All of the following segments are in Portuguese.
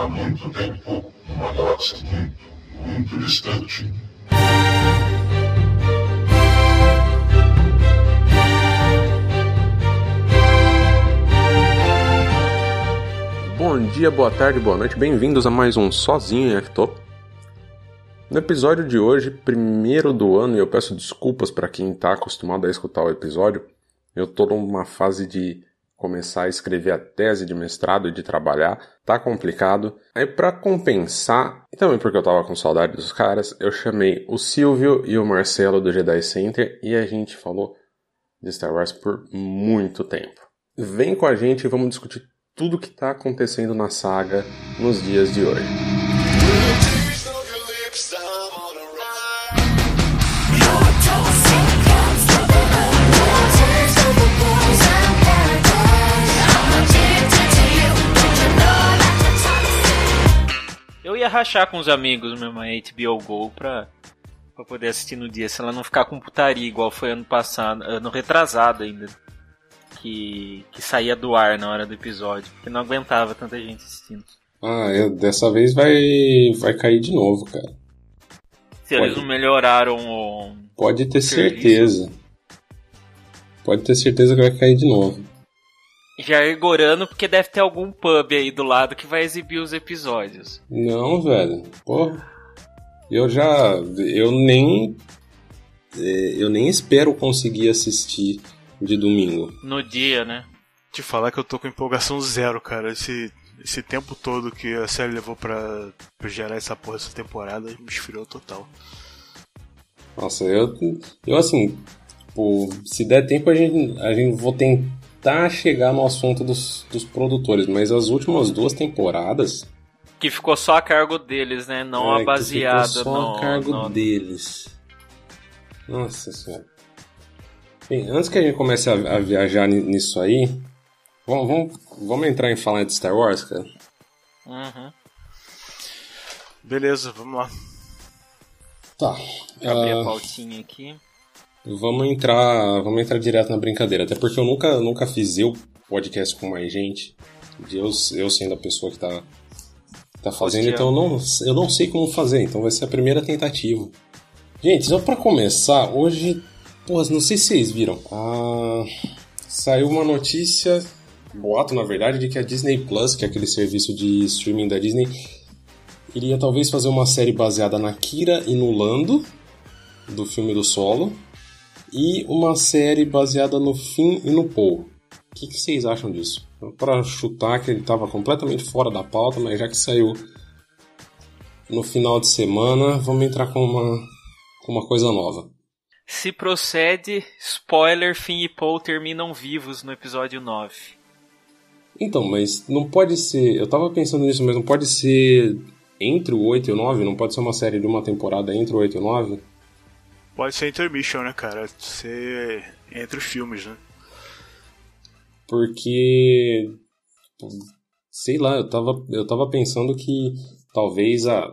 há muito tempo, uma galáxia muito, muito distante. Bom dia, boa tarde, boa noite, bem-vindos a mais um Sozinho em Acto. No episódio de hoje, primeiro do ano, e eu peço desculpas para quem está acostumado a escutar o episódio, eu estou numa fase de começar a escrever a tese de mestrado e de trabalhar, tá complicado. Aí para compensar, e também porque eu tava com saudade dos caras, eu chamei o Silvio e o Marcelo do Jedi Center e a gente falou de Star Wars por muito tempo. Vem com a gente e vamos discutir tudo que tá acontecendo na saga nos dias de hoje. Ia rachar com os amigos mesmo a HBO Go pra, pra poder assistir no dia, se ela não ficar com putaria igual foi ano passado, ano retrasado ainda. Que, que saía do ar na hora do episódio, porque não aguentava tanta gente assistindo. Ah, eu, dessa vez vai, vai cair de novo, cara. Se eles não melhoraram o. Pode ter serviço. certeza. Pode ter certeza que vai cair de novo. Já Gorano, porque deve ter algum pub aí do lado que vai exibir os episódios. Não, velho. Porra. Eu já. Eu nem. é, Eu nem espero conseguir assistir de domingo. No dia, né? Te falar que eu tô com empolgação zero, cara. Esse, esse tempo todo que a série levou pra, pra gerar essa porra essa temporada me esfriou total. Nossa, eu. Eu assim. Tipo, se der tempo a gente, a gente vou tentar chegar no assunto dos, dos produtores, mas as últimas duas temporadas. Que ficou só a cargo deles, né? Não é, a baseada que ficou só no. a cargo no- deles. Nossa senhora. Bem, antes que a gente comece a, a viajar ni- nisso aí, vamos, vamos, vamos entrar em falar de Star Wars, cara? Uhum. Beleza, vamos lá. Tá. Abri ah, a pautinha aqui. Vamos entrar, vamos entrar direto na brincadeira, até porque eu nunca, nunca fiz eu podcast com mais gente. Eu, eu sendo a pessoa que tá, tá fazendo, então eu não, eu não sei como fazer, então vai ser a primeira tentativa. Gente, só pra começar, hoje, porra, não sei se vocês viram, ah, saiu uma notícia, boato na verdade, de que a Disney Plus, que é aquele serviço de streaming da Disney, iria talvez fazer uma série baseada na Kira e no Lando, do filme do Solo, e uma série baseada no Finn e no Poe. O que, que vocês acham disso? Para chutar que ele estava completamente fora da pauta, mas já que saiu no final de semana, vamos entrar com uma, com uma coisa nova. Se procede, spoiler, Finn e Paul terminam vivos no episódio 9. Então, mas não pode ser. Eu tava pensando nisso, mas não pode ser entre o 8 e o 9? Não pode ser uma série de uma temporada entre o 8 e o 9? Pode ser intermission, né, cara? Ser entre os filmes, né? Porque. Sei lá, eu tava, eu tava pensando que talvez a,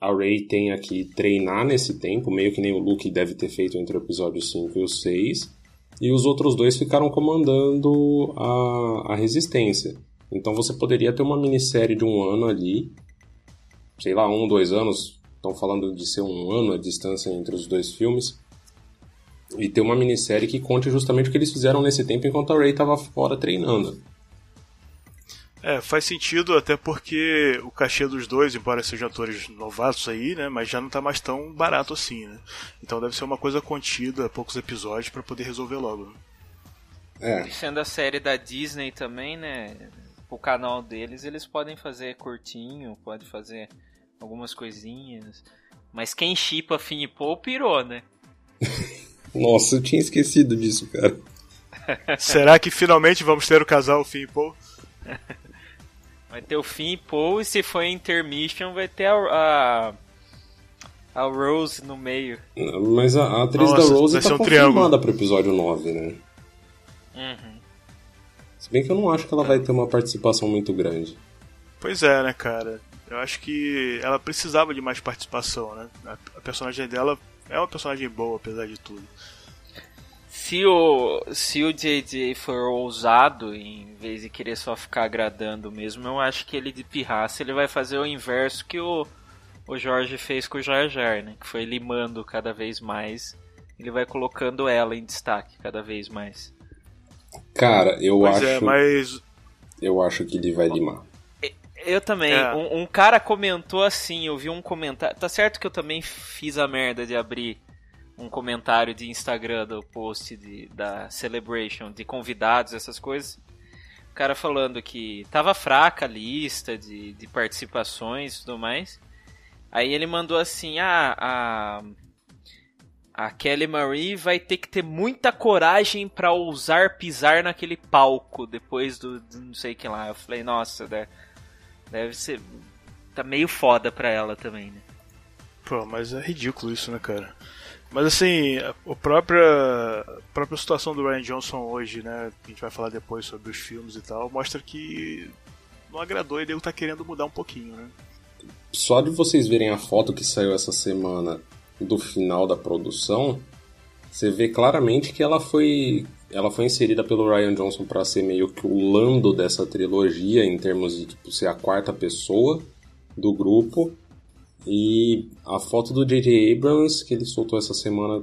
a Ray tenha que treinar nesse tempo, meio que nem o Luke deve ter feito entre o episódio 5 e o 6. E os outros dois ficaram comandando a, a resistência. Então você poderia ter uma minissérie de um ano ali. Sei lá, um, dois anos. Estão falando de ser um ano a distância entre os dois filmes. E ter uma minissérie que conte justamente o que eles fizeram nesse tempo enquanto a Ray estava fora treinando. É, faz sentido até porque o cachê dos dois, embora sejam atores novatos aí, né, mas já não tá mais tão barato assim, né? Então deve ser uma coisa contida, poucos episódios pra poder resolver logo. né? É, Sendo a série da Disney também, né? O canal deles, eles podem fazer curtinho, pode fazer algumas coisinhas. Mas quem chipa Finn e Paul pirou, né? Nossa, eu tinha esquecido disso, cara. Será que finalmente vamos ter o casal Finn e Paul? Vai ter o Finn e Paul e se for intermission vai ter a, a, a Rose no meio. Mas a, a atriz Nossa, da Rose vai tá ser um confirmada triângulo. pro episódio 9, né? Uhum. Se bem que eu não acho que ela vai ter uma participação muito grande. Pois é, né, cara? Eu acho que ela precisava de mais participação, né? A, personagem dela é uma personagem boa, apesar de tudo. Se o, se o JJ for ousado, em vez de querer só ficar agradando mesmo, eu acho que ele de pirraça ele vai fazer o inverso que o, o Jorge fez com o Jar Jar, né? Que foi limando cada vez mais. Ele vai colocando ela em destaque cada vez mais. Cara, eu Pois acho. é, mas. Eu acho que ele vai limar. Eu também. É. Um, um cara comentou assim, eu vi um comentário. Tá certo que eu também fiz a merda de abrir um comentário de Instagram do post de, da Celebration, de convidados, essas coisas. O cara falando que tava fraca a lista de, de participações e tudo mais. Aí ele mandou assim: ah, a. A Kelly Marie vai ter que ter muita coragem pra ousar pisar naquele palco depois do, do não sei o que lá. Eu falei, nossa, né? Deve ser. Tá meio foda pra ela também, né? Pô, mas é ridículo isso, né, cara? Mas assim, a própria, a própria situação do Ryan Johnson hoje, né? A gente vai falar depois sobre os filmes e tal, mostra que não agradou e ele tá querendo mudar um pouquinho, né? Só de vocês verem a foto que saiu essa semana do final da produção, você vê claramente que ela foi ela foi inserida pelo Ryan Johnson para ser meio que o Lando dessa trilogia em termos de tipo, ser a quarta pessoa do grupo. E a foto do J.J. Abrams que ele soltou essa semana,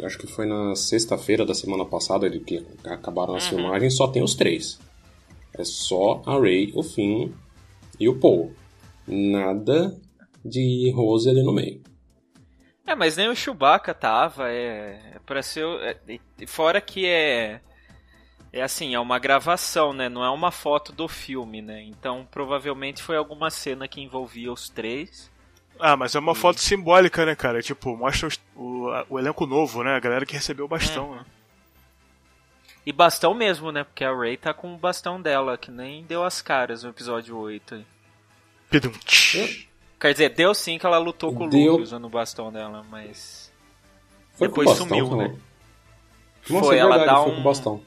acho que foi na sexta-feira da semana passada, ele que acabaram as filmagens, só tem os três. É só a Ray, o Finn e o Paul. Nada de Rose ali no meio. É, mas nem o Chewbacca tava, é. é pra ser. o- é- e fora que é. É assim, é uma gravação, né? Não é uma foto do filme, né? Então provavelmente foi alguma cena que envolvia os três. Ah, mas é uma foto simbólica, né, cara? Tipo, mostra os- o, a- o elenco novo, né? A galera que recebeu o bastão, né? E bastão mesmo, né? Porque a Ray tá com o bastão dela, que nem deu as caras no episódio 8. aí. Pidum, tch. Quer dizer, deu sim que ela lutou com o Deu. Luke usando o bastão dela, mas. Foi Depois com o bastão, sumiu, falou. né? Nossa, Foi, é ela verdade, dá foi um- com o bastão.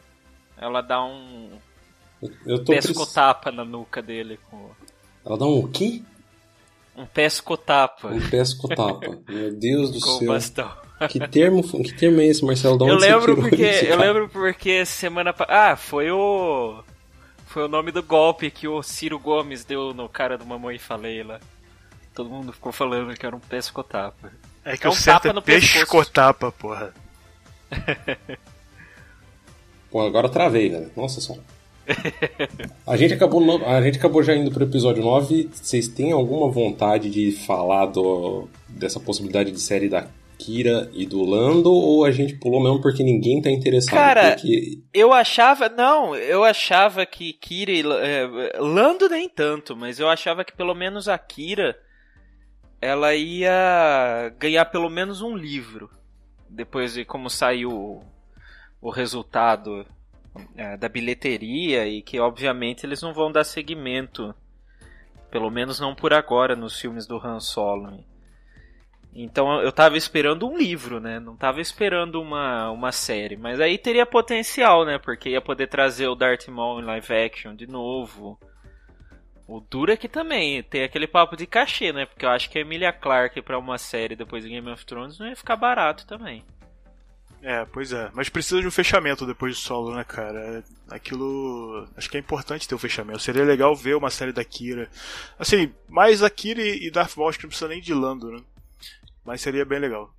Ela dá um Eu tô precis- pescotapa na nuca dele. Com... Ela dá um o quê? Um pescotapa Um pesco-tapa. Meu Deus do com o céu. bastão. Que termo, que termo é esse, Marcelo? Da onde Eu lembro porque. Eu lembro porque semana Ah, foi o. Foi o nome do golpe que o Ciro Gomes deu no cara do Mamãe Falei lá. Todo mundo ficou falando que era um pescotapa. É que É o um certo tapa é pescotapa, porra. Pô, agora eu travei, velho. Nossa só. A gente, acabou no- a gente acabou já indo pro episódio 9. Vocês têm alguma vontade de falar do, dessa possibilidade de série da Kira e do Lando? Ou a gente pulou mesmo porque ninguém tá interessado? Cara, Porque Eu achava. Não, eu achava que Kira e. é, Lando nem tanto, mas eu achava que pelo menos a Kira. Ela ia ganhar pelo menos um livro. Depois de como saiu o, o resultado é, da bilheteria e que obviamente eles não vão dar seguimento. Pelo menos não por agora nos filmes do Han Solo. Então eu tava esperando um livro, né? Não tava esperando uma, uma série. Mas aí teria potencial, né? Porque ia poder trazer o Darth Maul em live action de novo. O duro é que também tem aquele papo de cachê, né? Porque eu acho que a Emilia Clarke pra uma série depois de Game of Thrones não ia ficar barato também. É, pois é. Mas precisa de um fechamento depois do solo, né, cara? Aquilo. Acho que é importante ter um fechamento. Seria legal ver uma série da Kira. Assim, mais a Kira e Darth Maul, acho que não precisa nem de Lando, né? Mas seria bem legal.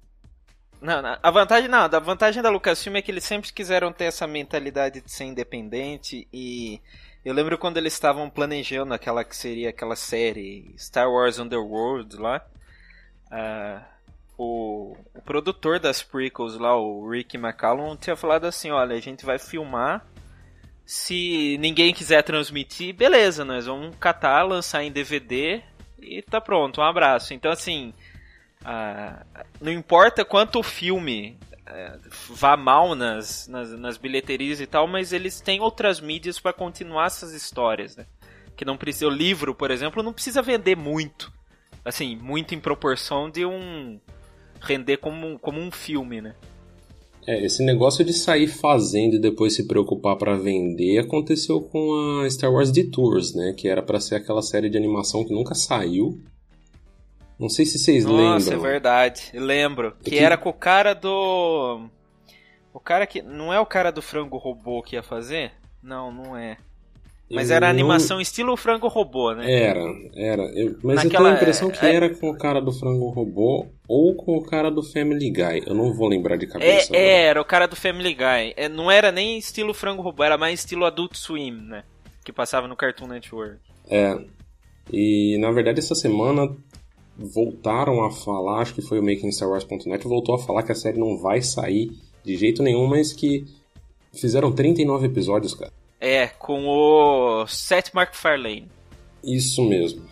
Não, não, a vantagem não, a vantagem da Lucasfilm é que eles sempre quiseram ter essa mentalidade de ser independente e eu lembro quando eles estavam planejando aquela que seria aquela série Star Wars Underworld lá, ah, o, o produtor das prequels lá, o Rick McCallum, tinha falado assim, olha, a gente vai filmar, se ninguém quiser transmitir, beleza, nós vamos catar, lançar em DVD e tá pronto, um abraço. Então assim, ah, não importa quanto o filme é, vá mal nas, nas, nas bilheterias e tal, mas eles têm outras mídias para continuar essas histórias, né? Que não precisa, o livro, por exemplo, não precisa vender muito, assim, muito em proporção de um render como, como um filme, né? É, esse negócio de sair fazendo e depois se preocupar pra vender aconteceu com a Star Wars Detours, né? Que era pra ser aquela série de animação que nunca saiu. Não sei se vocês Nossa, lembram. é verdade, eu lembro. É Que que- era com o cara do. O cara que. Não é o cara do frango robô que ia fazer? Não, não é. Mas Eu era não- animação estilo frango robô, né? Era, era. Eu- mas eu Naquela- tenho a impressão que é- era com o cara do Frango Robô ou com o cara do Family Guy. Eu não vou lembrar de É, cabeça. é, era o cara do Family Guy. É, não era nem estilo frango robô, era mais estilo Adult Swim, né? Que passava no Cartoon Network. É. E na verdade essa semana voltaram a falar, acho que foi o MakingStarWars.net, voltou a falar que a série não vai sair de jeito nenhum, mas que fizeram 39 episódios, cara. É, com o Seth MacFarlane. Isso mesmo.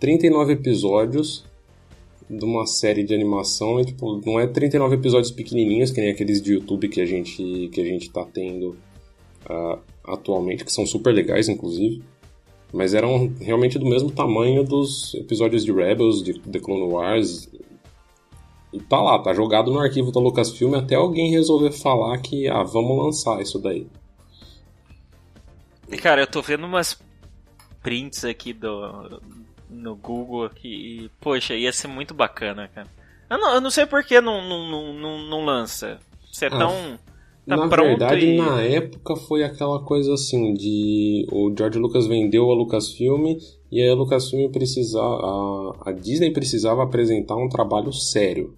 39 episódios de uma série de animação, e, tipo, não é 39 episódios pequenininhos, que nem aqueles de YouTube que a gente, que a gente tá tendo ah, atualmente, que são super legais, inclusive. Mas eram realmente do mesmo tamanho dos episódios de Rebels, de The Clone Wars. E tá lá, tá jogado no arquivo da Lucasfilm até alguém resolver falar que, ah, vamos lançar isso daí. E, cara, eu tô vendo umas prints aqui do no Google aqui e, poxa, ia ser muito bacana, cara. Eu não, eu não sei por que não, não, não, não, lança. Você é Ah, tão. Tá na pronto verdade, e- na época foi aquela coisa assim de o George Lucas vendeu a Lucasfilm e aí a Lucasfilm precisava a, a Disney precisava apresentar um trabalho sério.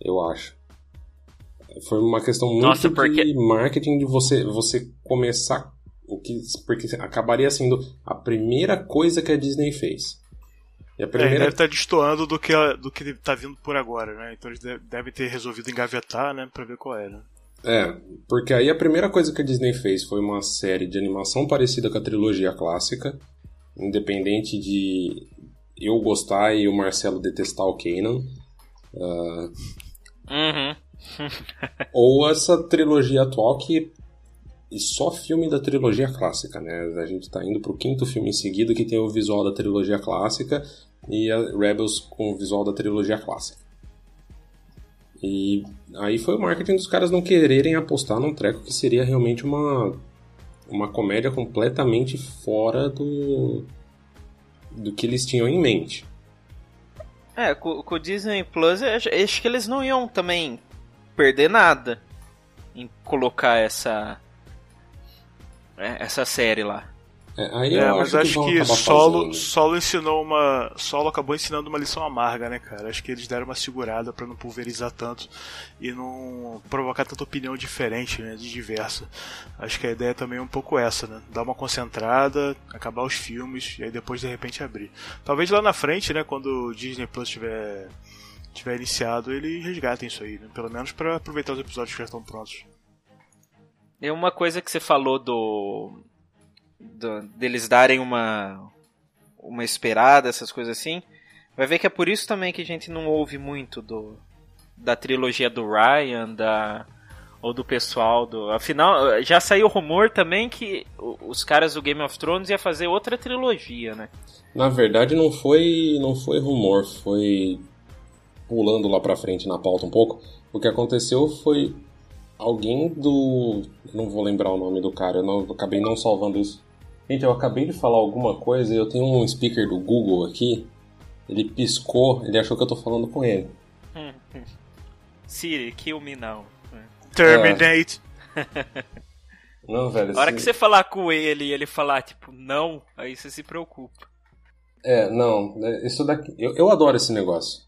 Eu acho. Foi uma questão muito Nossa, porque- de marketing de você você começar o que porque acabaria sendo a primeira coisa que a Disney fez. E a É, ele primeira deve estar destoando do que, do que tá vindo por agora, né? Então eles de- devem ter resolvido engavetar, né? Pra ver qual era. É, porque aí a primeira coisa que a Disney fez foi uma série de animação parecida com a trilogia clássica, independente de eu gostar e o Marcelo detestar o Kanan, Uhum. ou essa trilogia atual que e só filme da trilogia clássica, né? A gente tá indo pro quinto filme em seguida que tem o visual da trilogia clássica e a Rebels com o visual da trilogia clássica. E aí foi o marketing dos caras não quererem apostar num treco que seria realmente uma uma comédia completamente fora do do que eles tinham em mente. É, com, com o Disney Plus, acho que eles não iam também perder nada em colocar essa. é, essa série lá. É, aí eu É, acho mas que, acho que solo, fazendo. solo ensinou uma. Solo acabou ensinando uma lição amarga, né, cara? Acho que eles deram uma segurada pra não pulverizar tanto e não provocar tanta opinião diferente, né? De diversa. Acho que a ideia também é um pouco essa, né? Dar uma concentrada, acabar os filmes e aí depois de repente abrir. Talvez lá na frente, né, quando o Disney Plus tiver, tiver iniciado, eles resgatem isso aí, né? Pelo menos pra aproveitar os episódios que já estão prontos. E uma coisa que você falou do, do- deles darem uma uma esperada, essas coisas assim, vai ver que é por isso também que a gente não ouve muito do da trilogia do Ryan, da ou do pessoal do. Afinal, já saiu rumor também que os caras do Game of Thrones ia fazer outra trilogia, né? Na verdade, não foi, não foi rumor, foi pulando lá pra frente na pauta um pouco. O que aconteceu foi alguém do. Não vou lembrar o nome do cara, eu, não, eu acabei não salvando isso. Gente, eu acabei de falar alguma coisa e eu tenho um speaker do Google aqui. Ele piscou, ele achou que eu tô falando com ele. Siri, kill me now. Terminate! Não, velho. A hora esse- que você falar com ele e ele falar, tipo, não, aí você se preocupa. É, não, é, isso daqui. Eu, eu adoro esse negócio.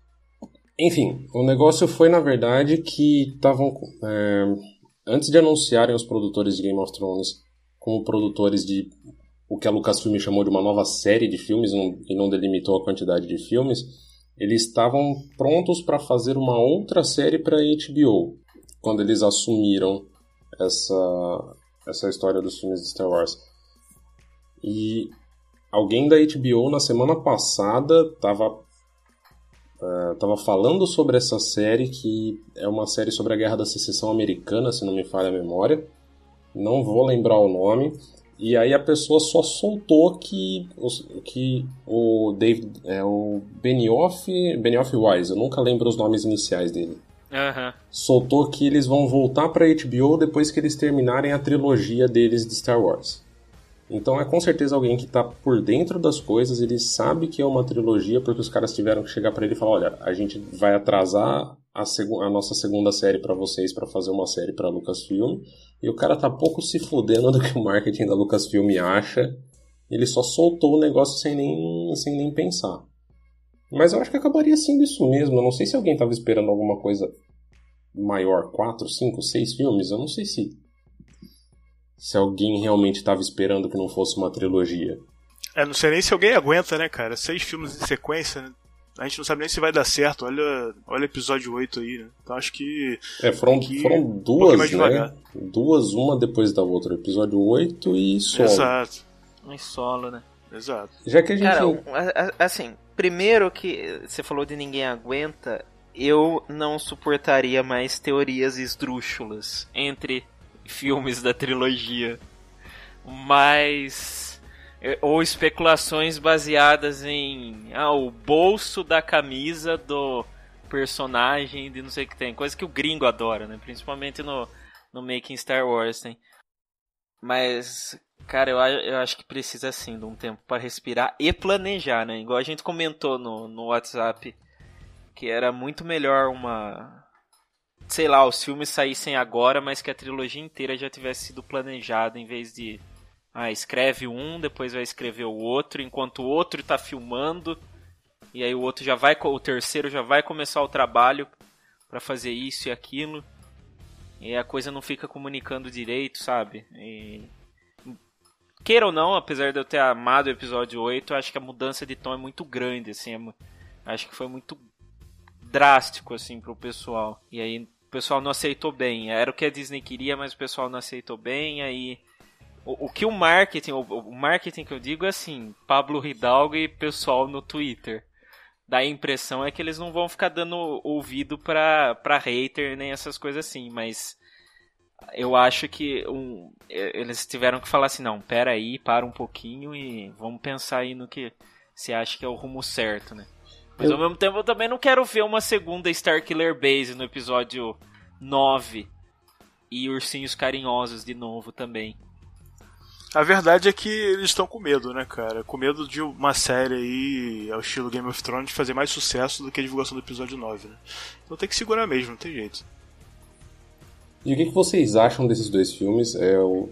Enfim, o negócio foi na verdade que estavam. é, antes de anunciarem os produtores de Game of Thrones como produtores de o que a Lucasfilm chamou de uma nova série de filmes e não delimitou a quantidade de filmes, eles estavam prontos para fazer uma outra série para HBO quando eles assumiram essa essa história dos filmes de Star Wars. E alguém da HBO na semana passada estava tava falando sobre essa série que é uma série sobre a Guerra da Secessão Americana, se não me falha a memória. Não vou lembrar o nome. E aí a pessoa só soltou que, que o David, é o Benioff, Benioff Wise, eu nunca lembro os nomes iniciais dele Aham. soltou que eles vão voltar para HBO depois que eles terminarem a trilogia deles de Star Wars. Então é com certeza alguém que tá por dentro das coisas, ele sabe que é uma trilogia porque os caras tiveram que chegar para ele e falar, olha, a gente vai atrasar a, a nossa segunda série para vocês para fazer uma série para Lucasfilm. E o cara tá pouco se fudendo do que o marketing da Lucasfilm acha. Ele só soltou o negócio sem nem, sem nem pensar. Mas eu acho que acabaria sendo isso mesmo. Eu não sei se alguém tava esperando alguma coisa maior. Quatro, cinco, seis filmes. Eu não sei se. Se alguém realmente estava esperando que não fosse uma trilogia. É, não sei nem se alguém aguenta, né, cara? Seis filmes em sequência, né? A gente não sabe nem se vai dar certo. Olha, olha episódio 8 aí, né? Então acho que. É, foram, foram duas, um né? Duas, uma depois da outra. Episódio 8 e solo. Exato. Um solo, né? Exato. Já que a gente. Cara, assim, primeiro que você falou de ninguém aguenta, eu não suportaria mais teorias esdrúxulas entre filmes da trilogia. Mas ou especulações baseadas em ah, o bolso da camisa do personagem de não sei o que tem. Coisa que o gringo adora, né? Principalmente no, no Making Star Wars, tem. Mas, cara, eu, eu acho que precisa sim de um tempo para respirar e planejar, né? Igual a gente comentou no, no WhatsApp, que era muito melhor uma. Sei lá, os filmes saíssem agora, mas que a trilogia inteira já tivesse sido planejada em vez de ah, escreve um, depois vai escrever o outro, enquanto o outro está filmando, e aí o outro já vai, o terceiro já vai começar o trabalho para fazer isso e aquilo, e a coisa não fica comunicando direito, sabe? E... Queira ou não, apesar de eu ter amado o episódio 8, acho que a mudança de tom é muito grande, assim, é... acho que foi muito drástico, assim, pro pessoal. E aí o pessoal não aceitou bem. Era o que a Disney queria, mas o pessoal não aceitou bem, aí o, o que o marketing, o, o, marketing que eu digo é assim, Pablo Hidalgo e pessoal no Twitter. Dá a impressão é que eles não vão ficar dando ouvido pra, pra hater nem essas coisas assim, mas eu acho que um, eles tiveram que falar assim, não, pera aí, para um pouquinho e vamos pensar aí no que você acha que é o rumo certo, né? Mas eu... ao mesmo tempo eu também não quero ver uma segunda Starkiller Base no episódio 9 e Ursinhos Carinhosos de novo também. A verdade é que eles estão com medo, né, cara? Com medo de uma série aí, ao estilo Game of Thrones, fazer mais sucesso do que a divulgação do episódio 9, né? Então tem que segurar mesmo, não tem jeito. E o que, vocês acham desses dois filmes? É o...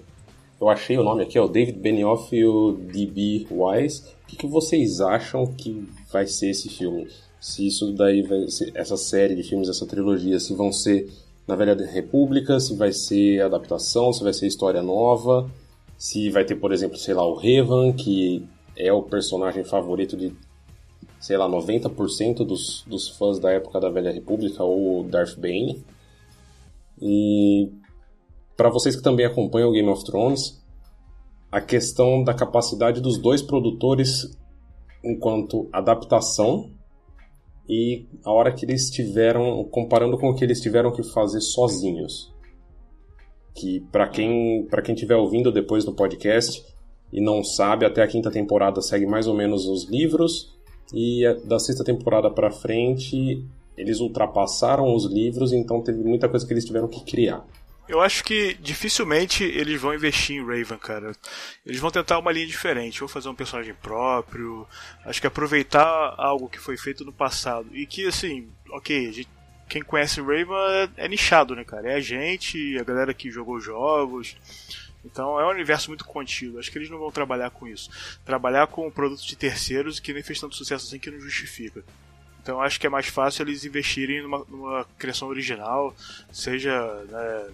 Eu achei o nome aqui, é o David Benioff e o D.B. Wise. O que, vocês acham que vai ser esse filme? Se isso daí vai ser, essa série de filmes, essa trilogia, se vão ser na Velha República, se vai ser adaptação, se vai ser história nova se vai ter, por exemplo, sei lá, o Revan, que é o personagem favorito de, sei lá, 90% dos, dos fãs da época da Velha República, ou Darth Bane. E para vocês que também acompanham o Game of Thrones, a questão da capacidade dos dois produtores enquanto adaptação e a hora que eles tiveram, comparando com o que eles tiveram que fazer sozinhos que para quem para quem estiver ouvindo depois no podcast e não sabe, até a quinta temporada segue mais ou menos os livros e da sexta temporada para frente eles ultrapassaram os livros, então teve muita coisa que eles tiveram que criar. Eu acho que dificilmente eles vão investir em Raven, cara. Eles vão tentar uma linha diferente, ou fazer um personagem próprio. Acho que aproveitar algo que foi feito no passado e que assim, ok, a gente quem conhece Raven é, é, nichado, né, cara? É a gente, a galera que jogou jogos. Então é um universo muito contido. Acho que eles não vão trabalhar com isso. Trabalhar com produtos de terceiros que nem fez tanto sucesso assim que não justifica. Então acho que é mais fácil eles investirem numa, numa criação original, seja, né,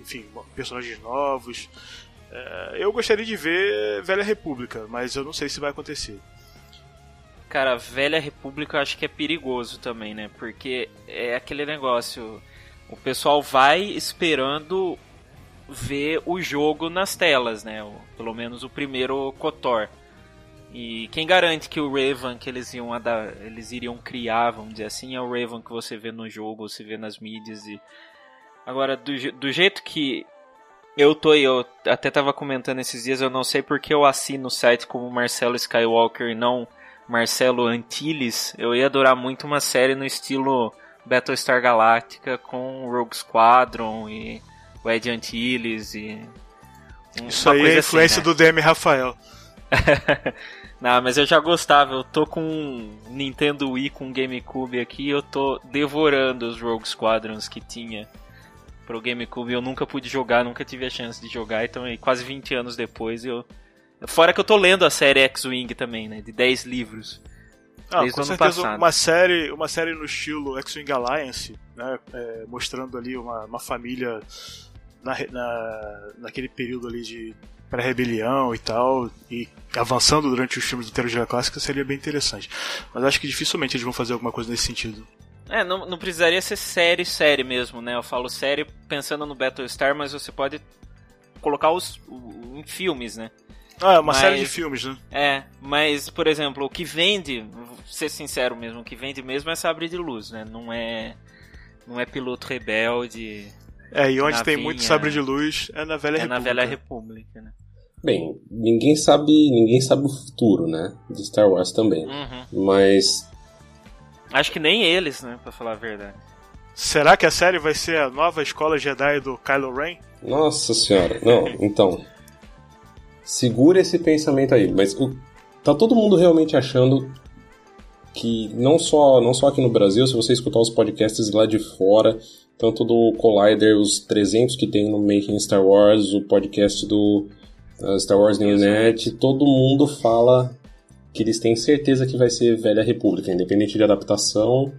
enfim, personagens novos. É, eu gostaria de ver Velha República, mas eu não sei se vai acontecer. Cara, Velha República eu acho que é perigoso também, né? Porque é aquele negócio. O pessoal vai esperando ver o jogo nas telas, né? Pelo menos o primeiro KOTOR. E quem garante que o Raven que eles iam eles iriam criar, vamos dizer assim, é o Raven que você vê no jogo, você vê nas mídias e agora do, do jeito que eu tô eu até tava comentando esses dias, eu não sei porque eu assino o site como Marcelo Skywalker e não Marcelo Antilles, eu ia adorar muito uma série no estilo Battlestar Galactica com Rogue Squadron e o Ed Antilles e isso aí é a influência assim, né? do DM Rafael. Não, mas eu já gostava. Eu tô com um Nintendo Wii com um GameCube aqui. Eu tô devorando os Rogue Squadrons que tinha pro GameCube. Eu nunca pude jogar, nunca tive a chance de jogar. Então, aí, quase 20 anos depois, eu. Fora que eu tô lendo a série X-Wing também, né? De 10 livros. Ah, com certeza passado. uma série, uma série no estilo X-Wing Alliance, né? É, mostrando ali uma, uma família na, na, naquele período ali de pré-rebelião e tal, e avançando durante os filmes do trilogia clássica seria bem interessante. Mas acho que dificilmente eles vão fazer alguma coisa nesse sentido. É, não, não precisaria ser série, série mesmo, né? Eu falo série pensando no Battlestar, mas você pode colocar os em filmes, né? Ah, é uma mas, série de filmes, né? É, mas, por exemplo, o que vende, vou ser sincero mesmo, o que vende mesmo é Sabre de Luz, né? Não é, não é Piloto Rebelde. É, e onde tem muito Sabre de Luz é na Velha é República. É na Velha República, né? Bem, ninguém sabe, ninguém sabe o futuro, né? De Star Wars também. Uhum. Mas acho que nem eles, né, para falar a verdade. Será que a série vai ser a nova escola Jedi do Kylo Ren? Nossa senhora, não, então. Segura esse pensamento aí, mas o, tá todo mundo realmente achando que não só, não só aqui no Brasil, se você escutar os podcasts lá de fora, tanto do Collider, os 300 que tem no Making Star Wars, o podcast do uh, Star Wars New Net, todo mundo fala que eles têm certeza que vai ser Velha República, independente de adaptação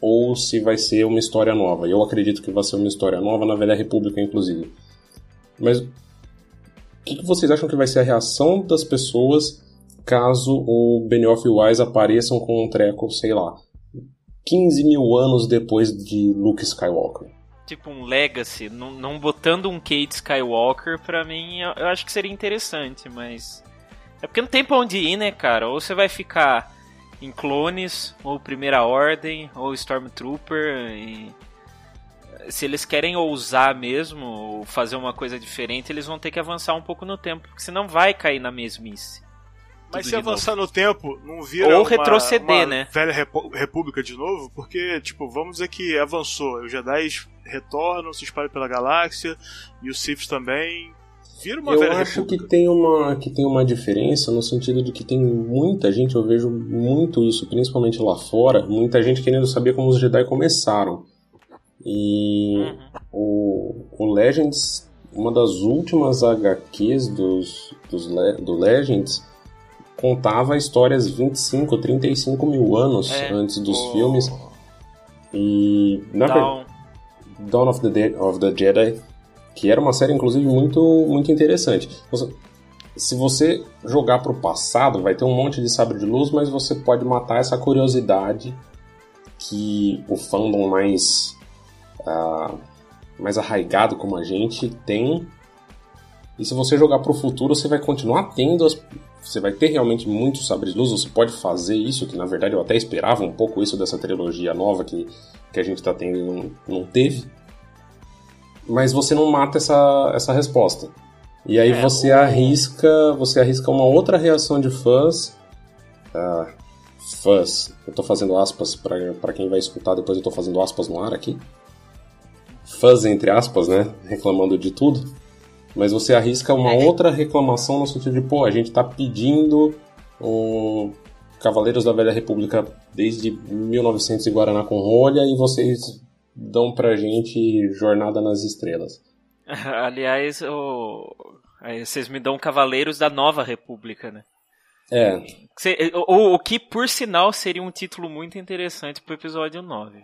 ou se vai ser uma história nova. Eu acredito que vai ser uma história nova na Velha República, inclusive. Mas que, que vocês acham que vai ser a reação das pessoas caso o Benioff e o Wise apareçam com um treco, sei lá, 15 mil anos depois de Luke Skywalker? tipo um Legacy, não, botando um Kate Skywalker, pra mim eu, eu acho que seria interessante, mas. É porque não tem pra onde ir, né, cara? Ou você vai ficar em clones, ou Primeira Ordem, ou Stormtrooper. E... Se eles querem ousar mesmo, ou fazer uma coisa diferente, eles vão ter que avançar um pouco no tempo, porque senão vai cair na mesmice. Mas se avançar novo. no tempo, não vira Ou retroceder, uma né? velha república de novo, porque, tipo, vamos dizer que avançou. Os Jedi retornam, se espalham pela galáxia, e os Sith também. Vira uma eu velha acho república. que tem uma que tem uma diferença no sentido de que tem muita gente, eu vejo muito isso, principalmente lá fora, muita gente querendo saber como os Jedi começaram. E uhum. o, o Legends, uma das últimas HQs dos, dos do Legends, contava histórias 25, 35 mil anos é, antes dos o... filmes. E. Na Dawn. Dawn of the, Dead, of the Jedi, que era uma série, inclusive, muito, muito interessante. Se você jogar pro passado, vai ter um monte de sabre de luz, mas você pode matar essa curiosidade que o fandom mais. Uh, mais arraigado como a gente tem. E se você jogar pro futuro, você vai continuar tendo as, você vai ter realmente muitos sabres luz, você pode fazer isso, que na verdade eu até esperava um pouco isso dessa trilogia nova que, que a gente está tendo e não, não teve. Mas você não mata essa, essa resposta. E aí é, você o... arrisca você arrisca uma outra reação de fãs. Uh, fãs, eu estou fazendo aspas para quem vai escutar, depois eu estou fazendo aspas no ar aqui. Fãs entre aspas, né? Reclamando de tudo mas você arrisca uma é. outra reclamação no sentido de, pô, a gente está pedindo um Cavaleiros da Velha República desde 1900 e Guaraná com rolha e vocês dão pra gente Jornada nas Estrelas. Aliás, o... vocês me dão Cavaleiros da Nova República, né? É. O, o que, por sinal, seria um título muito interessante pro episódio 9,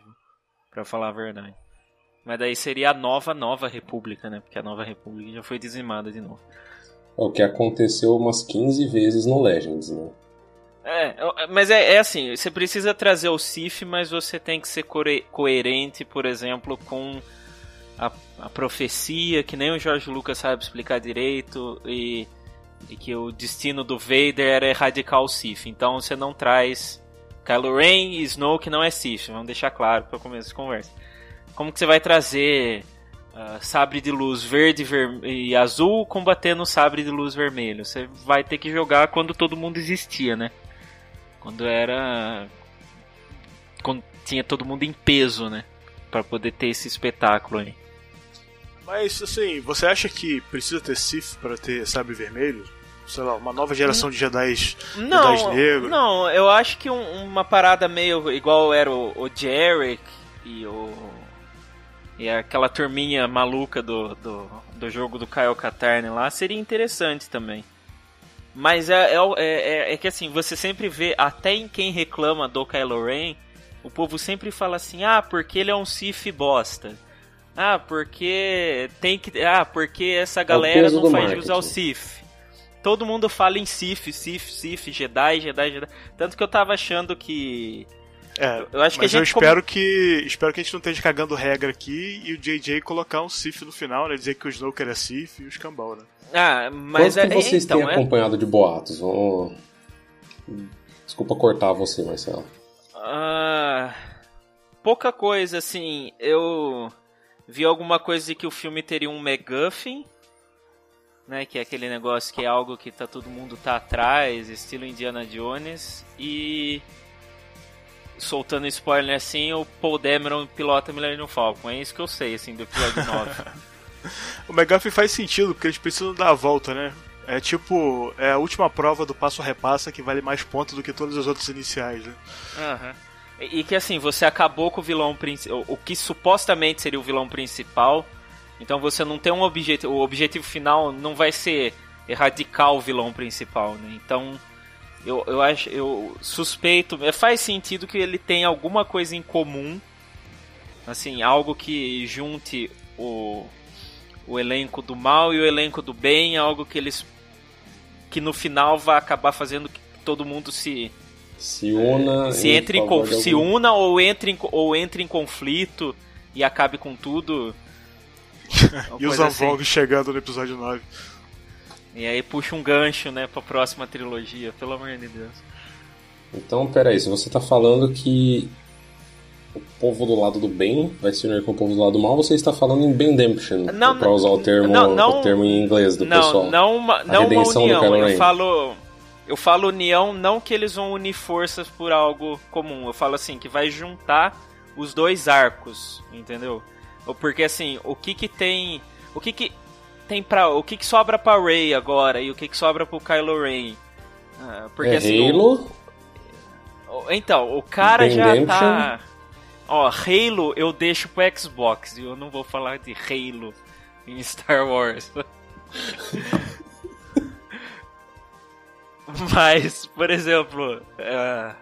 para falar a verdade. Mas daí seria a nova, nova república, né? Porque a nova república já foi dizimada de novo. O que aconteceu umas 15 vezes no Legends, né? É, mas é, é assim, você precisa trazer o Sif, mas você tem que ser coerente, por exemplo, com a, a profecia, que nem o George Lucas sabe explicar direito, e, e que o destino do Vader era erradicar o Sif. Então você não traz Kylo Ren e Snow que não é Sif, vamos deixar claro para começo de conversa como que você vai trazer uh, sabre de luz verde e azul combatendo sabre de luz vermelho? Você vai ter que jogar quando todo mundo existia, né? Quando era. Quando tinha todo mundo em peso, né? Pra poder ter esse espetáculo aí. Mas assim, você acha que precisa ter Sif para ter sabre vermelho? sei lá, uma nova geração de Jedi, Não, Jedi negros. não, eu acho que um- uma parada meio igual era o, o Jarek e o. E aquela turminha maluca do, do, do jogo do Kyle Katarn lá seria interessante também. Mas é, é, o- é, é- é que assim, você sempre vê, até em quem reclama do Kylo Ren, o povo sempre fala assim, ah, porque ele é um Sith bosta. Ah, porque tem que. Ah, porque essa galera não faz marketing. Sith. Todo mundo fala em Sith, Sith, Sith, Jedi, Jedi, Jedi. Tanto que eu tava achando que. É, Eu acho que mas a eu gente espero que espero que a gente não esteja cagando regra aqui e o JJ colocar um Sif no final, né? Dizer que o Snoker é Sif e o escambau, né? Ah, mas Quanto que é. vocês então, têm é. acompanhado de boatos? Vamos... Desculpa cortar você, Marcelo. Ah, pouca coisa, assim. Eu vi alguma coisa de que o filme teria um MacGuffin, né? Que é aquele negócio que é algo que tá todo mundo tá atrás, estilo Indiana Jones. E soltando spoiler assim, o Paul Dameron pilota Millennium Falcon. É isso que eu sei, assim, do episódio 9. O McGuffin faz sentido, porque eles precisam dar a volta, né? É tipo, é a última prova do passo a repassa que vale mais pontos do que todas as outras iniciais, né? Aham. E e que assim, você acabou com o vilão principal. O que supostamente seria o vilão principal. Então você não tem um objetivo. O objetivo final não vai ser erradicar o vilão principal, né? Então. Eu, eu acho. Eu suspeito. é, Faz sentido que ele tenha alguma coisa em comum. Assim, algo que junte o. O elenco do mal e o elenco do bem, algo que eles. Que no final vai acabar fazendo que todo mundo se, Se una. se em entre em de se algum- una ou entre em, ou entre em conflito e acabe com tudo. E os coisa assim. Avog chegando no episódio 9. E aí puxa um gancho, né, pra próxima trilogia, pelo amor de Deus. Então, peraí, se você tá falando que o povo do lado do bem vai se unir com o povo do lado do mal, você está falando em Bendemption, Não, pra usar o termo, não, não- o termo em inglês do não, pessoal. não uma, não uma união. Eu falo, eu falo união não que eles vão unir forças por algo comum. Eu falo assim que vai juntar os dois arcos, entendeu? Porque assim, o que que tem, o que que tem para, o que que sobra pra Rey agora e o que que sobra pro Kylo Ren? Ah, porque é assim, Halo, o- então, o cara já Redemption. tá Ó, Halo eu deixo pro Xbox, e eu não vou falar de Halo em Star Wars. Mas, por exemplo, é,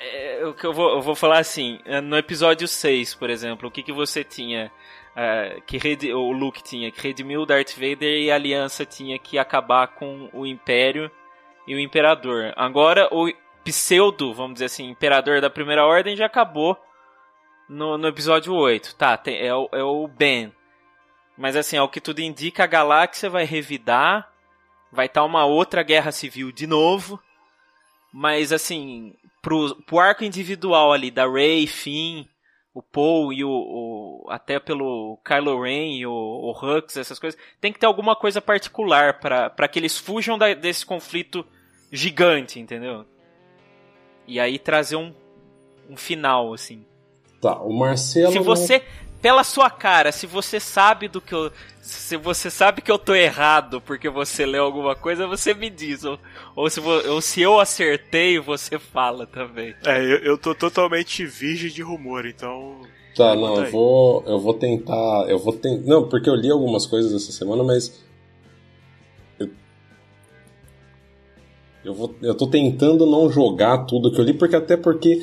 é, o que eu vou, eu vou falar assim, é, no episódio 6, por exemplo, o que, que você tinha é, que redi- o Luke tinha que redimir o Darth Vader e a Aliança tinha que acabar com o Império e o Imperador. Agora o pseudo, vamos dizer assim, Imperador da Primeira Ordem já acabou no, no episódio 8. Tá, tem- é, o, é o Ben. Mas assim, ao que tudo indica, a galáxia vai revidar, vai estar uma outra guerra civil de novo. Mas assim, pro, pro arco individual ali da Rey, Finn, o Paul e o, o- até pelo Kylo Ren e o, o Hux, essas coisas, tem que ter alguma coisa particular para que eles fujam da- desse conflito gigante, entendeu? E aí trazer um, um final assim. Tá, o Marcelo. Se você, pela sua cara, se você sabe do que eu. Se você sabe que eu tô errado porque você leu alguma coisa, você me diz. Ou, ou, se, ou se eu acertei, você fala também. É, eu, eu tô totalmente virgem de rumor, então. Tá, não, eu vou, eu vou tentar, eu vou tentar, não, porque eu li algumas coisas essa semana, mas eu, eu vou, eu tô tentando não jogar tudo que eu li, porque até porque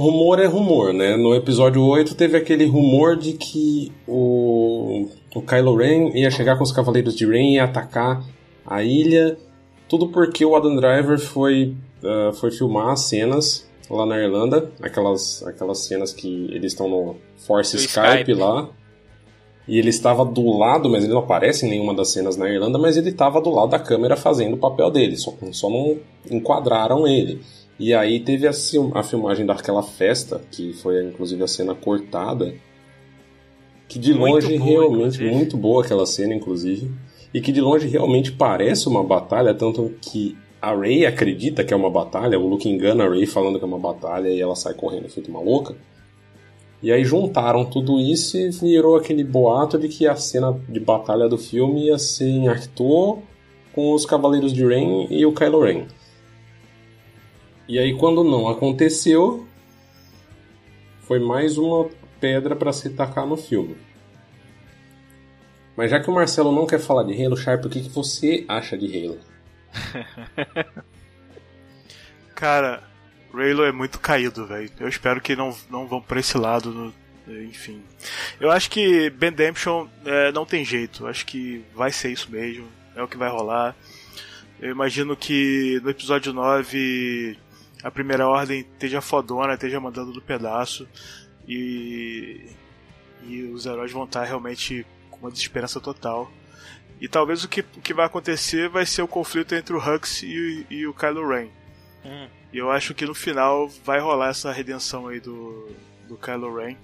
rumor é rumor, né? No episódio 8 teve aquele rumor de que o, o Kylo Ren ia chegar com os Cavaleiros de Ren e ia atacar a ilha, tudo porque o Adam Driver foi, ah, foi filmar as cenas lá na Irlanda, aquelas, aquelas cenas que eles estão no Force Skype, Skype. lá. E ele estava do lado, mas ele não aparece em nenhuma das cenas na Irlanda, mas ele estava do lado da câmera fazendo o papel dele, só, só não enquadraram ele. E aí teve a, a filmagem daquela festa, que foi inclusive a cena cortada, que de Muito longe boa, realmente, inclusive. muito boa aquela cena, inclusive, e que de longe realmente parece uma batalha, tanto que a Rey acredita que é uma batalha, o Luke engana a Rey falando que é uma batalha e ela sai correndo feito uma louca. E aí juntaram tudo isso e virou aquele boato de que a cena de batalha do filme ia ser em Arthur com os Cavaleiros de Ren e o Kylo Ren. E aí, quando não aconteceu, foi mais uma pedra para se tacar no filme. Mas já que o Marcelo não quer falar de Halo, Sharp, o que, que você acha de Halo? Cara, Halo é muito caído, velho. Eu espero que não, não vão por esse lado, no, enfim. Eu acho que Bendemption é, não tem jeito. Eu acho que vai ser isso mesmo. É o que vai rolar. Eu imagino que no episódio 9 a primeira ordem esteja fodona, esteja mandando do pedaço. E, e os heróis vão estar realmente uma desesperança total. E talvez o que, o que vai acontecer vai ser o conflito entre o Hux e, e o Kylo Ren. Hum. E eu acho que no final vai rolar essa redenção aí do, do Kylo Ren.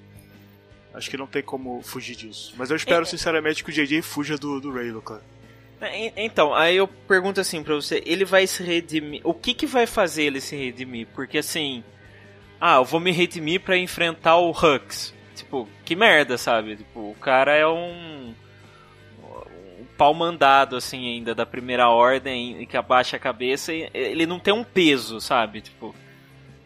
Acho que não tem como fugir disso. Mas eu espero é, sinceramente que o JJ fuja do, do Raylo, cara. É, então, aí eu pergunto assim pra você, ele vai se redimir. O que que vai fazer ele se redimir? Porque assim. Ah, eu vou me redimir para enfrentar o Hux. Tipo, que merda, sabe? Tipo, o cara é um. Um pau mandado, assim, ainda da primeira ordem, que abaixa a cabeça e ele não tem um peso, sabe? Tipo,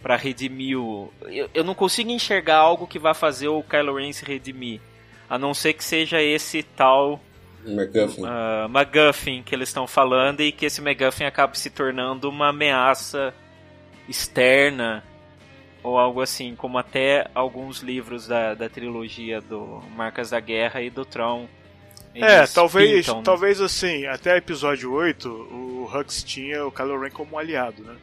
pra redimir o. Eu, eu não consigo enxergar algo que vá fazer o Kylo Ren se redimir. A não ser que seja esse tal. MacGuffin. Uh, MacGuffin que eles estão falando e que esse MacGuffin acabe se tornando uma ameaça externa ou algo assim, como até alguns livros da, da trilogia do Marcas da Guerra e do Tron. É, talvez, pintam, né? talvez assim, até episódio 8, o Hux tinha o Kylo Ren como um aliado, né?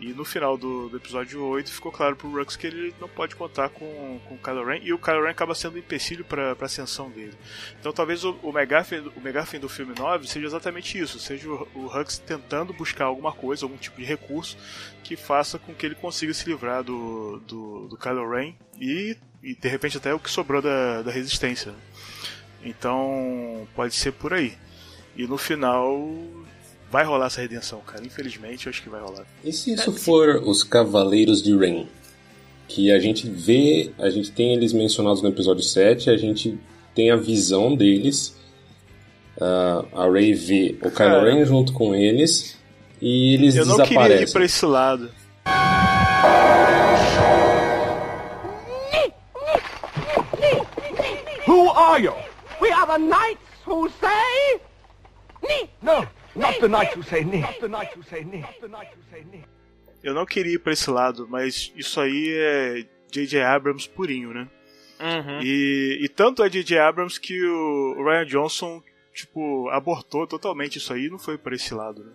E no final do, do, episódio 8 ficou claro pro Rux que ele não pode contar com, com o Kylo Ren e o Kylo Ren acaba sendo um empecilho para a ascensão dele. Então talvez o, o, Megafin, o Megafin do filme 9 seja exatamente isso, seja o, o Hux tentando buscar alguma coisa, algum tipo de recurso que faça com que ele consiga se livrar do, do, do Kylo Ren e, e de repente até o que sobrou da, da resistência. Então pode ser por aí. E no final vai rolar essa redenção, cara. Infelizmente, eu acho que vai rolar. E se isso for os Cavaleiros de Rain? Que a gente vê, a gente tem eles mencionados no episódio 7, a gente tem a visão deles. Uh, a Ray vê o Kylo Ren junto com eles e eles eu desaparecem. Eu não queria ir pra esse lado. Who are you? We are the knights who say... No, Not the night you say nee. Not the night you say nee. Not the night you say nee. Eu não queria ir pra esse lado, mas isso aí é J.J. Abrams purinho, né? Uhum. E, e tanto é J.J. Abrams que o Ryan Johnson, tipo, abortou totalmente isso aí e não foi para esse lado, né?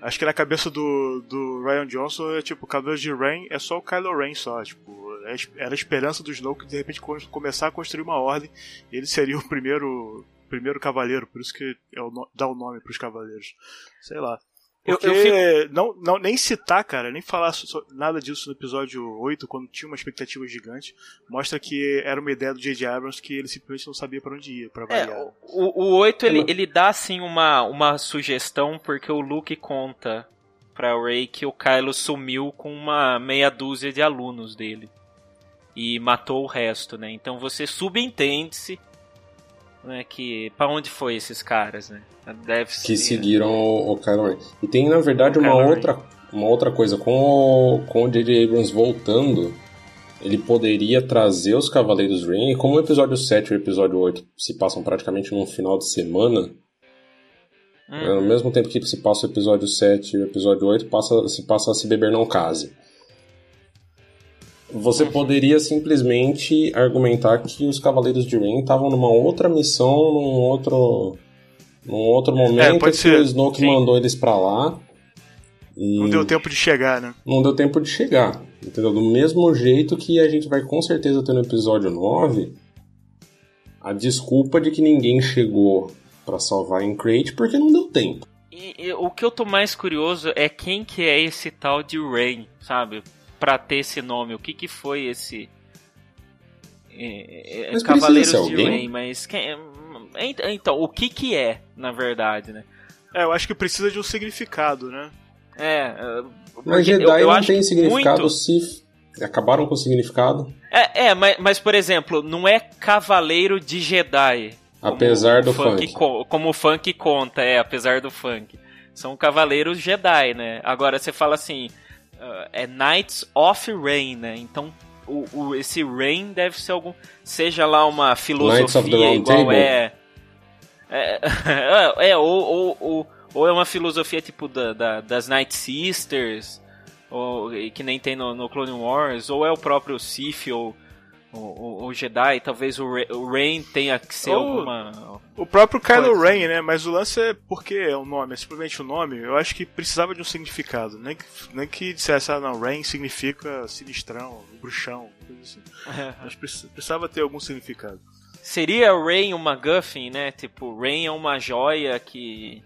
Acho que na cabeça do, do Ryan Johnson é tipo, o cabelo de Rain é só o Kylo Ren só, tipo, é era a esperança do Snoke de repente começar a construir uma ordem, ele seria o primeiro primeiro cavaleiro, por isso que é o, dá o nome pros cavaleiros. Sei lá. Porque eu, eu fico... não, não, nem citar, cara, nem falar nada disso no episódio 8, quando tinha uma expectativa gigante, mostra que era uma ideia do J.J. Abrams que ele simplesmente não sabia para onde ia, pra é, variar. É, o, o 8 ele, ele dá assim uma, uma sugestão, porque o Luke conta pra Ray que o Kylo sumiu com uma meia dúzia de alunos dele. E matou o resto, né? Então você subentende-se né, que para onde foi esses caras, né? Deve que seguiram o, o Kylo. E tem na verdade uma outra uma outra coisa com o com o J.J. Abrams voltando, ele poderia trazer os Cavaleiros Ren, e como o episódio 7 e o episódio 8 se passam praticamente num final de semana, hum. ao mesmo tempo que se passa o episódio 7 e o episódio 8, passa, se passa a Se Beber Não Case. Você poderia simplesmente argumentar que os Cavaleiros de Ren estavam numa outra missão, num outro, num outro momento, é, que ser. o Snoke Sim. mandou eles para lá. não deu tempo de chegar, né? Não deu tempo de chegar. Entendeu? Do mesmo jeito que a gente vai com certeza ter no episódio 9 a desculpa de que ninguém chegou para salvar em Crate porque não deu tempo. E, e, o que eu tô mais curioso é quem que é esse tal de Rain, sabe? Para ter esse nome? O que que foi esse é, é, mas Cavaleiros de Rain? Mas quem, é, então o que que é na verdade, né? É, eu acho que precisa de um significado, né? É. é mas Jedi eu, eu não tem significado muito... se acabaram com o significado. É, é mas, mas por exemplo, não é Cavaleiro de Jedi. Apesar do funk. funk. como o funk conta, é, apesar do funk. são cavaleiros Jedi, né? Agora você fala assim, é Knights of Rain, né? Então o, o, esse Rain deve ser algum. Seja lá uma filosofia igual é. É, é, ou, ou, ou, ou, é uma filosofia tipo da, da, das Night Sisters, ou, que nem tem no, no Clone Wars, ou é o próprio Sith, ou o, o, Jedi, talvez o, Rey, o Rain tenha que ser Ou alguma. O próprio Kylo Ren, né? Mas o lance é porque é o nome, é simplesmente o nome. Eu acho que precisava de um significado. Nem que, nem que dissesse, ah, não, Rain significa sinistrão, bruxão, coisa assim. Mas precisava ter algum significado. Seria o Rain uma MacGuffin, né? Tipo, Rain é uma joia que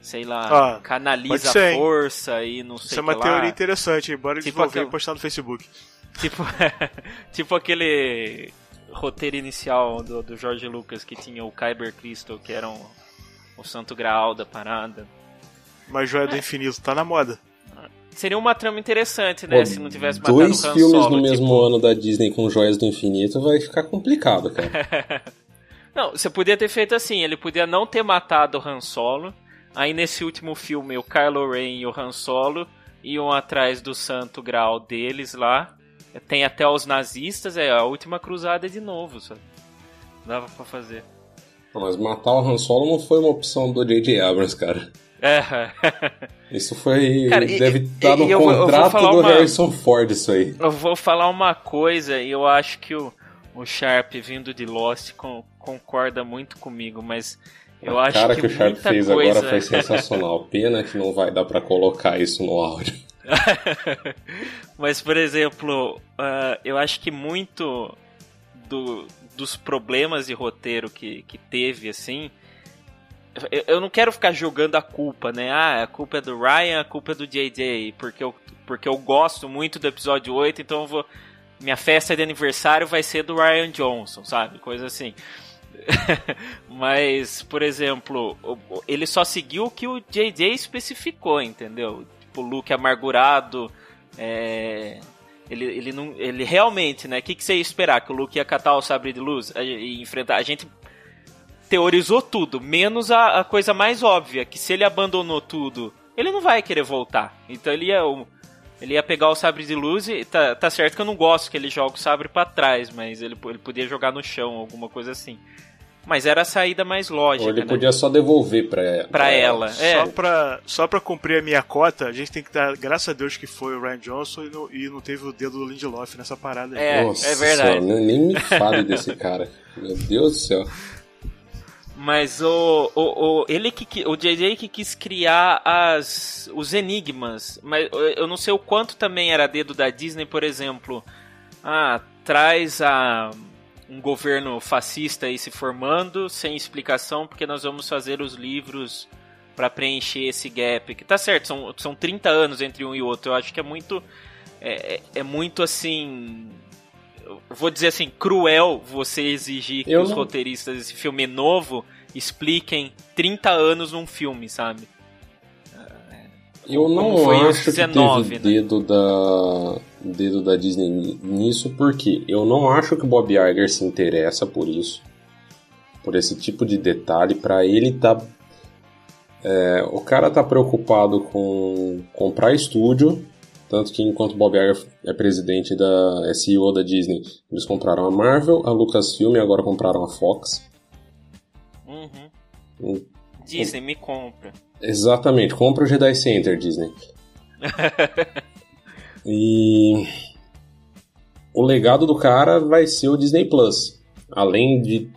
sei lá, ah, canaliza a força e não sei Isso é uma teoria interessante, embora tipo desenvolver aquela... postar no Facebook. Tipo, tipo aquele roteiro inicial do, do George Lucas que tinha o Kyber Crystal, que era um, o santo graal da parada. Mas Joia é. do Infinito tá na moda. Seria uma trama interessante, né? Pô, se não tivesse matado Dois o Han filmes Solo, no mesmo tipo... ano da Disney com Joias do Infinito vai ficar complicado, cara. não, você podia ter feito assim, ele podia não ter matado o Han Solo, aí nesse último filme o Kylo Ren e o Han Solo iam atrás do santo grau deles lá, tem até os nazistas, é a última cruzada de novo, sabe? Dava pra fazer. Mas matar o Han Solo não foi uma opção do J.J. Abrams, cara. É. isso foi. Cara, deve estar no contrato do uma... Harrison Ford, isso aí. Eu vou falar uma coisa e eu acho que o, o Sharp vindo de Lost com, concorda muito comigo, mas eu a acho cara que, que o Sharp fez coisa... agora foi sensacional. Pena que não vai dar para colocar isso no áudio. Mas, por exemplo, uh, eu acho que muito do, dos problemas de roteiro que, que teve, assim. Eu, eu, não quero ficar jogando a culpa, né? Ah, a culpa é do Ryan, a culpa é do JJ, porque eu, porque eu gosto muito do episódio 8, então eu vou. Minha festa de aniversário vai ser do Ryan Johnson, sabe? Coisa assim. Mas, por exemplo, ele só seguiu o que o JJ especificou, entendeu? Tipo Luke amargurado. É, ele, ele, não, ele realmente, né? O que, que você ia esperar? Que o Luke ia catar o sabre de luz e enfrentar. A gente teorizou tudo, menos a, a, coisa mais óbvia, que se ele abandonou tudo, ele não vai querer voltar. Então ele ia, ele ia pegar o sabre de luz e tá, tá certo que eu não gosto que ele jogue o sabre para trás, mas ele, ele podia jogar no chão, alguma coisa assim. Mas era a saída mais lógica. Ou ele né? podia só devolver pra, pra, pra ela. ela. É. Só, pra, só pra cumprir a minha cota, a gente tem que dar, graças a Deus que foi o Ryan Johnson e não, e não teve o dedo do Lindelof nessa parada aí. É, Nossa é verdade. nem me fale desse cara. Meu Deus do céu. Mas o, o, o ele que o JJ que quis criar as os enigmas, mas eu não sei o quanto também era dedo da Disney, por exemplo. Ah, traz a um governo fascista aí se formando sem explicação, porque nós vamos fazer os livros para preencher esse gap. Que tá certo, são, são 30 anos entre um e outro. Eu acho que é muito. É, é, é muito assim. Vou dizer assim, cruel você exigir que eu os não... roteiristas desse filme novo expliquem 30 anos num filme, sabe? Eu não acho 19, que teve né? dedo da dedo da Disney nisso, porque eu não acho que o Bob Iger se interessa por isso, por esse tipo de detalhe. Para ele tá, é, o cara tá preocupado com comprar estúdio, tanto que enquanto Bob Iger é presidente da é CEO da Disney, eles compraram a Marvel, a Lucasfilm e agora compraram a Fox. Uhum. Um, Disney me compra. Exatamente, compra o Jedi Center, Disney. e o legado do cara vai ser o Disney Plus, além de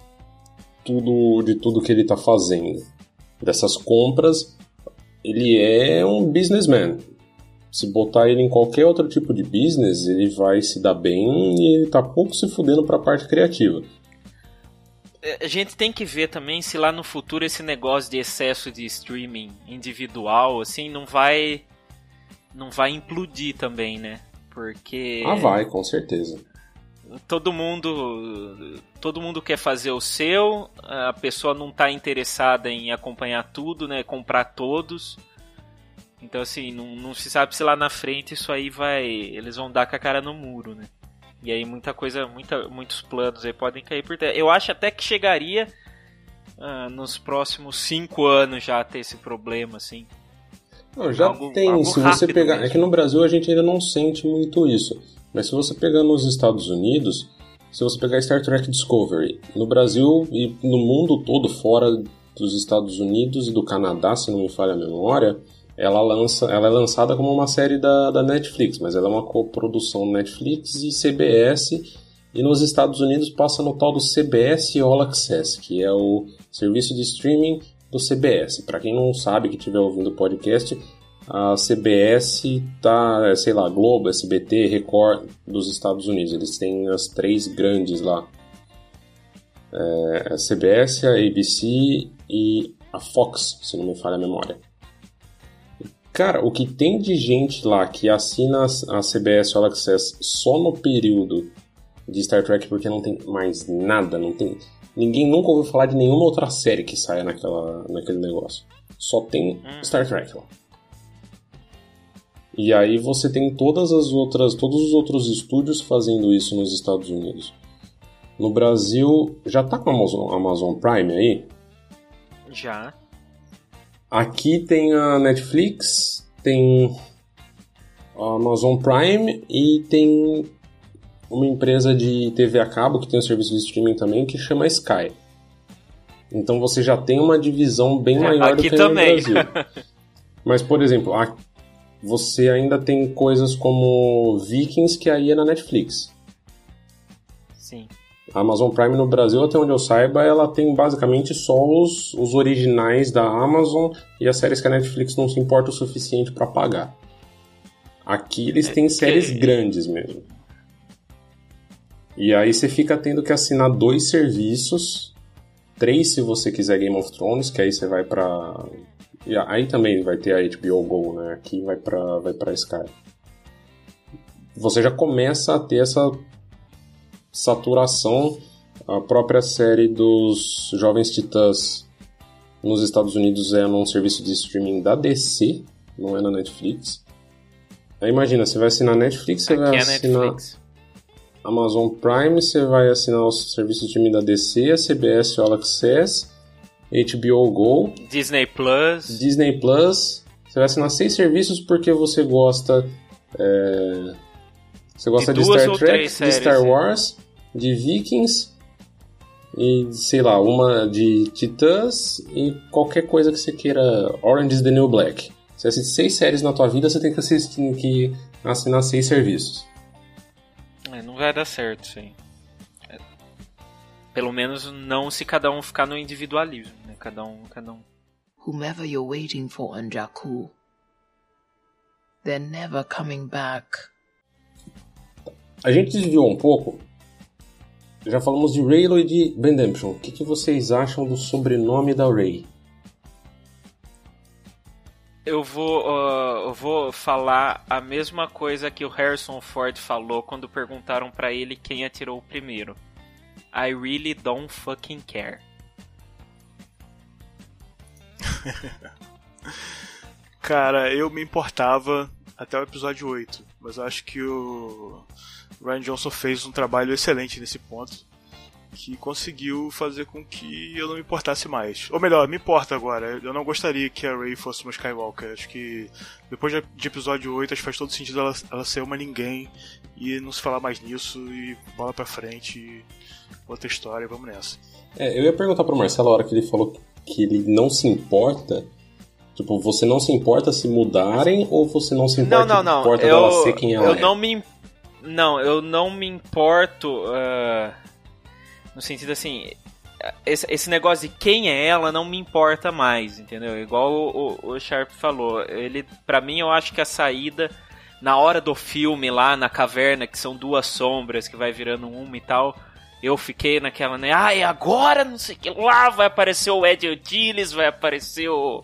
tudo de tudo que ele está fazendo, dessas compras, ele é um businessman. Se botar ele em qualquer outro tipo de business, ele vai se dar bem e ele tá pouco se fudendo para a parte criativa. É, a gente tem que ver também se lá no futuro esse negócio de excesso de streaming individual, assim, não vai. Não vai implodir também, né? Porque. Ah, vai, com certeza. Todo mundo. Todo mundo quer fazer o seu, a pessoa não está interessada em acompanhar tudo, né? Comprar todos. Então, assim, não, não se sabe se lá na frente isso aí vai. Eles vão dar com a cara no muro, né? E aí muita coisa, muita, muitos planos aí podem cair por terra. Eu acho até que chegaria ah, nos próximos cinco anos já ter esse problema, assim. Não, já Algo- tem. algo se você pegar. mesmo. É que no Brasil a gente ainda não sente muito isso. Mas se você pegar nos Estados Unidos, se você pegar Star Trek Discovery, no Brasil e no mundo todo, fora dos Estados Unidos e do Canadá, se não me falha a memória, ela, lança, ela é lançada como uma série da, da Netflix, mas ela é uma coprodução Netflix e CBS. E nos Estados Unidos passa no tal do CBS All Access, que é o serviço de streaming do CBS. Para quem não sabe, que estiver ouvindo o podcast, a CBS tá, é, sei lá, Globo, SBT, Record dos Estados Unidos. Eles têm as três grandes lá. É, a CBS, a ABC e a Fox, se não me falha a memória. Cara, o que tem de gente lá que assina a CBS All Access só no período de Star Trek porque não tem mais nada, não tem. Ninguém nunca ouviu falar de nenhuma outra série que saia naquela, naquele negócio. Só tem Star Trek lá. E aí você tem todas as outras, todos os outros estúdios fazendo isso nos Estados Unidos. No Brasil, já tá com a Amazon, Amazon Prime aí? Já. Aqui tem a Netflix, tem a Amazon Prime e tem uma empresa de TV a cabo que tem um serviço de streaming também que chama Sky. Então você já tem uma divisão bem maior do Aqui que também. no Brasil. Mas, por exemplo, você ainda tem coisas como Vikings que aí é na Netflix. Sim. A Amazon Prime no Brasil, até onde eu saiba, ela tem basicamente só os, os originais da Amazon e as séries que a Netflix não se importa o suficiente pra pagar. Aqui eles têm séries grandes mesmo. E aí você fica tendo que assinar dois serviços, três se você quiser Game of Thrones, que aí você vai pra. e aí também vai ter a HBO Go, né? Aqui vai pra, vai pra Sky. Você já começa a ter essa saturação. A própria série dos Jovens Titãs nos Estados Unidos é num serviço de streaming da DC, não é na Netflix. Aí imagina, você vai assinar Netflix, você vai Aqui é assinar Netflix. Amazon Prime, você vai assinar o serviço de streaming da DC, a CBS All Access, HBO Go, Disney Plus. Disney Plus. Você vai assinar seis serviços porque você gosta. é, Você gosta de, De Star Trek, de séries, Star. Wars, de Vikings e sei lá, uma de Titãs e qualquer coisa que você queira. Orange is the New Black. Você assiste seis séries na tua vida, você tem que, assistir, que assinar seis serviços. É, não vai dar certo isso aí. É, Pelo menos não se cada um ficar no individualismo, né? Cada um, cada um. Whomever you're waiting for on Jakku, they're never coming back. A gente desviou um pouco. Já falamos de Raylo e de Redemption. O que, que vocês acham do sobrenome da Ray? Eu vou, ah, eu vou falar a mesma coisa que o Harrison Ford falou quando perguntaram pra ele quem atirou primeiro. I really don't fucking care. Cara, eu me importava até o episódio 8, mas eu acho que o Ryan Johnson fez um trabalho excelente nesse ponto, que conseguiu fazer com que eu não me importasse mais. Ou melhor, me importa agora. Eu não gostaria que a Rey fosse uma Skywalker. Acho que depois de episódio 8, acho que faz todo sentido ela, ela ser uma ninguém e não se falar mais nisso e bola pra frente. outra história, vamos nessa. É, eu ia perguntar pro Marcelo a hora que ele falou que ele não se importa. Tipo, você não se importa se mudarem ou você não se Não, importa, não, não. importa Eu, dela ser quem ela eu é? não me. Não, eu não me importo. ah, no sentido assim. Esse, esse negócio de quem é ela não me importa mais, entendeu? Igual o, o, o Sharp falou. Ele, para mim, eu acho que a saída na hora do filme lá na caverna, que são duas sombras que vai virando uma e tal. Eu fiquei naquela, né? Ai, agora não sei o que lá, vai aparecer o Ed Antilles, vai aparecer o,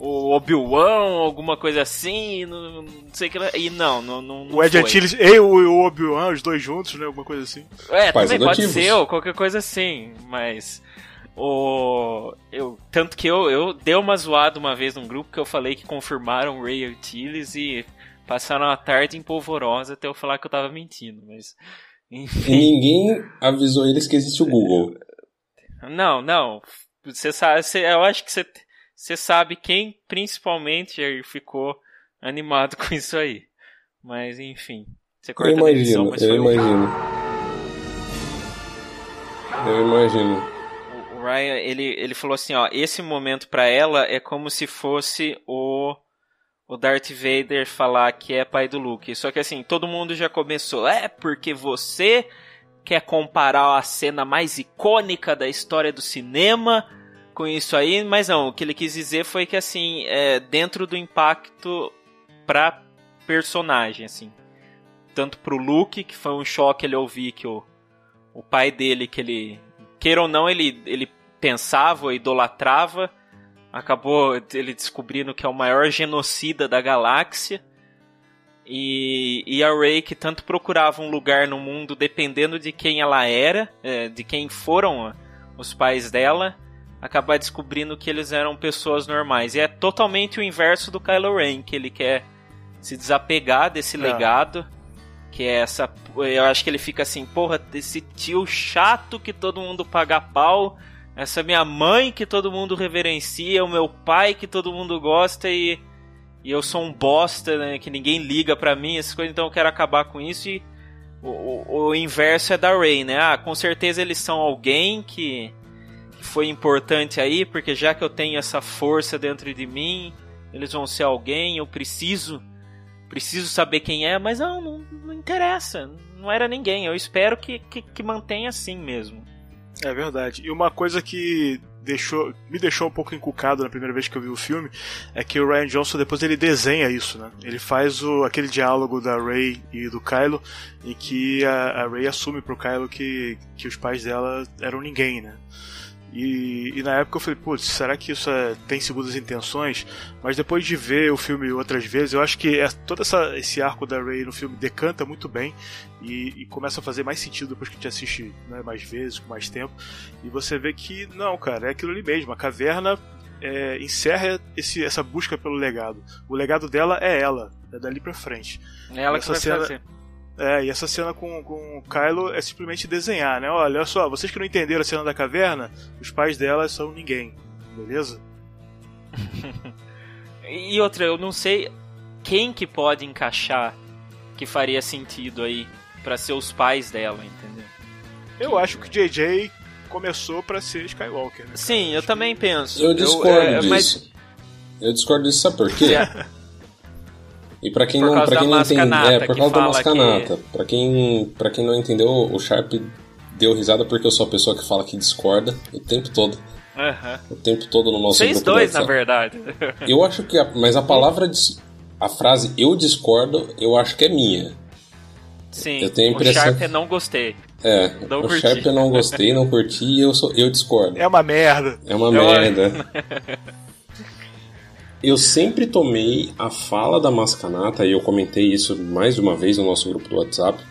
o Obi-Wan, alguma coisa assim, não, não sei o que lá. E não, não, não, não O Ed. Antilles e o Obi-Wan, os dois juntos, né? Alguma coisa assim. É, Pais também pode adotivos. ser, ou qualquer coisa assim, mas. O, eu, tanto que eu, eu dei uma zoada uma vez num grupo que eu falei que confirmaram o Ray Antilles e passaram a tarde em polvorosa até eu falar que eu tava mentindo, mas. E Enfim. ninguém avisou eles que existe o Google. Não, não. Você sabe, você, eu acho que você, você sabe quem principalmente ficou animado com isso aí. Mas enfim. Você corta Eu edição, imagino, mas eu imagino. Eu imagino. o Ryan, ele, ele falou assim, ó, esse momento pra ela é como se fosse o o Darth Vader falar que é pai do Luke. Só que assim, todo mundo já começou, é porque você quer comparar a cena mais icônica da história do cinema com isso aí, mas não, o que ele quis dizer foi que assim, é, dentro do impacto pra personagem, assim, tanto pro Luke, que foi um choque ele ouvir que o, o pai dele, que ele, queira ou não, ele, ele pensava, idolatrava, acabou ele descobrindo que é o maior genocida da galáxia. E, e a Rey que tanto procurava um lugar no mundo dependendo de quem ela era, é, de quem foram os pais dela, acabar descobrindo que eles eram pessoas normais. E é totalmente o inverso do Kylo Ren, que ele quer se desapegar desse É. legado, que é essa, eu acho que ele fica assim, porra, desse tio chato que todo mundo paga pau, essa minha mãe que todo mundo reverencia, o meu pai que todo mundo gosta e, e eu sou um bosta, né, que ninguém liga pra mim, essas coisas, então eu quero acabar com isso e o, o, o inverso é da Rey, né? Ah, com certeza eles são alguém que foi importante aí, porque já que eu tenho essa força dentro de mim, eles vão ser alguém, eu preciso preciso saber quem é, mas não, não, não interessa, não era ninguém. Eu espero que, que, que mantenha assim mesmo. É verdade. E uma coisa que deixou, me deixou um pouco encucado na primeira vez que eu vi o filme é que o Ryan Johnson depois ele desenha isso, né? Ele faz o, aquele diálogo da Rey e do Kylo em que a, a Rey assume pro Kylo que, que os pais dela eram ninguém, né? E, e na época eu falei, putz, será que isso é- tem segundas intenções? Mas depois de ver o filme outras vezes, eu acho que é, todo essa, esse arco da Rey no filme decanta muito bem e, e começa a fazer mais sentido depois que a gente assiste né, mais vezes, com mais tempo. E você vê que, não, cara, é aquilo ali mesmo. A caverna é, encerra esse, essa busca pelo legado. O legado dela é ela, é dali pra frente. É ela que Essa vai cena- fazer. É, e essa cena com, com o Kylo é simplesmente desenhar, né? Olha só, vocês que não entenderam a cena da caverna, os pais dela são ninguém, beleza? E outra, eu não sei quem que pode encaixar que faria sentido aí pra ser os pais dela, entendeu? Eu acho que o JJ começou pra ser Skywalker, né? Sim, eu também penso. Eu discordo é, disso. mas- Eu discordo disso, sabe por quê? E pra quem Por não, da quem não entende, mascanata, é por que causa da mascanata. Pra quem, pra quem não entendeu, o Sharp deu risada porque eu sou a pessoa que fala que discorda o tempo todo. aham. O tempo todo no nosso Vocês grupo do dois, na verdade. Eu acho que. A, mas a palavra. A frase eu discordo, eu acho que é minha. Sim, Eu tenho a o impressão- Sharp é não gostei. É, Não o curti. Sharp eu não gostei, não curti e eu, sou, eu discordo. É uma merda. É uma Eu- merda. Eu sempre tomei a fala da Mascanata, e eu comentei isso mais de uma vez no nosso grupo do WhatsApp,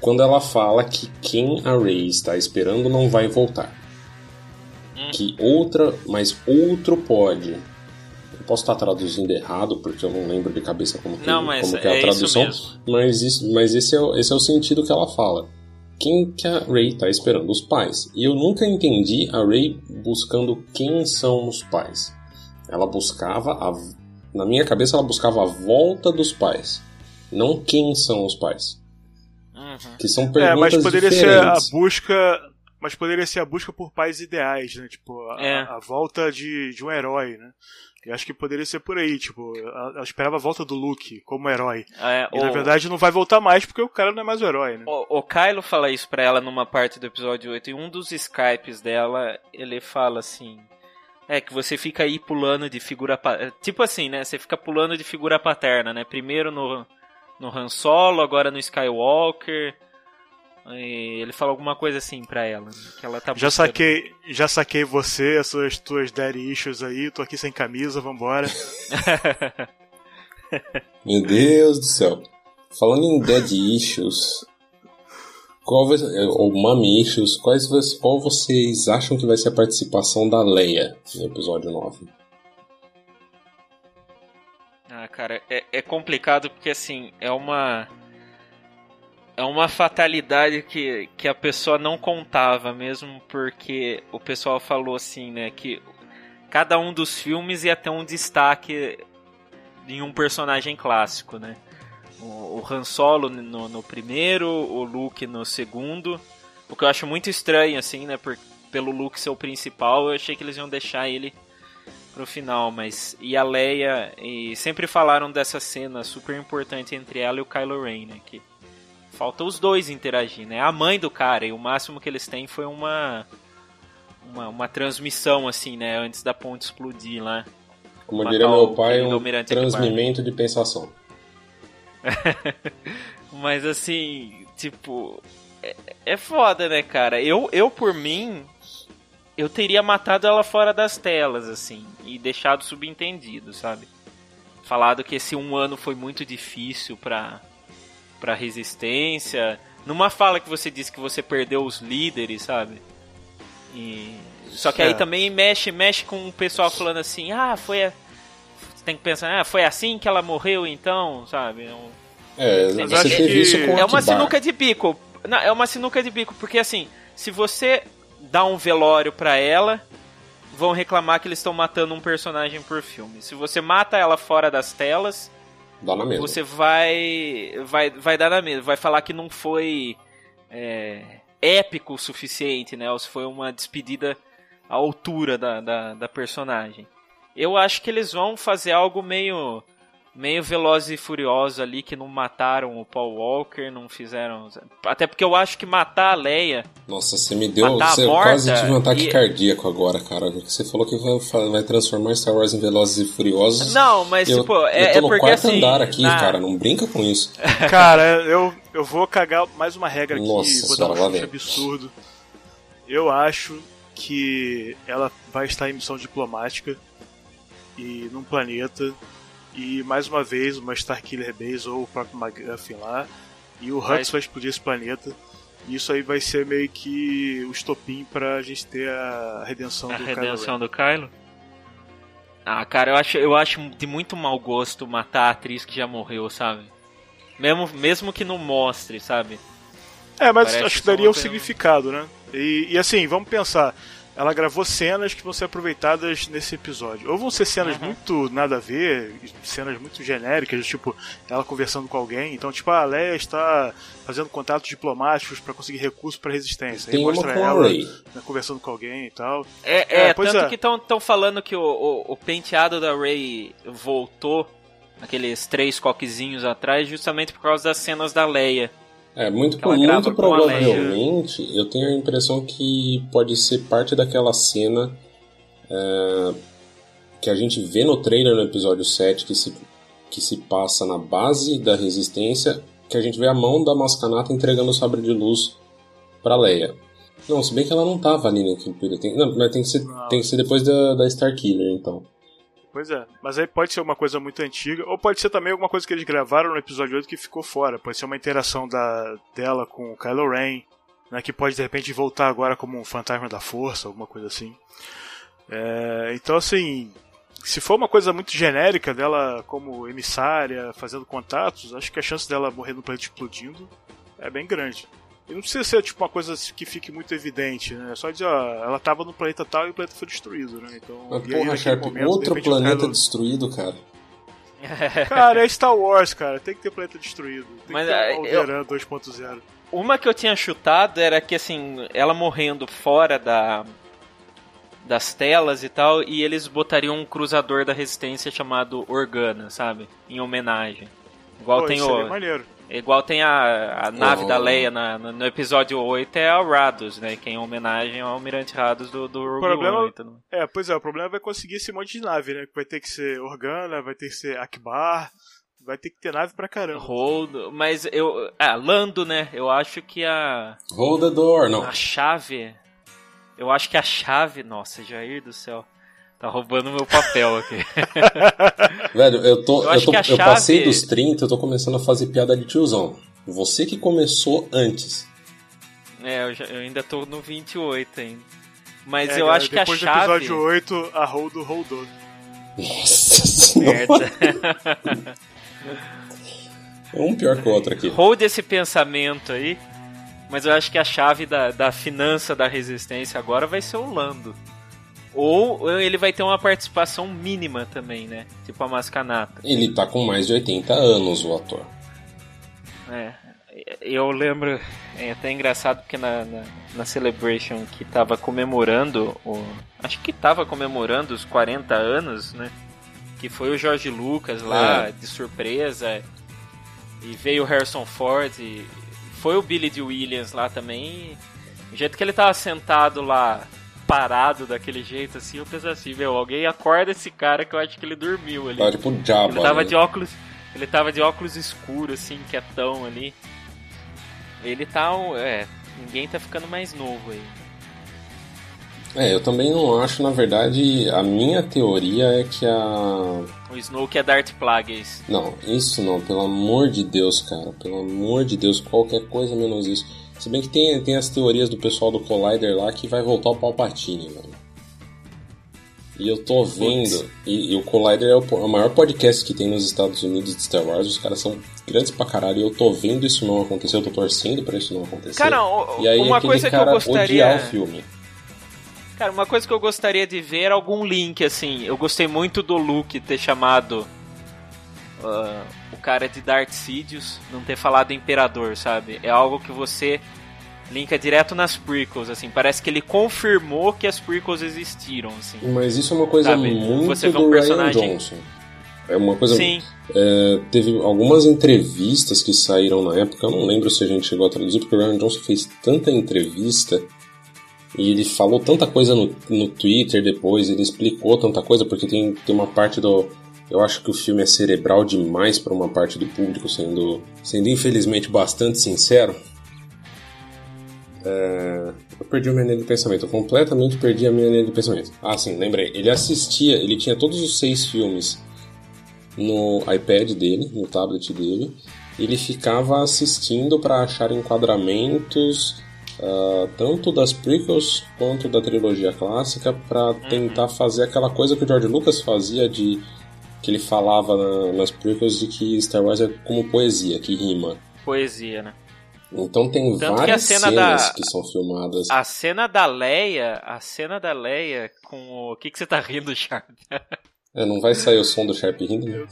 quando ela fala que quem a Rey está esperando não vai voltar. Hum. Que outra, mas outro pode. Eu posso estar traduzindo errado, porque eu não lembro de cabeça como que, Não, como que é a é isso tradução, mesmo. mas, isso, mas esse, é, o- esse é o sentido que ela fala quem que a Ray tá esperando? Os pais. E eu nunca entendi a Ray buscando quem são os pais. Ela buscava a, na minha cabeça ela buscava a volta dos pais, não quem são os pais. Uhum. Que são É, perguntas mas poderia ser a diferentes. busca. Mas poderia ser a busca por pais ideais, né? Tipo, a, É. a volta de, de um herói, né? Eu acho que poderia ser por aí, tipo, ela ela esperava a volta do Luke como herói. É, E o, na verdade não vai voltar mais porque o cara não é mais o herói, né? o, o Kylo fala isso pra ela numa parte do episódio 8. E um dos Skypes dela, ele fala assim. É que você fica aí pulando de figura. pa- Tipo assim, né? Você fica pulando de figura paterna, né? Primeiro no, no Han Solo, agora no Skywalker. E ele fala alguma coisa assim pra ela. né, Que ela tá Já saquei, já saquei você, as suas tuas daddy issues aí, tô aqui sem camisa, vambora. Meu Deus do céu. Falando em Dead Issues, qual vai, ou Issues, quais, qual vocês acham que vai ser a participação da Leia no episódio 9? Ah, cara, é, é complicado porque assim, é uma. é uma fatalidade que, que a pessoa não contava, mesmo porque o pessoal falou assim, né, que cada um dos filmes ia ter um destaque em um personagem clássico, né? O, o Han Solo no, no, primeiro, o Luke no segundo. O que eu acho muito estranho, assim, né? Por, pelo Luke ser o principal, eu achei que eles iam deixar ele pro final, mas e a Leia e sempre falaram dessa cena super importante entre ela e o Kylo Ren, né? Que falta os dois interagir, né? A mãe do cara e o máximo que eles têm foi uma uma, uma transmissão assim, né? Antes da ponte explodir lá. Como diria meu pai, um transmimento de pensação. Mas assim, tipo, é, é foda, né, cara? Eu, eu por mim, eu teria matado ela fora das telas, assim, e deixado subentendido, sabe? Falado que esse um ano foi muito difícil pra, pra resistência. Numa fala que você disse que você perdeu os líderes, sabe? E... Só que aí é. também mexe, mexe com o pessoal falando assim, ah, foi a... tem que pensar, ah, foi assim que ela morreu então, sabe? É, é você teve isso com É uma sinuca de bico. Não, é uma sinuca de bico, porque assim, se você dá um velório pra ela, vão reclamar que eles estão matando um personagem por filme. Se você mata ela fora das telas, você vai, vai, vai dar na mesma. Vai falar que não foi é, épico o suficiente, né? Ou se foi uma despedida à altura da, da, da personagem. Eu acho que eles vão fazer algo meio meio velozes e furiosos ali que não mataram o Paul Walker, não fizeram. Até porque eu acho que matar a Leia. Nossa, você me deu. Você morta, quase tive um ataque e... cardíaco agora, cara. Você falou que vai, vai, transformar Star Wars em Velozes e Furiosos. Não, mas eu, tipo, é, eu tô é no porque quarto assim, andar aqui, na... cara. Não brinca com isso. Cara, eu, eu vou cagar mais uma regra aqui. Nossa, vou dar um absurdo. Eu acho que ela vai estar em missão diplomática e num planeta e mais uma vez uma Starkiller Base ou o próprio McGuffin lá. E o Hux vai explodir esse planeta. E isso aí vai ser meio que o estopim pra gente ter a redenção a do Kylo. A redenção Kylo do Kylo? Ah, cara, eu acho, eu acho de muito mau gosto matar a atriz que já morreu, sabe? Mesmo, mesmo que não mostre, sabe? É, mas Parece acho que daria um significado, né? E, e assim, vamos pensar ela gravou cenas que vão ser aproveitadas nesse episódio. Ou vão ser cenas uhum. muito nada a ver, cenas muito genéricas, tipo, ela conversando com alguém. Então, tipo, a Leia está fazendo contatos diplomáticos para conseguir recursos para resistência. Tem Aí mostra ela né, conversando com alguém e tal. É, é, é tanto é. que estão falando que o, o, o penteado da Rey voltou aqueles três coquezinhos atrás justamente por causa das cenas da Leia. É, muito, muito provavelmente eu tenho a impressão que pode ser parte daquela cena é, que a gente vê no trailer no episódio 7 que se, que se passa na base da resistência, que a gente vê a mão da Mascanata entregando o sabre de luz para Leia. Não, se bem que ela não tava ali naquele período. Tem, não, mas tem que ser, tem que ser depois da, da Starkiller, então. Pois é, mas aí pode ser uma coisa muito antiga, ou pode ser também alguma coisa que eles gravaram no episódio 8 que ficou fora. Pode ser uma interação da, dela com o Kylo Ren, né, que pode de repente voltar agora como um fantasma da força, alguma coisa assim. É, então, assim, se for uma coisa muito genérica dela como emissária, fazendo contatos, acho que a chance dela morrer no planeta explodindo é bem grande. E não precisa ser tipo uma coisa que fique muito evidente, né? É só dizer, ó, ela tava no planeta tal e o planeta foi destruído, né? Então, Mas porra, Sharp, momento, outro planeta destruído, cara. Cara, é Star Wars, cara. Tem que ter planeta destruído. Tem Mas, que ter Alderan eu... 2.0. Uma que eu tinha chutado era que, assim, ela morrendo fora da das telas e tal, e eles botariam um cruzador da resistência chamado Organa, sabe? Em homenagem. Igual Pô, tem o. Maneiro. Igual tem a, a nave oh. da Leia na, no, no, episódio 8 é a Rados, né? Que é em homenagem ao Almirante Rados do, do Rogue problema, One. Então... É, pois é, o problema vai conseguir esse monte de nave, né? Vai ter que ser Organa, vai ter que ser Akbar, vai ter que ter nave pra caramba. Hold, mas eu. Ah, Lando, né? Eu acho que a. Hold the door, não. A chave. Eu acho que a chave. Nossa, Jair do céu. Tá roubando meu papel aqui. Velho, eu tô. Eu, eu, tô, chave... eu, passei dos 30, eu tô começando a fazer piada de tiozão. Você que começou antes. É, eu, já, eu ainda tô no 28 ainda. Mas é, eu acho que a chave. Depois do episódio 8, a Roldo roldou. Nossa Merda. Um pior que o outro aqui. Hold esse pensamento aí. Mas eu acho que a chave da, da finança da resistência agora vai ser o Lando. Ou ele vai ter uma participação mínima também, né? Tipo a Mascanata. Ele tá com mais de 80 anos, o ator. É. Eu lembro, é até engraçado porque na, na, na Celebration que tava comemorando, o, acho que tava comemorando os 40 anos, né? Que foi o George Lucas lá, É. de surpresa, e veio o Harrison Ford, e foi o Billy D. Williams lá também. O jeito que ele tava sentado lá, parado daquele jeito assim, eu pensei assim, meu, alguém acorda esse cara que eu acho que ele dormiu ali. Tá tipo Jabba. Ele tava né? de óculos. Ele tava de óculos escuros, assim, quietão ali. Ele tá. um- É, ninguém tá ficando mais novo aí. É, eu também não acho, na verdade, a minha teoria é que a. O Snoke é Darth Plagueis. Não, isso não, pelo amor de Deus, cara. Pelo amor de Deus, qualquer coisa menos isso. Se bem que tem, tem as teorias do pessoal do Collider lá que vai voltar o Palpatine, velho. E eu tô vendo, e, e o Collider é o, é o maior podcast que tem nos Estados Unidos de Star Wars, os caras são grandes pra caralho, e eu tô vendo isso não acontecer, eu tô torcendo pra isso não acontecer. Cara, o- e aí uma coisa que eu gostaria- o filme. Cara, uma coisa que eu gostaria de ver era algum link, assim. Eu gostei muito do Luke ter chamado ah, cara de Darth Sidious, não ter falado Imperador, sabe? É algo que você linka direto nas prequels, assim. Parece que ele confirmou que as prequels existiram, assim. Mas isso é uma coisa Sabe, muito você vê do um Ryan personagem- Johnson. É uma coisa. Sim. é, teve algumas entrevistas que saíram na época, eu não lembro se a gente chegou a traduzir, porque o Ryan Johnson fez tanta entrevista e ele falou tanta coisa no, no Twitter depois, ele explicou tanta coisa, porque tem, tem uma parte do. Eu acho que o filme é cerebral demais para uma parte do público, sendo, sendo infelizmente bastante sincero. É, eu perdi a minha linha de pensamento, eu completamente perdi a minha linha de pensamento. Ah, sim, lembrei. Ele assistia, ele tinha todos os seis filmes no iPad dele, no tablet dele. Ele ficava assistindo para achar enquadramentos ah, tanto das prequels quanto da trilogia clássica para tentar fazer aquela coisa que o George Lucas fazia de que ele falava na- nas prequels de que Star Wars é como poesia, que rima. Poesia, né? Então tem Tanto que várias cena cenas da- que são filmadas. A cena da Leia, a cena da Leia com o... O que que você tá rindo, Charles? É, não vai sair o som do Sharp rindo, né?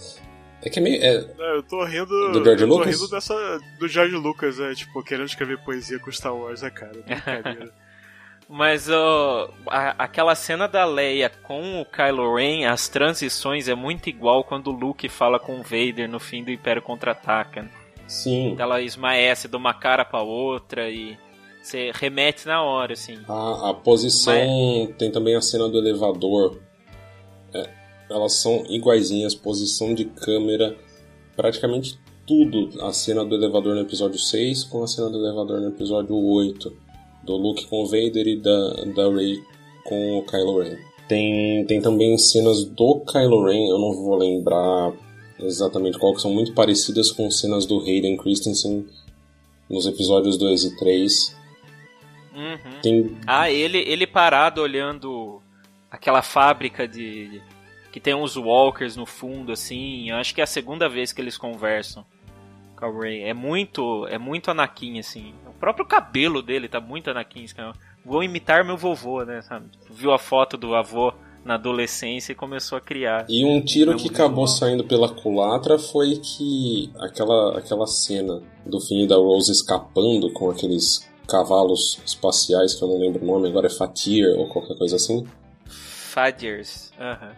É que é meio. é- Não, eu tô rindo. Do George eu tô Lucas? rindo dessa. Do George Lucas, é, tipo, querendo escrever poesia com Star Wars, é cara. Brincadeira. Mas ó, a- aquela cena da Leia com o Kylo Ren, as transições é muito igual quando o Luke fala com o Vader no fim do Império Contra-Ataca. né? sim. Ela esmaece de uma cara pra outra e você remete na hora, assim. A, a posição. Tem também a cena do elevador. É, elas são iguaizinhas, posição de câmera, praticamente tudo. A cena do elevador no episódio 6 com a cena do elevador no episódio 8. Do Luke com o Vader e da, da Rey com o Kylo Ren. Tem, tem também cenas do Kylo Ren, eu não vou lembrar exatamente qual, que são muito parecidas com cenas do Hayden Christensen nos episódios 2 e 3. Uhum. Tem Ah, ele, ele parado olhando aquela fábrica de. que tem uns walkers no fundo, assim. Eu acho que é a segunda vez que eles conversam com o Ray. É muito. É muito Anakin, assim. O próprio cabelo dele tá muito Anakin. assim, ó. Vou imitar meu vovô, né? Sabe? Viu a foto do avô na adolescência e começou a criar. E um tiro que acabou saindo pela culatra foi que aquela, aquela cena do fim da Rose escapando com aqueles cavalos espaciais, que eu não lembro o nome, agora é Fatir ou qualquer coisa assim. Fadgers. Aham.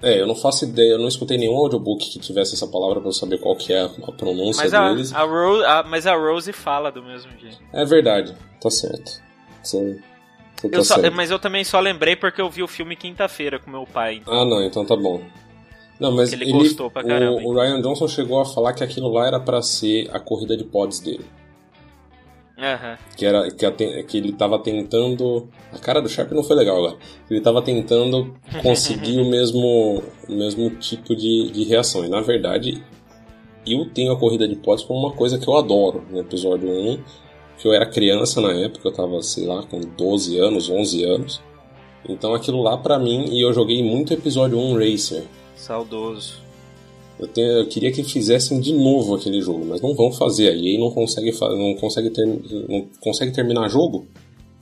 É, eu não faço ideia, eu não escutei nenhum audiobook que tivesse essa palavra pra eu saber qual que é a, pronúncia Mas a, deles. a, Rose, a- mas a Rose fala do mesmo jeito. É verdade, tá certo. Você tá Eu só- certo. mas eu também só lembrei porque eu vi o filme quinta-feira com meu pai. Ah, não, então tá bom. Não, mas Ele ele, gostou pra caramba, o, o Ryan Johnson chegou a falar que aquilo lá era pra ser a corrida de pods dele. Aham. que era que, que ele tava tentando a cara do Sharp não foi legal agora ele tava tentando conseguir o mesmo o mesmo tipo de, de reação. E na verdade eu tenho a corrida de pods como uma coisa que eu adoro no episódio 1 que eu era criança na época eu tava sei lá com 12 anos 11 anos. Então aquilo lá pra mim e eu joguei muito episódio 1 Racer. Saudoso. Eu, tenho, eu, queria que fizessem de novo aquele jogo, mas não vão fazer. A EA não consegue, não consegue, ter, não consegue terminar jogo,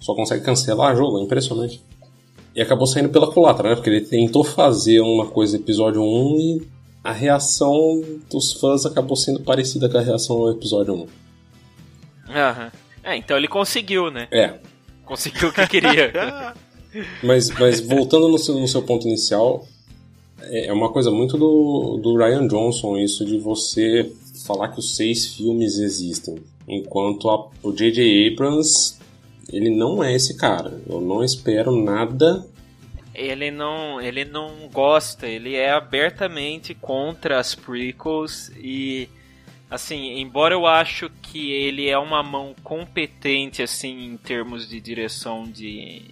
só consegue cancelar jogo, é impressionante. E acabou saindo pela culatra, né? Porque ele tentou fazer uma coisa episódio 1 e a reação dos fãs acabou sendo parecida com a reação ao episódio 1. Aham. É, então ele conseguiu, né? É. Conseguiu o que queria. mas, mas voltando no seu, no seu ponto inicial, é, é uma coisa muito do, do Ryan Johnson isso de você falar que os seis filmes existem. Enquanto a, o J.J. Abrams, ele não é esse cara. Eu não espero nada. Ele não, ele não gosta, ele é abertamente contra as prequels e assim, embora eu acho que ele é uma mão competente assim em termos de direção de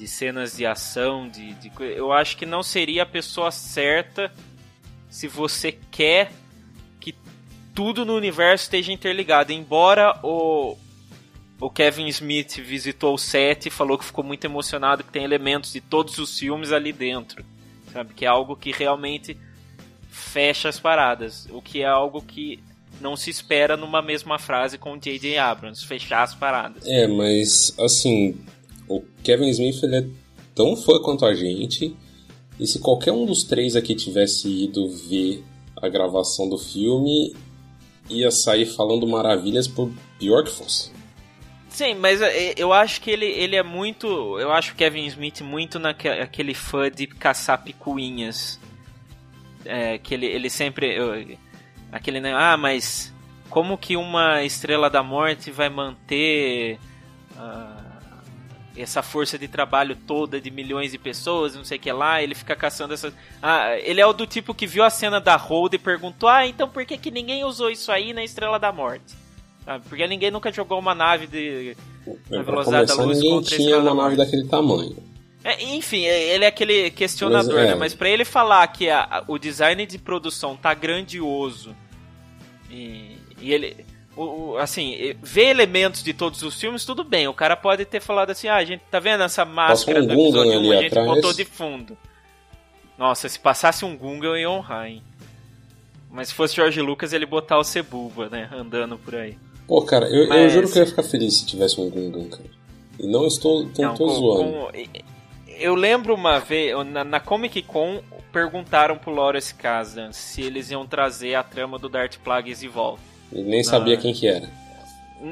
de cenas de ação, de, de, eu acho que não seria a pessoa certa se você quer que tudo no universo esteja interligado. Embora o, o Kevin Smith visitou o set e falou que ficou muito emocionado que tem elementos de todos os filmes ali dentro, sabe? Que é algo que realmente fecha as paradas, o que é algo que não se espera numa mesma frase com J.J. Abrams, fechar as paradas. É, mas assim, o Kevin Smith ele é tão fã quanto a gente. E se qualquer um dos três aqui tivesse ido ver a gravação do filme, ia sair falando maravilhas por pior que fosse. Sim, mas é, eu acho que ele, ele é muito. Eu acho o Kevin Smith muito naquele fã de caçar picuinhas. É, que ele, ele sempre. Eu, aquele. Né, ah, mas como que uma estrela da morte vai manter. Uh, essa força de trabalho toda de milhões de pessoas, não sei o que lá, ele fica caçando essas. Ah, ele é o do tipo que viu a cena da Hold e perguntou: Ah, então por que, que ninguém usou isso aí na Estrela da Morte? Sabe? Porque ninguém nunca jogou uma nave de. Na velocidade começar, da luz ninguém tinha uma nave daquele tamanho. É, enfim, é, ele é aquele questionador, mas, é. né? Mas pra ele falar que a, o design de produção tá grandioso e, e ele o, o, assim, ver elementos de todos os filmes, tudo bem. O cara pode ter falado assim, ah, a gente tá vendo essa máscara um do episódio 1, a gente atrás. botou de fundo. Nossa, se passasse um Gunga eu ia honrar, hein? Mas se fosse George Lucas, ele botar o Cebuba, né? Andando por aí. Pô, cara, eu, Mas... eu juro que eu ia ficar feliz se tivesse um Gungan, cara. E não estou, não, não tô com, zoando. Com... Eu lembro uma vez, na, na, Comic Con, perguntaram pro Lawrence Kasdan se eles iam trazer a trama do Darth Plagueis de volta. Ele nem sabia quem que era.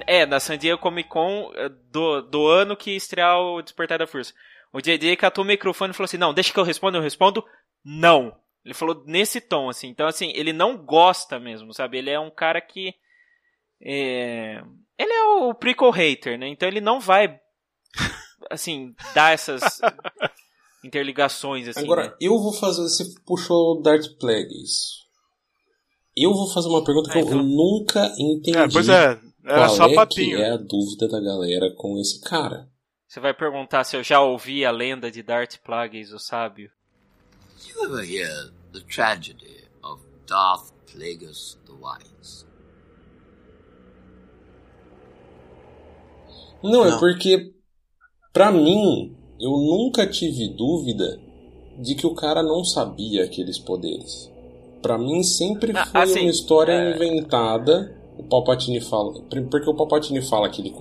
É, na San Diego Comic Con eh, do, do ano que estrear o Despertar da Força. O JJ catou o microfone e falou assim: Não, deixa que eu respondo, eu respondo. Não. Ele falou nesse tom, assim. Então, assim, ele não gosta mesmo, sabe? Ele é um cara que. É... Ele é o prequel hater, né? Então ele não vai, assim, dar essas interligações, assim. Agora, né? eu vou fazer. Você puxou Darth Plagueis. Eu vou fazer uma pergunta que eu então. nunca entendi. É, pois é, era qual só é papinho. que é a dúvida da galera com esse cara. Você vai perguntar se eu já ouvi a lenda de Darth Plagueis, o sábio. You ever hear the tragedy of Darth Plagueis the Wise? Não, é Não, é porque, pra mim, eu nunca tive dúvida de que o cara não sabia aqueles poderes. Para mim sempre ah, foi assim, uma história é... inventada. O Palpatine fala, porque o Palpatine fala que ele,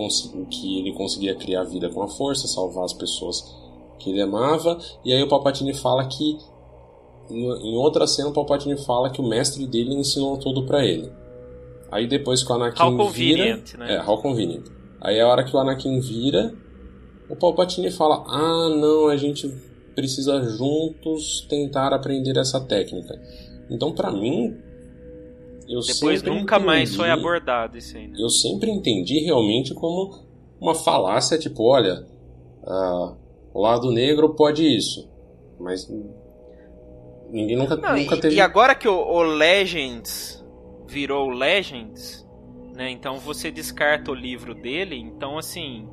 que ele conseguia criar vida com a força, salvar as pessoas que ele amava, e aí o Palpatine fala que em outra cena o Palpatine fala que o mestre dele ensinou tudo para ele. Aí depois que o Anakin how vira, né? é, how convenient. Aí a hora que o Anakin vira, o Palpatine fala: "Ah, não, a gente precisa juntos tentar aprender essa técnica". Então, para mim, eu Depois nunca entendi, mais foi abordado isso aí. Né? Eu sempre entendi realmente como uma falácia, tipo, olha, uh, o lado negro pode isso, mas ninguém nunca, Não, nunca e, teve. E agora que o, o Legends virou Legends, né? Então você descarta o livro dele, então assim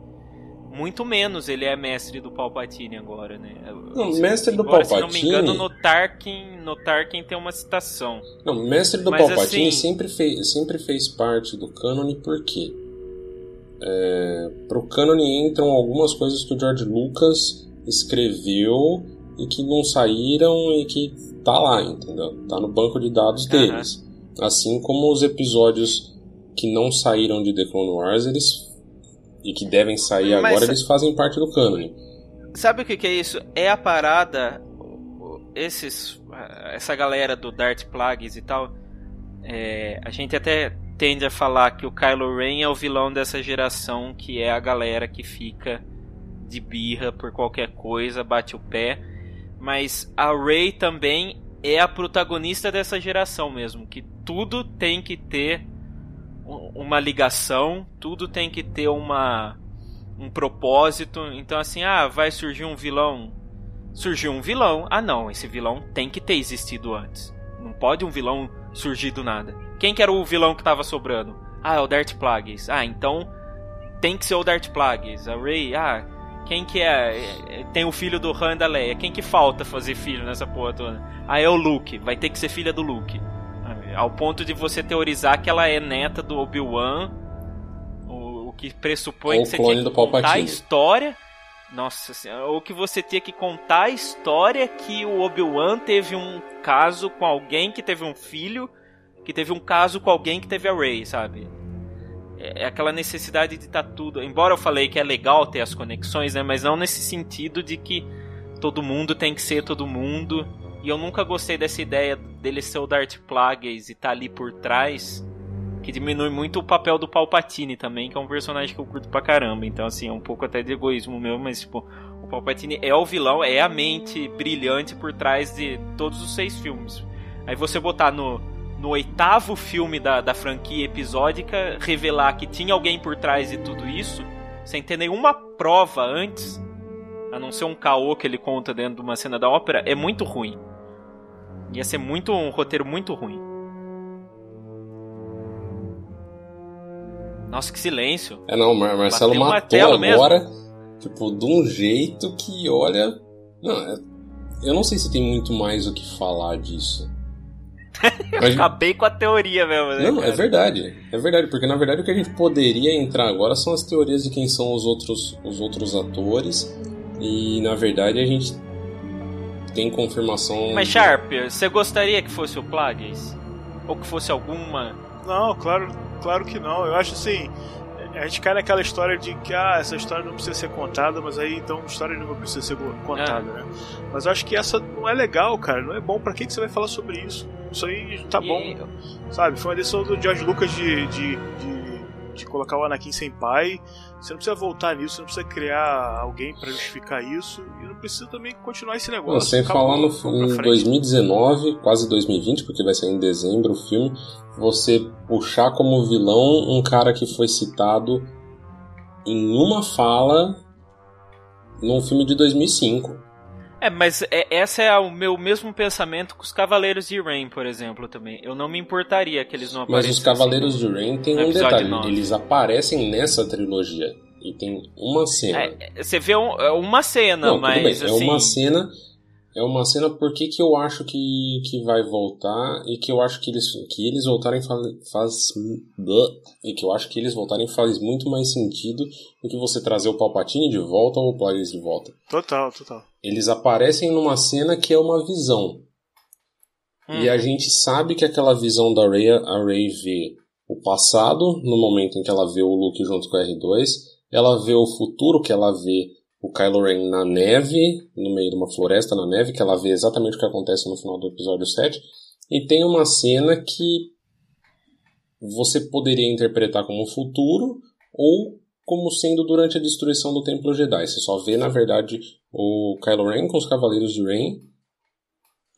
muito menos ele é mestre do Palpatine agora, né? Não, mestre do Palpatine. Se não me engano, no Tarkin, no Tarkin tem uma citação. Não, mestre do Mas, Palpatine assim... sempre, fez, sempre fez parte do cânone porque é, pro cânone entram algumas coisas que o George Lucas escreveu e que não saíram e que tá lá, entendeu? Tá no banco de dados deles. Assim como os episódios que não saíram de The Clone Wars, eles e que devem sair Mas- agora, eles fazem parte do cânone. Sabe o que, que é isso? É a parada. Esses. Essa galera do Dart Plagues e tal. é, a gente até tende a falar que o Kylo Ren é o vilão dessa geração, que é a galera que fica de birra por qualquer coisa, bate o pé. Mas a Rey também é a protagonista dessa geração mesmo, que tudo tem que ter uma ligação, tudo tem que ter uma um propósito. Então assim, ah, vai surgir um vilão. Surgiu um vilão. Ah, não, esse vilão tem que ter existido antes. Não pode um vilão surgir do nada. Quem que era o vilão que tava sobrando? Ah, é o Darth Plagueis. Ah, então tem que ser o Darth Plagueis. A Rey, ah, quem que é? É, Tem o filho do Han da Leia. Quem que falta fazer filho nessa porra toda? Ah, é o Luke. Vai ter que ser filha do Luke. Ao ponto de você teorizar que ela é neta do Obi-Wan. O, o que pressupõe Ou que você tinha que contar a Palpatine. história. Nossa senhora, ou que você tinha que contar a história que o Obi-Wan teve um caso com alguém que teve um filho, que teve um caso com alguém que teve a Rey, sabe? É é aquela necessidade de estar tudo. Embora eu falei que é legal ter as conexões, né? Mas não nesse sentido de que todo mundo tem que ser todo mundo. E eu nunca gostei dessa ideia dele ser o Darth Plagueis e estar ali por trás. Que diminui muito o papel do Palpatine também, que é um personagem que eu curto pra caramba. Então, assim, é um pouco até de egoísmo meu, mas, tipo, o Palpatine é o vilão, é a mente brilhante por trás de todos os seis filmes. Aí você botar no, no oitavo filme da, da franquia episódica, revelar que tinha alguém por trás de tudo isso, sem ter nenhuma prova antes, a não ser um caô que ele conta dentro de uma cena da ópera, é muito ruim. Ia ser muito um roteiro muito ruim. Nossa, que silêncio. É não, Mar Marcelo Bateu matou martelo mesmo. agora, tipo, de um jeito que, olha. Não, é- eu não sei se tem muito mais o que falar disso. Mas- Acabei com a teoria mesmo, né? não, é cara? verdade. É verdade, porque na verdade o que a gente poderia entrar agora são as teorias de quem são os outros, os outros atores. E na verdade a gente tem confirmação. Mas Sharp, você gostaria que fosse o Plagueis? Ou que fosse alguma. Não, claro, claro que não. Eu acho assim. A gente cai naquela história de que ah, essa história não precisa ser contada, mas aí então a história não precisa ser contada, né? Mas eu acho que essa não é legal, cara. Não é bom. Pra que, que você vai falar sobre isso? Isso aí tá bom. E- Sabe? Foi uma decisão do George Lucas de, de, de, de colocar o Anakin sem pai. Você não precisa voltar nisso, você não precisa criar alguém pra justificar isso. E não precisa também continuar esse negócio. Não, sem falar no, em frente. 2019, quase 2020, porque vai sair em dezembro o filme, você puxar como vilão um cara que foi citado em uma fala num filme de 2005. É, mas é, essa é o meu mesmo pensamento com os Cavaleiros de Rain, por exemplo, também. Eu não me importaria que eles não Mas aparecessem. os Cavaleiros de Rain tem um detalhe, nove. eles aparecem nessa trilogia e tem uma cena. É, você vê um- é uma cena, Não, mas bem, assim. é uma cena. É uma cena porque que eu acho que, que vai voltar e que eu acho que eles que eles voltarem faz, faz e que eu acho que eles voltarem faz muito mais sentido do que você trazer o Palpatine de volta ou o Plagueis de volta. Total, total. Eles aparecem numa cena que é uma visão. Hum. E a gente sabe que aquela visão da Rey, a Rey vê o passado, no momento em que ela vê o Luke junto com o R2, ela vê o futuro, que ela vê o Kylo Ren na neve, no meio de uma floresta na neve, que ela vê exatamente o que acontece no final do episódio 7, e tem uma cena que você poderia interpretar como futuro ou como sendo durante a destruição do Templo Jedi. Você só vê, na verdade, o Kylo Ren com os Cavaleiros de Ren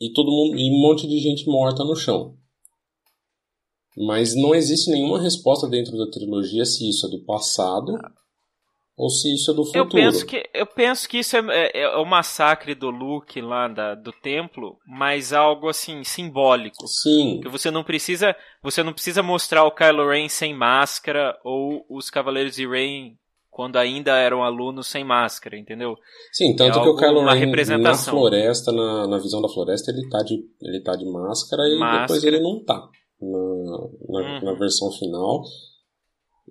e todo mundo e um monte de gente morta no chão. Mas não existe nenhuma resposta dentro da trilogia se isso é do passado ou se isso é do futuro. Eu penso que, eu penso que isso é, é- é o massacre do Luke lá da- do templo, mas algo assim simbólico. Sim, Que você não precisa, você não precisa mostrar o Kylo Ren sem máscara ou os Cavaleiros de Rain quando ainda eram alunos sem máscara, entendeu? sim, tanto é que o Kylo Ren na floresta, na, na visão da floresta, ele tá de, ele tá de máscara e Máscara. depois ele não tá na, na, Uhum. na versão final.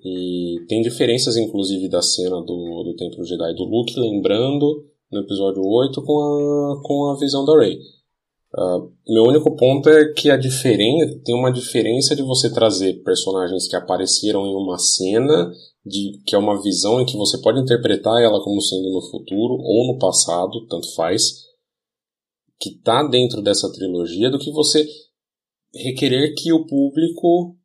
E tem diferenças, inclusive, da cena do, do Templo Jedi do Luke lembrando no episódio 8 com a, com a visão da Rey. Uh, meu único ponto é que a diferença tem uma diferença de você trazer personagens que apareceram em uma cena de que é uma visão em que você pode interpretar ela como sendo no futuro ou no passado, tanto faz, que está dentro dessa trilogia, do que você requerer que o público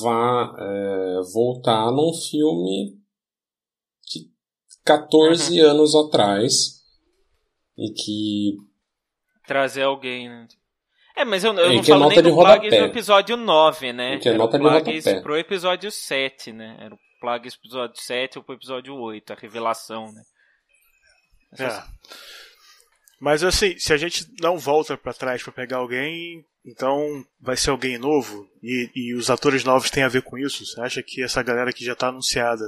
vá é, voltar num filme de 14 uhum. anos atrás e que trazer alguém, né? É, mas eu, eu não falo nem do Plagueis do episódio 9, né? Que é nota de Plagueis pro episódio 7, né? Era o Plagueis episódio 7 ou pro episódio 8, a revelação, né? É. Mas assim, se a gente não volta para trás para pegar alguém, então vai ser alguém novo e, e, os atores novos têm a ver com isso? Você acha que essa galera que já tá anunciada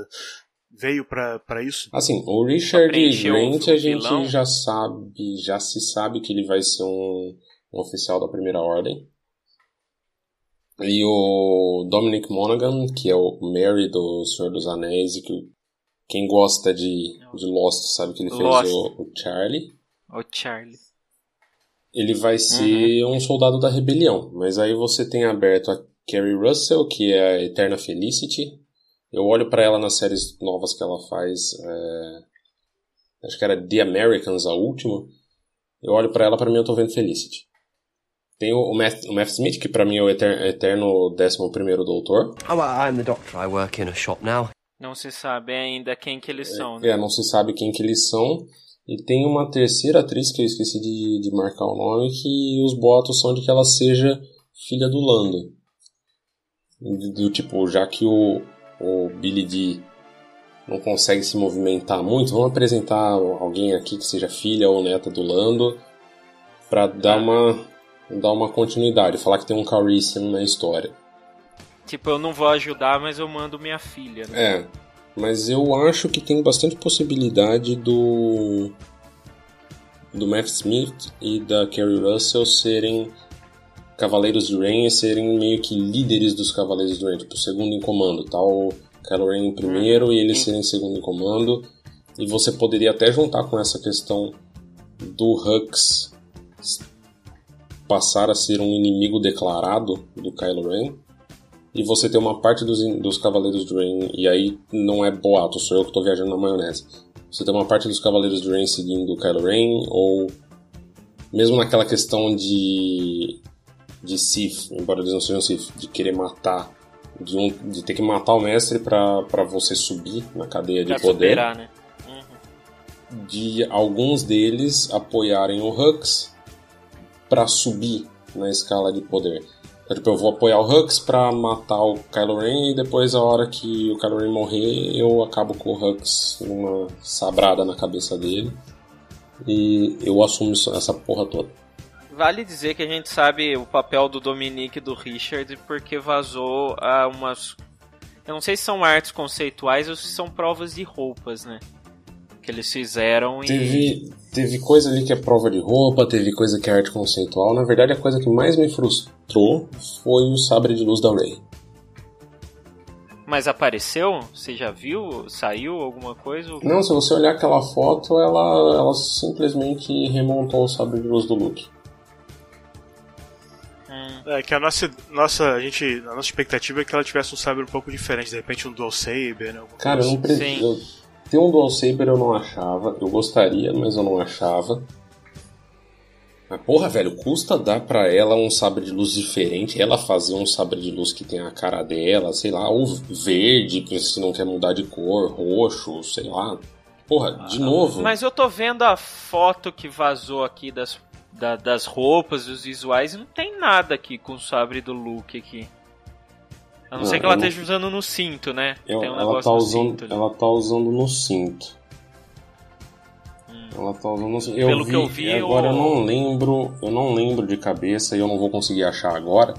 veio para isso? Assim, o Richard Grant a gente vilão. já sabe, já se sabe que ele vai ser um, um, oficial da Primeira Ordem. E o Dominic Monaghan, que é o Mary do Senhor dos Anéis, e que quem gosta de, de Lost sabe que ele fez o, o, Charlie. O Charlie. Ele vai ser uhum. um soldado da rebelião, mas aí você tem aberto a Carrie Russell, que é a Eterna Felicity, eu olho para ela nas séries novas que ela faz. É... Acho que era The Americans, a última. Eu olho para ela, para mim eu tô vendo Felicity. Tem o, Matt, o Matt Smith, que para mim é o eterno, eterno 11 doutor. Oh, I'm the doctor. I work in a shop now. Não se sabe ainda quem que eles são, né? É, não se sabe quem que eles são. E tem uma terceira atriz que eu esqueci de, de marcar o nome, que os boatos são de que ela seja filha do Lando. Do, tipo, já que o, o Billy D não consegue se movimentar muito, vamos apresentar alguém aqui que seja filha ou neta do Lando para dar uma dar uma continuidade, falar que tem um Carician na história. Tipo, eu não vou ajudar, mas eu mando minha filha. Né? É, mas eu acho que tem bastante possibilidade do do Matt Smith e da Carrie Russell serem Cavaleiros de Rain serem meio que líderes dos Cavaleiros de Rain, tipo, segundo em comando, tal tá? Kylo Ren em primeiro e eles serem segundo em comando. E você poderia até juntar com essa questão do Hux passar a ser um inimigo declarado do Kylo Ren. E você ter uma parte dos, dos Cavaleiros de Rain, e aí não é boato, sou eu que estou viajando na maionese. Você tem uma parte dos Cavaleiros de Rain seguindo o Kylo Ren, ou mesmo naquela questão de de Sith, embora eles não sejam Sith, de querer matar, de, um, de ter que matar o mestre para você subir na cadeia de pra poder. Superar, né? Uhum. De alguns deles apoiarem o Hux para subir na escala de poder. Então, tipo, eu vou apoiar o Hux pra matar o Kylo Ren e depois, a hora que o Kylo Ren morrer, eu acabo com o Hux numa sabrada na cabeça dele. E eu assumo essa porra toda. Vale dizer que a gente sabe o papel do Dominique e do Richard porque vazou a umas. Eu não sei se são artes conceituais ou se são provas de roupas, né? Que eles fizeram e. Teve, teve coisa ali que é prova de roupa, teve coisa que é arte conceitual. Na verdade, a coisa que mais me frustrou foi o sabre de luz da Ray. Mas apareceu? Você já viu? Saiu alguma coisa? Não, se você olhar aquela foto, ela, ela simplesmente remontou o sabre de luz do Luke. É que a nossa, nossa, a gente, a nossa expectativa é que ela tivesse um sabre um pouco diferente, de repente um dual saber, né? Cara, eu não preciso. Assim. Ter um dual saber eu não achava, eu gostaria, mas eu não achava. Mas porra, velho, custa dar pra ela um sabre de luz diferente, ela fazer um sabre de luz que tem a cara dela, sei lá, ou verde, se não quer mudar de cor, roxo, sei lá. Porra, de ah, novo. Mas eu tô vendo a foto que vazou aqui das da, das roupas, dos visuais, não tem nada aqui com o sabre do Luke aqui. A não, não ser que ela esteja usando no cinto, né? Eu, tem um ela, tá usando, cinto, ela tá usando no cinto. Ela tá. Eu Pelo vi, que eu vi, agora eu... eu não lembro, eu não lembro de cabeça e eu não vou conseguir achar agora.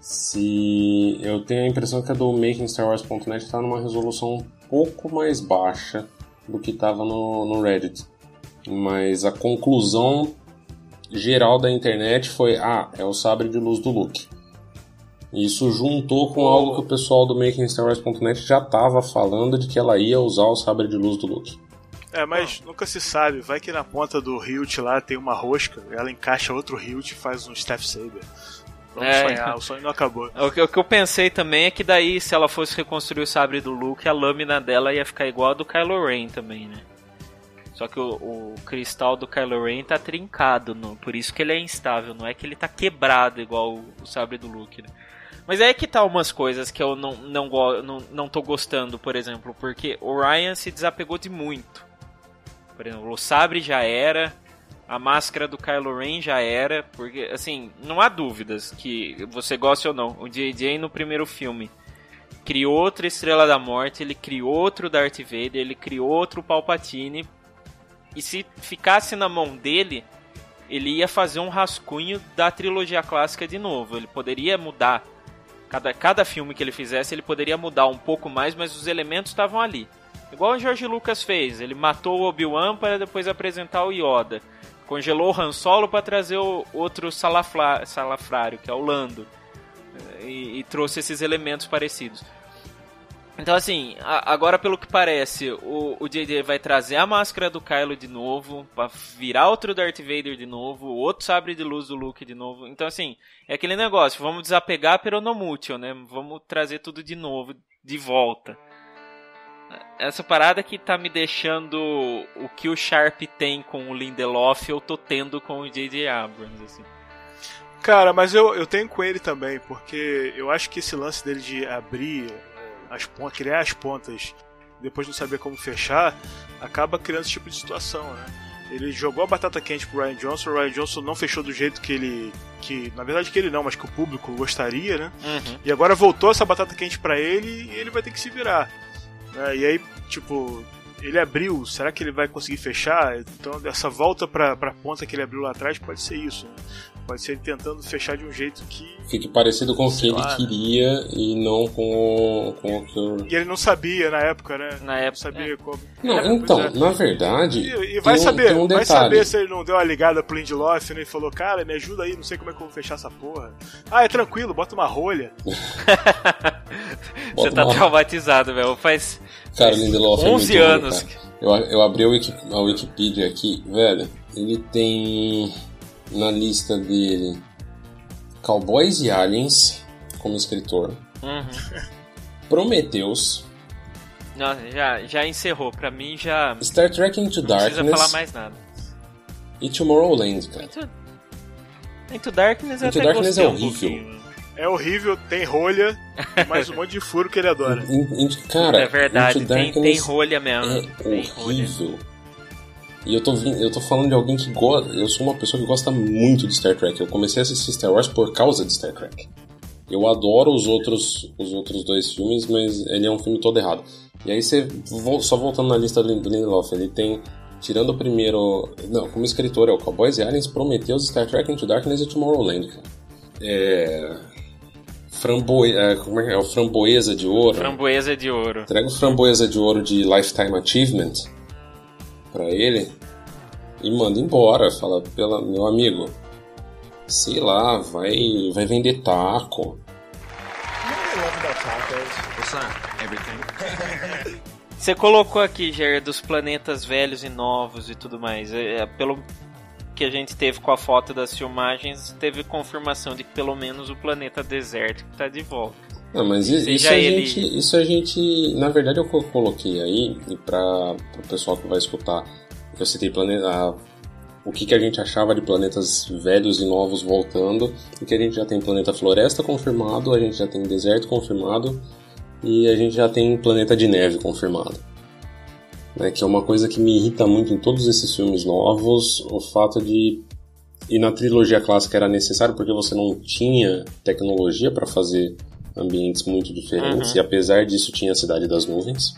Se eu tenho a impressão que a do MakingStarWars.net está numa resolução um pouco mais baixa do que estava no, no Reddit. Mas a conclusão geral da internet foi: ah, é o sabre de luz do Luke. Isso juntou com algo que o pessoal do MakingStarWars.net já estava falando de que ela ia usar o sabre de luz do Luke. É, mas nunca se sabe. Vai que na ponta do hilt lá tem uma rosca, ela encaixa outro hilt e faz um Staff Saber. Vamos É. sonhar, o sonho não acabou. O que, o que eu pensei também é que daí, se ela fosse reconstruir o sabre do Luke, a lâmina dela ia ficar igual a do Kylo Ren também, né? Só que o, o cristal do Kylo Ren tá trincado, no, por isso que ele é instável, não é que ele tá quebrado igual o, o sabre do Luke, né? Mas é que tá umas coisas que eu não, não, não, não tô gostando, por exemplo, porque o Ryan se desapegou de muito. Por exemplo, o sabre já era, a máscara do Kylo Ren já era, porque, assim, não há dúvidas que você goste ou não. O JJ no primeiro filme criou outra Estrela da Morte, ele criou outro Darth Vader, ele criou outro Palpatine. E se ficasse na mão dele, ele ia fazer um rascunho da trilogia clássica de novo. Ele poderia mudar. Cada, cada filme que ele fizesse, ele poderia mudar um pouco mais, mas os elementos estavam ali. Igual o George Lucas fez. Ele matou o Obi-Wan para depois apresentar o Yoda. Congelou o Han Solo para trazer o outro salafla- salafrário, que é o Lando. E, e trouxe esses elementos parecidos. Então, assim, a- agora pelo que parece, o, o JJ vai trazer a máscara do Kylo de novo, pra virar outro Darth Vader de novo, outro sabre de luz do Luke de novo. Então, assim, é aquele negócio, vamos desapegar peronomútil, né? Vamos trazer tudo de novo, de volta. Essa parada que tá me deixando o que o Sharp tem com o Lindelof, eu tô tendo com o J.J. Abrams, assim. Cara, mas eu, eu tenho com ele também, porque eu acho que esse lance dele de abrir eh, as pontas, criar as pontas, depois não saber como fechar, acaba criando esse tipo de situação, né? Ele jogou a batata quente pro Ryan Johnson, o Ryan Johnson não fechou do jeito que ele. que Na verdade que ele não, mas que o público gostaria, né? Uhum. E agora voltou essa batata quente pra ele e ele vai ter que se virar. Né? E aí, tipo, ele abriu, será que ele vai conseguir fechar? Então, essa volta pra, pra ponta que ele abriu lá atrás pode ser isso. Né? Pode ser ele tentando fechar de um jeito que. Fique parecido com o que ele lá, né? queria e não com o, com o que. E ele não sabia na época, né? Na época, Não sabia como. Não, É, então, é. na verdade. E, e vai tem um- saber, tem um vai saber se ele não deu uma ligada pro Lindelof né, e falou, cara, me ajuda aí, não sei como é que eu vou fechar essa porra. Ah, é tranquilo, bota uma rolha. Você tá uma- traumatizado, velho. Faz Cara, o Lindelof é 11 muito bom, anos. cara. Eu, eu abri a, Wiki, a Wikipedia aqui, velho. Ele tem na lista dele Cowboys e Aliens como escritor, Uhum. Prometheus, Não, já, já encerrou. Pra mim já não Star Trek Into precisa falar Darkness mais nada. e Tomorrowland, cara. Into, Into Darkness Into Darkness é um horrível. pouquinho. É horrível, tem rolha mais um monte de furo que ele adora. Cara, é verdade, tem, tem rolha mesmo. é tem rolha. horrível. E eu tô, eu tô falando de alguém que gosta. Eu sou uma pessoa que gosta muito de Star Trek. Eu comecei a assistir Star Wars por causa de Star Trek. Eu adoro os outros, os outros dois filmes, mas ele é um filme todo errado. E aí você, só voltando na lista do Lin- do Lindelof, ele tem, tirando o primeiro, não, como escritor é o Cowboys e Aliens, Prometheus, Star Trek Into Darkness e Tomorrowland. cara. É... Framboe, é, como é que é? O Framboesa de Ouro. Framboesa de ouro. Entrega o Framboesa de Ouro de Lifetime Achievement pra ele e manda embora. Fala, pela, meu amigo, sei lá, vai, vai vender taco. Você colocou aqui, Ger, dos planetas velhos e novos e tudo mais. É, é, pelo que a gente teve com a foto das filmagens, teve confirmação de que pelo menos o planeta desértico tá de volta. Não, mas isso a, ele- gente, isso a gente. Na verdade, eu co- coloquei aí, e para o pessoal que vai escutar, eu citei planeta. O que, que a gente achava de planetas velhos e novos voltando, e que a gente já tem planeta floresta confirmado, a gente já tem deserto confirmado, e a gente já tem planeta de neve confirmado. Né, que é uma coisa que me irrita muito em todos esses filmes novos, o fato de. E na trilogia clássica era necessário porque você não tinha tecnologia para fazer ambientes muito diferentes, Uhum. e apesar disso tinha a Cidade das Nuvens.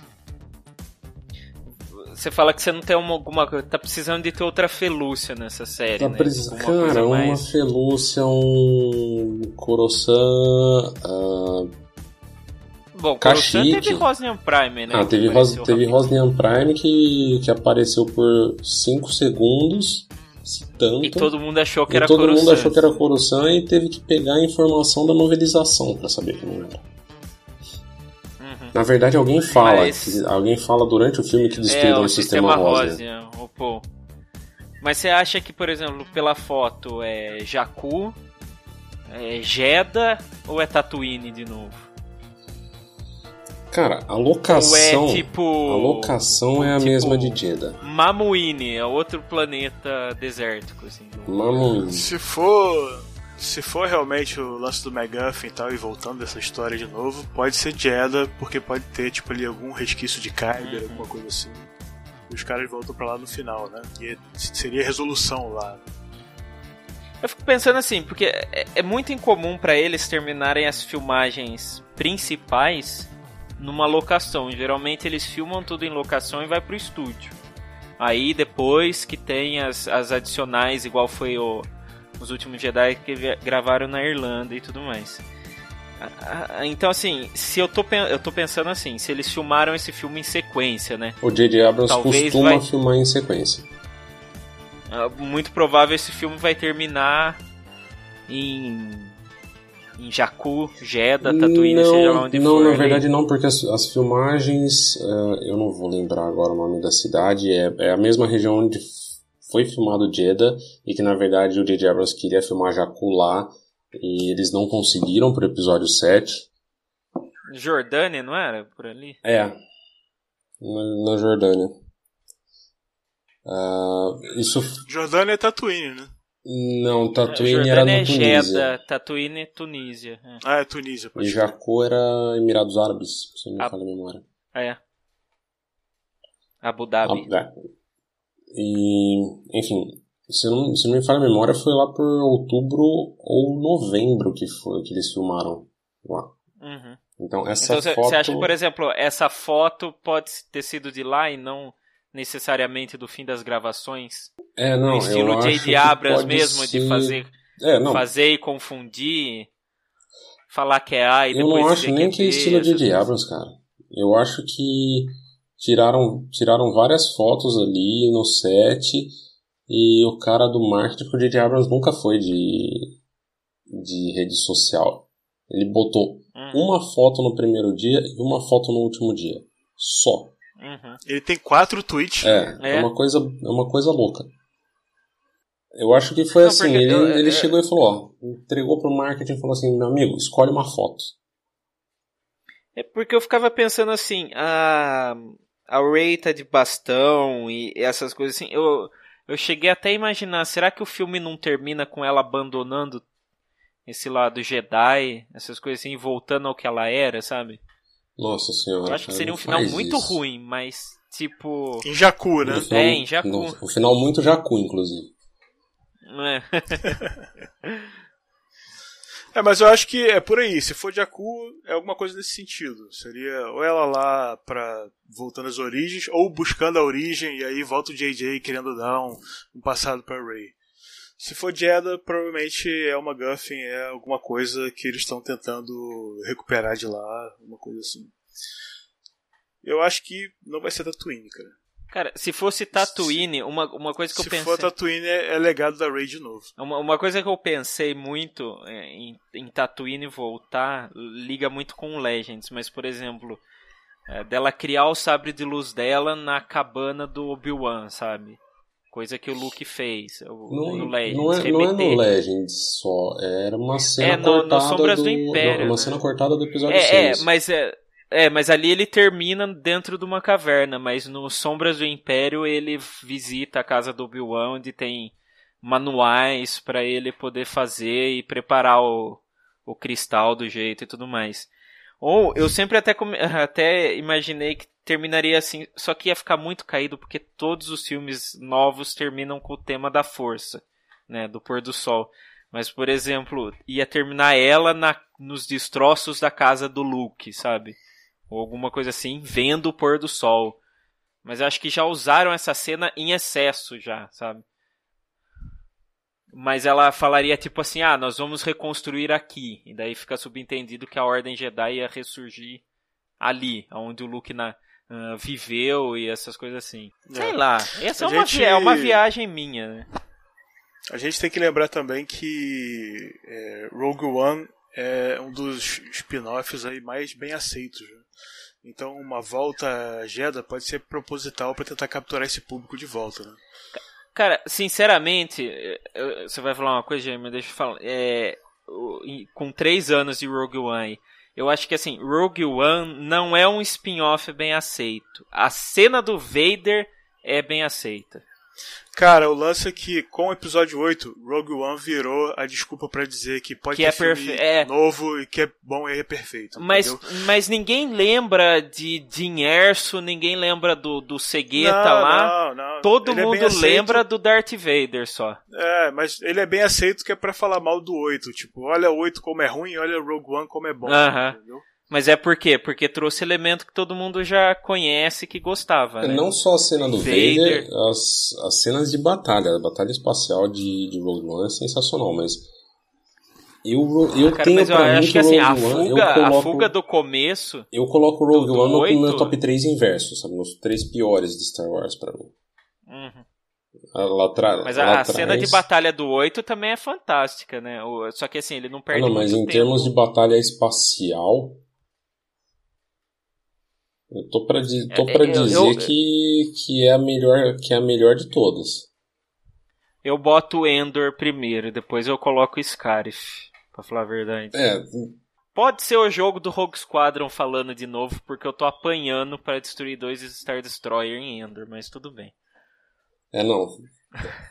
Você fala que você não tem uma, alguma coisa. Tá precisando de ter outra felúcia nessa série, Tá né? Cara, uma mais- Felúcia, um Coruscant. ah, Bom, Coruscant teve Rosnian Prime, né? ah, teve, Ros teve. Rosnian Prime que, que apareceu por 5 segundos, se tanto. E todo mundo achou que era todo Coruscant. mundo achou que era Coruscant e teve que pegar a informação da novelização pra saber que não era. Uhum. Na verdade, alguém fala, Mas- alguém fala durante o filme que É, destruíram o o sistema, rosa. o Paul. Mas você acha que, por exemplo, pela foto é Jakku, é Jeddah ou é Tatooine de novo? Cara, a locação, Ou é tipo. a locação é a tipo- mesma de Jeddah. Mamuine, é outro planeta desértico, assim. Mamuin. Se for. Se for realmente o lance do McGuffin e tal, e voltando dessa história de novo, pode ser Jeddah, porque pode ter, tipo, ali algum resquício de Kyber, alguma coisa assim. E os caras voltam pra lá no final, né? E seria resolução lá. Eu fico pensando assim, porque é, é muito incomum pra eles terminarem as filmagens principais numa locação. Geralmente eles filmam tudo em locação e vai pro estúdio. Aí depois que tem as, as adicionais, igual foi o, os últimos Jedi que gravaram na Irlanda e tudo mais. Então assim, se eu tô, eu tô pensando assim, se eles filmaram esse filme em sequência, né? O J.J. Abrams Talvez costuma vai- filmar em sequência. Ah, muito provável esse filme vai terminar em em Jakku, Jeddah, Tatooine, seja lá onde não, for. na ali. verdade não, porque as, as filmagens, eh, eu não vou lembrar agora o nome da cidade, é, é a mesma região onde foi filmado Jeddah, e que na verdade o J.J. Abrams queria filmar Jakku lá, e eles não conseguiram pro episódio 7. Jordânia, não era? Por ali? É, na, na Jordânia. Ah, isso, Jordânia é Tatooine, né? Não, Tatooine era Jordânia no é Tunísia, Jeddah, Tatooine é Tunísia. É. Ah, é Tunísia, e pode ser. Jakku era Emirados Árabes, se não me Ah. falha a memória. É. Abu Dhabi. Ah, é. E, enfim, se não, se não me falha a memória, foi lá por outubro ou novembro que foi que eles filmaram lá. Uhum. Então essa Então você foto. você acha que, por exemplo, essa foto pode ter sido de lá e não necessariamente do fim das gravações? é, não, no estilo eu J.D. pode mesmo, de ser- fazer, É, não. fazer e confundir, falar que é A e eu depois não dizer acho nem que que é é B, estilo coisas. Abrams, cara. Eu acho que tiraram, tiraram várias fotos ali no set e o cara do marketing, porque o J.J. Abrams nunca foi de, de rede social. Ele botou Hum, uma foto no primeiro dia e uma foto no último dia. Só. Uhum. Ele tem quatro tweets. É, é, É? uma coisa, é uma coisa louca. Eu acho que foi Não, assim, ele, eu- ele eu- chegou e falou, ó, entregou pro marketing e falou assim, meu amigo, escolhe uma foto. É porque eu ficava pensando assim, a, a Ray tá de bastão e essas coisas assim, eu, eu cheguei até a imaginar, será que o filme não termina com ela abandonando esse lado Jedi, essas coisas assim, e voltando ao que ela era, sabe? Nossa senhora. Eu acho que seria um final muito isso. ruim, mas tipo... Em Jakku, né? Um final- É, em Jakku. não, um final muito Jacu, inclusive. É. É, mas eu acho que é por aí. Se for Jakku, é alguma coisa nesse sentido. Seria ou ela lá pra voltando às origens, ou buscando a origem e aí volta o JJ querendo dar um, um passado pra Ray. Se for Jeddah, provavelmente é uma Guffin, é alguma coisa que eles estão tentando recuperar de lá, uma coisa assim. Eu acho que não vai ser Tatooine, cara. Cara, se fosse Tatooine, uma, uma coisa que Se eu pensei... for Tatooine, é, é legado da Ray de novo. Uma, uma coisa que eu pensei muito é, em, em Tatooine voltar liga muito com Legends, mas por exemplo, é, dela criar o sabre de luz dela na cabana do Obi-Wan, sabe? Coisa que o Luke fez o, Não, no Legends. não, é, não é no Legends só, era uma cena É, no- no cortada Sombras do do, Império, uma né? cena cortada do episódio É, é, 6. mas é, é, mas ali ele termina dentro de uma caverna, mas no Sombras do Império ele visita a casa do Obi-Wan, onde tem manuais para ele poder fazer e preparar o, o cristal do jeito e tudo mais. Ou eu sempre até, até imaginei que terminaria assim, só que ia ficar muito caído porque todos os filmes novos terminam com o tema da força, né, do pôr do sol. Mas, por exemplo, ia terminar ela na, nos destroços da casa do Luke, sabe? Ou alguma coisa assim, vendo o pôr do sol. Mas eu acho que já usaram essa cena em excesso já, sabe? Mas ela falaria tipo assim, ah, nós vamos reconstruir aqui. E daí fica subentendido que a Ordem Jedi ia ressurgir ali, onde o Luke na, ah, viveu e essas coisas assim. Sei É. lá, essa é uma, gente- é uma viagem minha, né? A gente tem que lembrar também que é, Rogue One é um dos spin-offs aí mais bem aceitos. né? Então uma volta a Jeddah pode ser proposital para tentar capturar esse público de volta, né? Cara, sinceramente, você vai falar uma coisa, mas deixa eu falar. É, com três anos de Rogue One, eu acho que assim, Rogue One não é um spin-off bem aceito. A cena do Vader é bem aceita. Cara, o lance é que com o episódio 8, Rogue One virou a desculpa pra dizer que pode Que ter é filme é. novo e que é bom e é perfeito. Mas, entendeu? mas ninguém lembra de Jim Erso, ninguém lembra do, do Cegueta Não, lá. não, não. Todo Ele é mundo aceito. lembra do Darth Vader só. É, mas ele é bem aceito que é pra falar mal do 8. Tipo, olha o 8 como é ruim, olha o Rogue One como é bom. Aham. Entendeu? Mas é por quê? Porque trouxe elemento que todo mundo já conhece que gostava, né? Não só a cena do Vader. Vader, as, as cenas de batalha. A batalha espacial de, de Rogue One é sensacional, mas. Eu, eu Cara, tenho mas eu mim acho que assim, a One, fuga, coloco, a fuga do começo. Eu coloco o Rogue do One no 8. meu top 3 inverso, sabe? Nos três piores de Star Wars pra mim. Uhum. Ah, Lá atrás. Mas a, cena de batalha do 8 também é fantástica, né? O- só que assim, ele não Ah, perde não, mas em tempo. termos de batalha espacial. Eu tô pra, di- tô É, pra eu- dizer eu- que, que, é a melhor, que é a melhor de todas. Eu boto o Endor primeiro, depois eu coloco o Scarif, pra falar a verdade. É, Pode ser o jogo do Rogue Squadron falando de novo, porque eu tô apanhando pra destruir dois Star Destroyer em Endor, mas tudo bem. é não.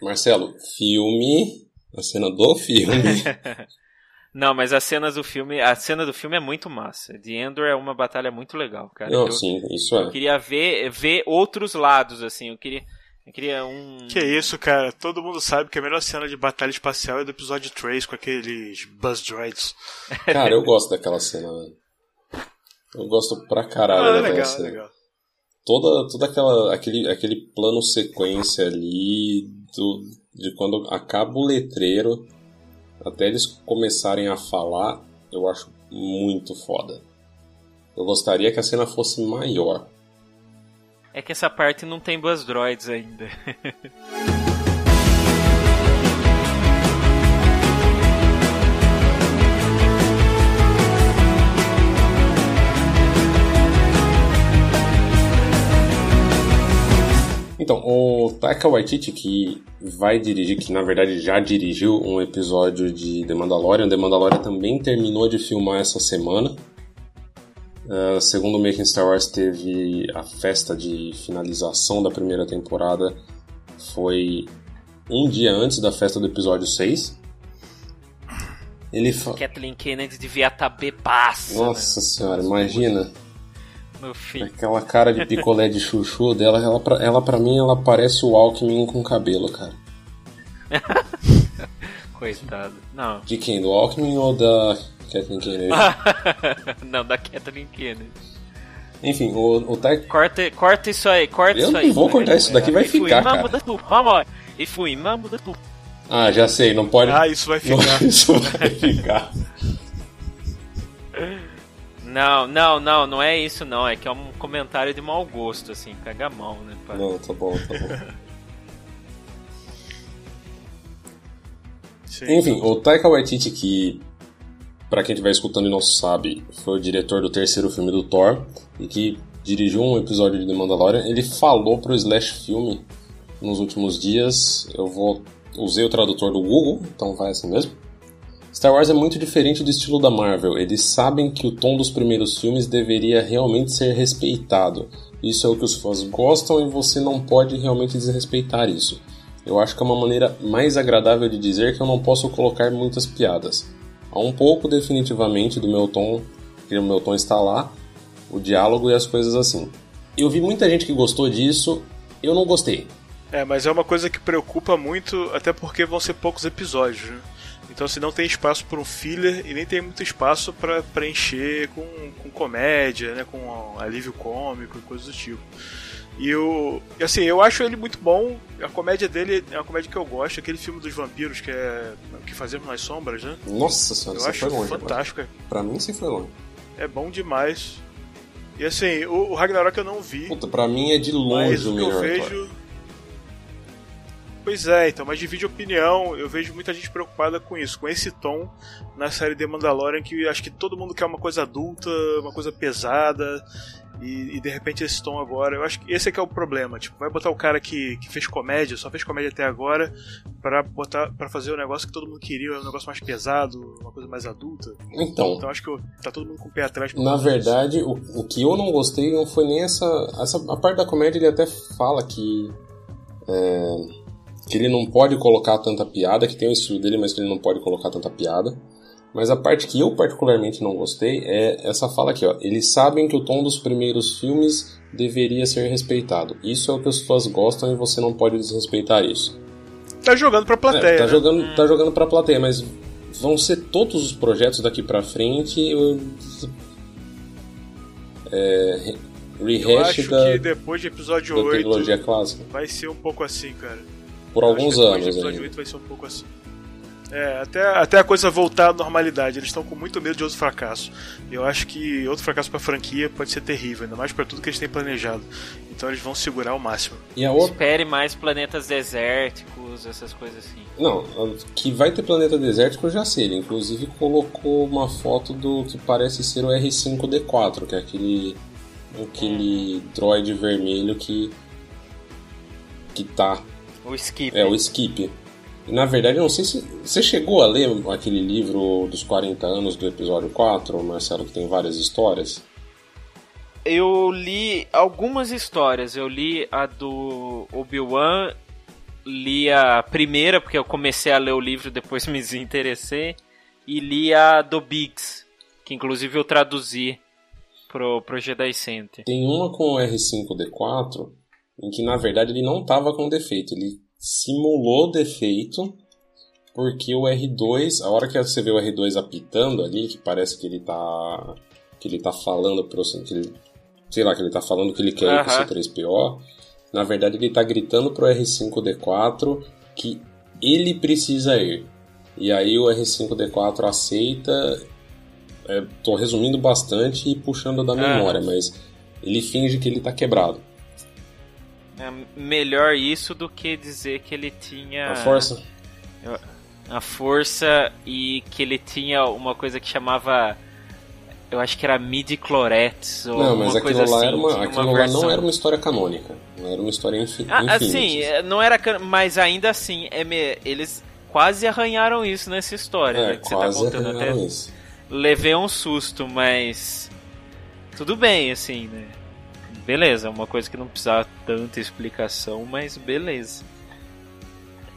Marcelo, filme. A cena do filme. Não, mas as cenas do filme, a cena do filme é muito massa. De Endor é uma batalha muito legal, cara. não, eu, sim, isso eu é. queria ver, ver outros lados, assim. Eu queria, eu queria um. Que isso, cara. Todo mundo sabe que a melhor cena de batalha espacial é do episódio 3 com aqueles Buzz Droids. Cara, eu gosto daquela cena, velho. Eu gosto pra caralho Ah, daquela legal, cena. legal. Toda, toda aquela, aquele, aquele plano sequência ali do, de quando acaba o letreiro até eles começarem a falar, eu acho muito foda. Eu gostaria que a cena fosse maior. É que essa parte não tem Buzz Droids ainda. Então, o Taika Waititi, que vai dirigir, que na verdade já dirigiu um episódio de The Mandalorian, The Mandalorian também terminou de filmar essa semana. Uh, segundo o Making Star Wars, teve a festa de finalização da primeira temporada. Foi um dia antes da festa do episódio 6. Ele fa... Kathleen Kennedy devia estar bebaça. Nossa senhora, imagina. No fim. Aquela cara de picolé de chuchu dela, ela pra, ela pra mim, ela parece o Alckmin com cabelo, cara. Coitado. Não. De quem? Do Alckmin ou da Kathleen Kennedy? não, da Kathleen Kennedy. Enfim, o, o Taika... Corta, corta isso aí, corta Eu isso não aí. vou cortar isso daqui, vai E fui ficar, mambo cara. da tu. Vamos, e fui mambo da tu. Ah, já sei, não pode... Ah, isso vai Não, ficar. isso vai ficar. Não, não, não, não é isso não. É que é um comentário de mau gosto, assim, caga mal, né? pai? Não, tá bom, tá bom. Enfim, o Taika Waititi, que pra quem estiver escutando e não sabe, foi o diretor do terceiro filme do Thor e que dirigiu um episódio de The Mandalorian, ele falou pro Slash Filme nos últimos dias, eu vou usei o tradutor do Google, então vai assim mesmo. Star Wars é muito diferente do estilo da Marvel. Eles sabem que o tom dos primeiros filmes deveria realmente ser respeitado. Isso é o que os fãs gostam e você não pode realmente desrespeitar isso. Eu acho que é uma maneira mais agradável de dizer que eu não posso colocar muitas piadas. Há um pouco, definitivamente, do meu tom, que o meu tom está lá, o diálogo e as coisas assim. Eu vi muita gente que gostou disso, eu não gostei. É, mas é uma coisa que preocupa muito, até porque vão ser poucos episódios, né? Então, se não tem espaço para um filler e nem tem muito espaço para preencher com, com comédia, né? Com alívio cômico e coisas do tipo. E o. E assim, eu acho ele muito bom. A comédia dele é uma comédia que eu gosto, aquele filme dos vampiros que é. O que fazemos nas sombras, né? Nossa senhora, Eu acho foi longe. agora. fantástico. Pra mim, você foi longe. É bom demais. E assim, o, o Ragnarok eu não vi. Puta, pra mim é de longe Mas o que eu melhor. vejo. Pois é, então, mas divide opinião. Eu vejo muita gente preocupada com isso, com esse tom na série The Mandalorian, que acho que todo mundo quer uma coisa adulta, uma coisa pesada. E, e, de repente esse tom agora, eu acho que esse é que é o problema. Tipo, vai botar o cara que, que fez comédia, só fez comédia até agora, para botar para fazer o negócio que todo mundo queria, um negócio mais pesado, uma coisa mais adulta. Então. Então acho que tá todo mundo com o pé atrás. Na verdade, o, o que eu não gostei não foi nem essa, essa. A parte da comédia ele até fala que. É, que ele não pode colocar tanta piada, que tem o estilo dele, mas que ele não pode colocar tanta piada. Mas a parte que eu particularmente não gostei é essa fala aqui, ó. Eles sabem que o tom dos primeiros filmes deveria ser respeitado. Isso é o que os fãs gostam e você não pode desrespeitar isso. Tá jogando pra plateia. É, tá, né? jogando, tá jogando pra plateia, mas vão ser todos os projetos daqui pra frente. Eu, é, rehash eu acho da, que depois de episódio da 8 tecnologia clássica. vai ser um pouco assim, cara. Por Eu alguns anos de episódio ainda. 8 vai ser um pouco assim. É, até, até a coisa voltar à normalidade. Eles estão com muito medo de outro fracasso. Eu acho que outro fracasso pra franquia pode ser terrível, ainda mais pra tudo que eles têm planejado. Então eles vão segurar ao máximo. E a outra. Espere mais planetas desérticos, essas coisas assim. Não, que vai ter planeta desértico eu já sei. Ele inclusive colocou uma foto do que parece ser o R5D4, que é aquele. aquele droid vermelho que. que tá. O Skip. É, o Skip. Na verdade, eu não sei se. Você chegou a ler aquele livro dos 40 anos do episódio 4, Marcelo, que tem várias histórias? Eu li algumas histórias. Eu li a do Obi-Wan, li a primeira, porque eu comecei a ler o livro, depois me desinteressei, e li a do Biggs, que inclusive eu traduzi pro, pro Jedi Center. Tem uma com o R5D4 em que na verdade ele não estava com defeito, ele simulou defeito porque o R2, a hora que você vê o R2 apitando ali, que parece que ele tá que ele tá falando pro que ele, sei lá, que ele tá falando que ele quer ir pro Aham. C3PO, na verdade ele tá gritando pro R5D4 que ele precisa ir. E aí o R5D4 aceita é, tô resumindo bastante e puxando da memória, mas ele finge que ele tá quebrado. É melhor isso do que dizer que ele tinha A força. a força e que ele tinha uma coisa que chamava eu acho que era midi-chlorets ou Não, mas uma aquilo coisa lá, assim, era uma, aquilo lá versão. não era uma história canônica. Não era uma história infi Ah, infinita. assim, não era can- mas ainda assim, é me- eles quase arranharam isso nessa história, É, né, que você tá quase contando até. isso. Levei um susto, mas tudo bem, assim, né? Beleza, é uma coisa que não precisava tanta explicação, mas beleza.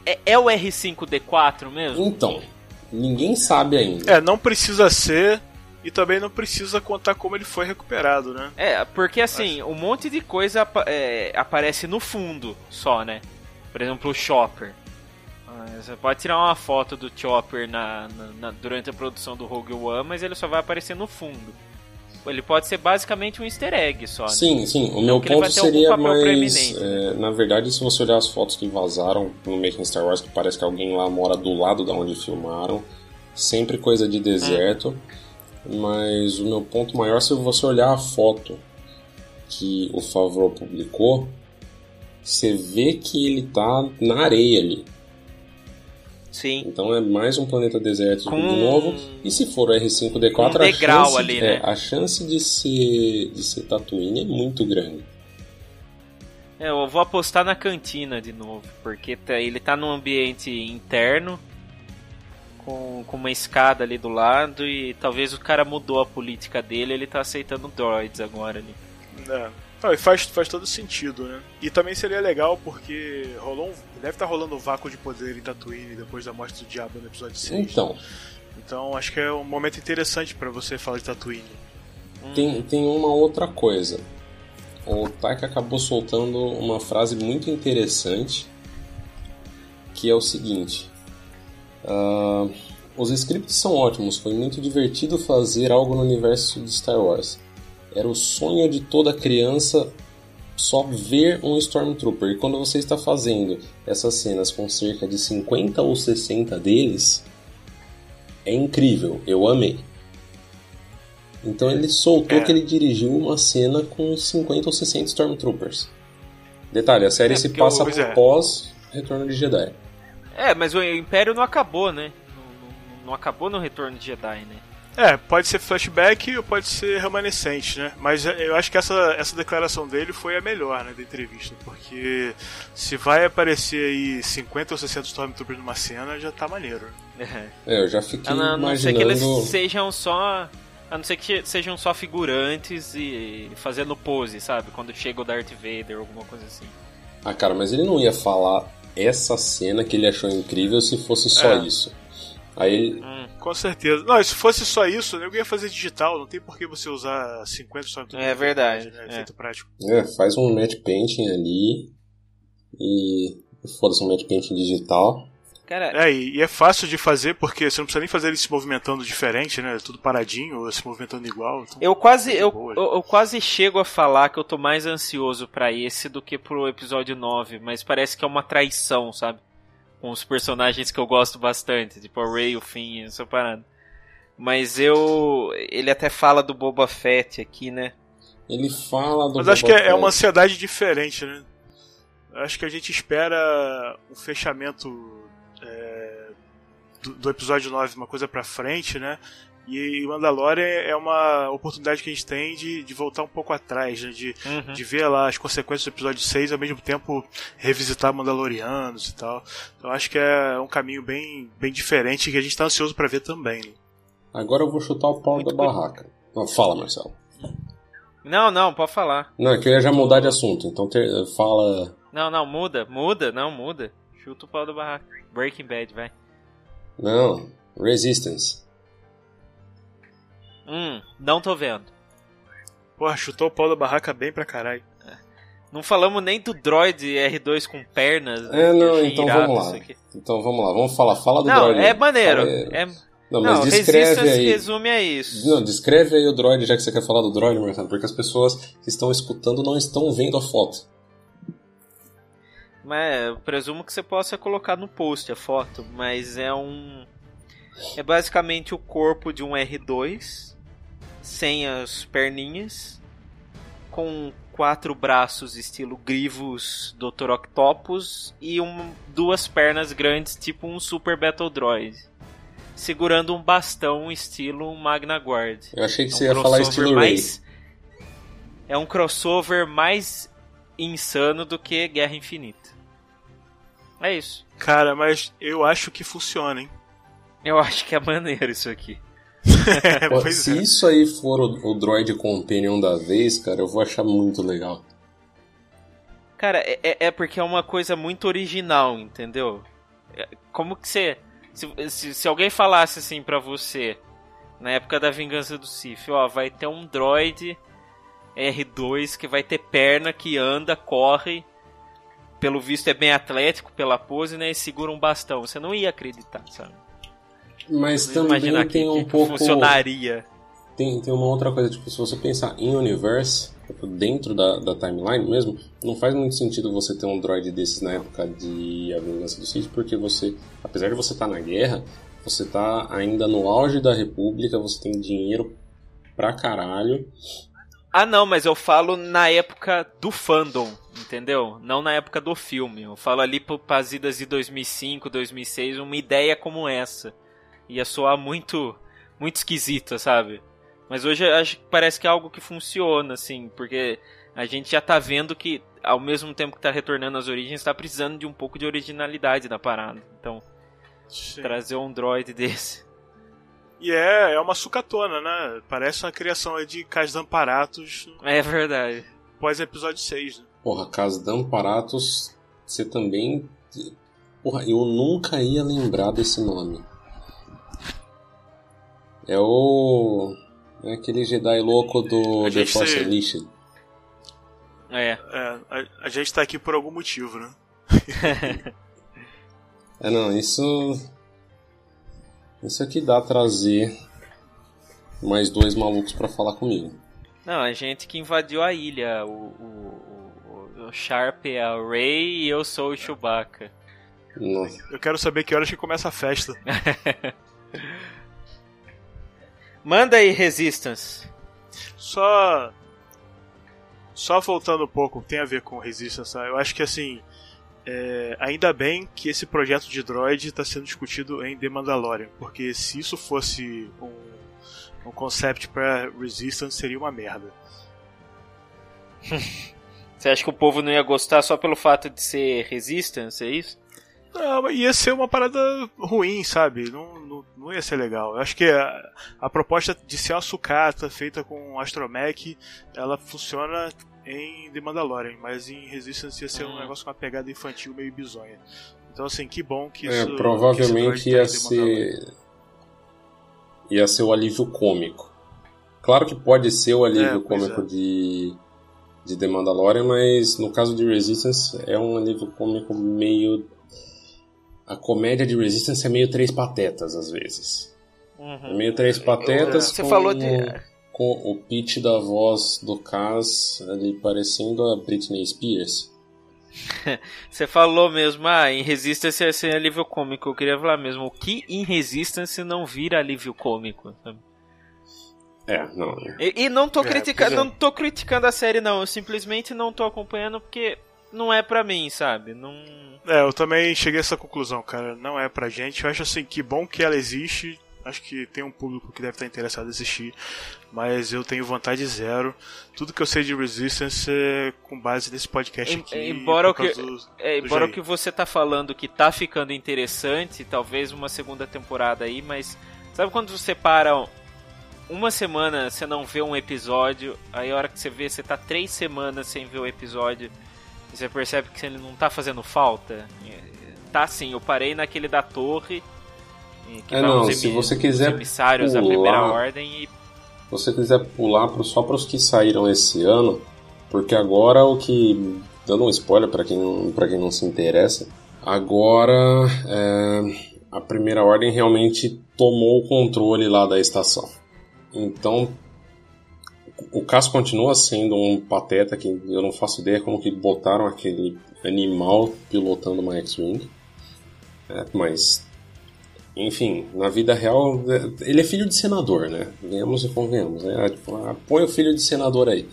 É, é o R5D4 mesmo? Então, ninguém sabe ainda. É, não precisa ser e também não precisa contar como ele foi recuperado, né? É, porque assim, um monte de coisa é, aparece no fundo só, né? Por exemplo, o Chopper. Ah, Você pode tirar uma foto do Chopper na, na- na- durante a produção do Rogue One, mas ele só vai aparecer no fundo. Ele pode ser basicamente um easter egg só. né? Sim, sim. O meu vai ponto seria mais. preeminente, é, na verdade, se você olhar as fotos que vazaram no Making Star Wars, que parece que alguém lá mora do lado da onde filmaram, sempre coisa de deserto. Mas o meu ponto maior, se você olhar a foto que o Favreau publicou, você vê que ele tá na areia ali. Sim. Então é mais um planeta deserto Com de novo. E se for o R5D4, um a, chance, ali, é, né? a chance de ser, de ser Tatooine é muito grande. É, eu vou apostar na cantina de novo, porque tá- ele tá num ambiente interno, com, com uma escada ali do lado, e talvez o cara mudou a política dele, ele tá aceitando droids agora ali. É. Não, e faz, faz todo sentido, né? E também seria legal porque rolou um, deve estar rolando um vácuo de poder em Tatooine depois da morte do Diabo no episódio 6. Então, Então acho que é um momento interessante pra você falar de Tatooine. tem, tem uma outra coisa. O Taika acabou soltando uma frase muito interessante, que é o seguinte. ah, os scripts são ótimos, foi muito divertido fazer algo no universo de Star Wars. Era o sonho de toda criança só ver um Stormtrooper. E quando você está fazendo essas cenas com cerca de 50 ou 60 deles, é incrível, eu amei. Então ele soltou É. que ele dirigiu uma cena com 50 ou 60 Stormtroopers. Detalhe, a série É, se passa pois é. pós Retorno de Jedi. É, mas o Império não acabou, né? Não, não, não acabou no Retorno de Jedi, né? É, pode ser flashback ou pode ser remanescente, né? Mas é, eu acho que essa, essa declaração dele foi a melhor, né, da entrevista, porque se vai aparecer aí 50 ou 60 Stormtroopers numa cena, já tá maneiro. É, É, eu já fiquei a não, a não ser imaginando... que eles sejam só. A não ser que sejam só figurantes e fazendo pose, sabe? Quando chega o Darth Vader, alguma coisa assim. Ah, cara, mas ele não ia falar essa cena que ele achou incrível se fosse só É. isso. Aí. Hum. Com certeza. Não, se fosse só isso, eu ia fazer digital, não tem por que você usar 50 Stormtroopers. É verdade, Né? é. Prático. É, faz um matte painting ali e foda-se um matte painting digital. Cara, É, e, e é fácil de fazer porque você não precisa nem fazer ele se movimentando diferente, né? Tudo paradinho ou se movimentando igual. então- eu quase, eu, Boa. eu, eu quase chego a falar que eu tô mais ansioso pra esse do que pro episódio 9, mas parece que é uma traição, sabe? Com os personagens que eu gosto bastante, tipo a Rey, o Finn, essa parada. Mas eu. Ele até fala do Boba Fett aqui, né? Ele fala do Mas acho que é, é uma ansiedade diferente, né? Acho que a gente espera um fechamento é, do, do episódio 9, uma coisa pra frente, né? E Mandalorian é uma oportunidade que a gente tem de, de voltar um pouco atrás, né? De, Uhum. de ver lá as consequências do episódio 6 e ao mesmo tempo revisitar Mandalorianos e tal. Então acho que é um caminho bem, bem diferente que a gente tá ansioso pra ver também, né? Agora eu vou chutar o pau Muito da barraca. Não, fala, Marcelo. Não, não, pode falar. Não, é que eu ia já mudar de assunto, então ter- fala... Não, não, muda, muda, não, muda. Chuta o pau do barraco. Breaking Bad, vai. Não, Resistance. Hum, não tô vendo. Porra, chutou o pau da barraca bem pra caralho. Não falamos nem do droid R2 com pernas. né, É, não, então irado vamos lá. Então vamos lá, vamos falar. Fala do Não, droid. é maneiro. É... Não, mas Não, descreve aí. resume a isso. Não, descreve aí o droid, já que você quer falar do droid, Marcelo, porque as pessoas que estão escutando não estão vendo a foto. Mas eu presumo que você possa colocar no post a foto, mas é um. É basicamente o corpo de um R2 sem as perninhas, com quatro braços estilo Grivos Dr. Octopus e um, duas pernas grandes, tipo um Super Battle Droid, segurando um bastão estilo Magna Guard. Eu achei que É um você ia falar crossover estilo Ray. mais. É um crossover mais insano do que Guerra Infinita. É isso. Cara, mas eu acho que funciona, hein? Eu acho que é maneiro isso aqui. Pô, Se é. isso aí for o, o droid companion da vez, cara, eu vou achar muito legal. Cara, é, é- é porque é uma coisa muito original, entendeu? É- Como que você. Se, se, se alguém falasse assim pra você, na época da vingança do Sith, ó, vai ter um droid R2 que vai ter perna, que anda, corre. Pelo visto é bem atlético pela pose, né? E segura um bastão. Você não ia acreditar, sabe? Mas também tem que, um que pouco. funcionaria. Tem, tem uma outra coisa, tipo, se você pensar em universe, tipo, dentro da, da timeline mesmo, não faz muito sentido você ter um droid desses na época de A Vingança do Sith, porque você, apesar de você estar na guerra, você tá ainda no auge da república, você tem dinheiro pra caralho. Ah, não, mas eu falo na época do fandom, entendeu? Não na época do filme. Eu falo ali para as idas de 2005, 2006, uma ideia como essa. Ia soar muito, muito esquisita, sabe? Mas hoje acho que parece que é algo que funciona, assim, porque a gente já tá vendo que, ao mesmo tempo que tá retornando às origens, tá precisando de um pouco de originalidade na parada. Então, Sim. trazer um droid desse. E é, é uma sucatona, né? Parece uma criação aí de Kazdan Paratos É verdade. pós episódio 6, né? Porra, Casdan Paratos, você também. Porra, eu nunca ia lembrar desse nome. É o. É aquele Jedi louco do A The Force se- Unleashed. É. É, a, a gente tá aqui por algum motivo, né? É, não, isso. Isso aqui dá a trazer mais dois malucos pra falar comigo. Não, a gente que invadiu a ilha. O, o, o, o Sharp é a Ray e eu sou o Chewbacca. Nossa. Eu quero saber que horas que começa a festa. Manda aí, Resistance. Só. Só voltando um pouco, tem a ver com Resistance, tá? eu acho que assim. é, ainda bem que esse projeto de droid está sendo discutido em The Mandalorian, porque se isso fosse um, um concept para Resistance seria uma merda. Você acha que o povo não ia gostar só pelo fato de ser Resistance, é isso? Não, ia ser uma parada ruim, sabe? Não, não, não ia ser legal. Eu acho que a, a proposta de ser uma sucata feita com Astromech, ela funciona em The Mandalorian, mas em Resistance ia ser um negócio com uma pegada infantil meio bizonha. Então, assim, que bom que É, isso. provavelmente que ia ser. ia ser o alívio cômico. Claro que pode ser o alívio É, cômico é. de, de The Mandalorian, mas no caso de Resistance é um alívio cômico meio. A comédia de Resistance é meio três patetas às vezes. É meio três patetas. Você com, falou de. Com o pitch da voz do Kaz ali parecendo a Britney Spears. Você falou mesmo, ah, em Resistance ia ser alívio cômico. Eu queria falar mesmo, o que em Resistance não vira alívio cômico? sabe? É, não. E, e não tô É, criticando, é. não tô criticando a série não, eu simplesmente não tô acompanhando porque não é pra mim, sabe? Não É, eu também cheguei a essa conclusão, cara. Não é pra gente. Eu acho assim que bom que ela existe. Acho que tem um público que deve estar interessado em assistir. Mas eu tenho vontade zero. Tudo que eu sei de Resistance é com base nesse podcast Em- aqui. embora o que- do- É, do embora o que você tá falando que tá ficando interessante, talvez uma segunda temporada aí, mas sabe quando você para uma semana, você não vê um episódio, aí a hora que você vê, você tá três semanas sem ver o episódio, e você percebe que ele não tá fazendo falta? Tá sim, eu parei naquele da torre, que É, vai não, se você quiser emissários da pular- primeira ordem e Se você quiser pular pro, só para os que saíram esse ano, porque agora o que. Dando um spoiler para quem, pra quem não se interessa, agora é, a primeira ordem realmente tomou o controle lá da estação. Então o caso continua sendo um pateta que eu não faço ideia como que botaram aquele animal pilotando uma X-Wing. É, mas enfim, na vida real, é, ele é filho de senador, né? Venhamos e convenhamos, né? Tipo, ah, põe o filho de senador aí.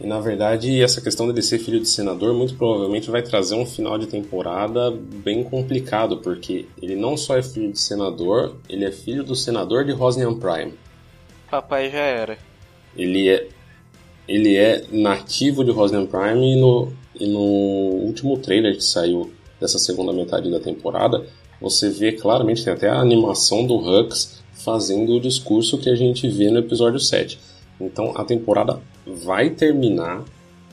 E na verdade, essa questão dele ser filho de senador muito provavelmente vai trazer um final de temporada bem complicado, porque ele não só é filho de senador, ele é filho do senador de Rosnian Prime. Papai já era. Ele é, ele é nativo de Rosnian Prime e no, e no último trailer que saiu dessa segunda metade da temporada, você vê claramente, tem até a animação do Hux fazendo o discurso que a gente vê no episódio 7. Então a temporada vai terminar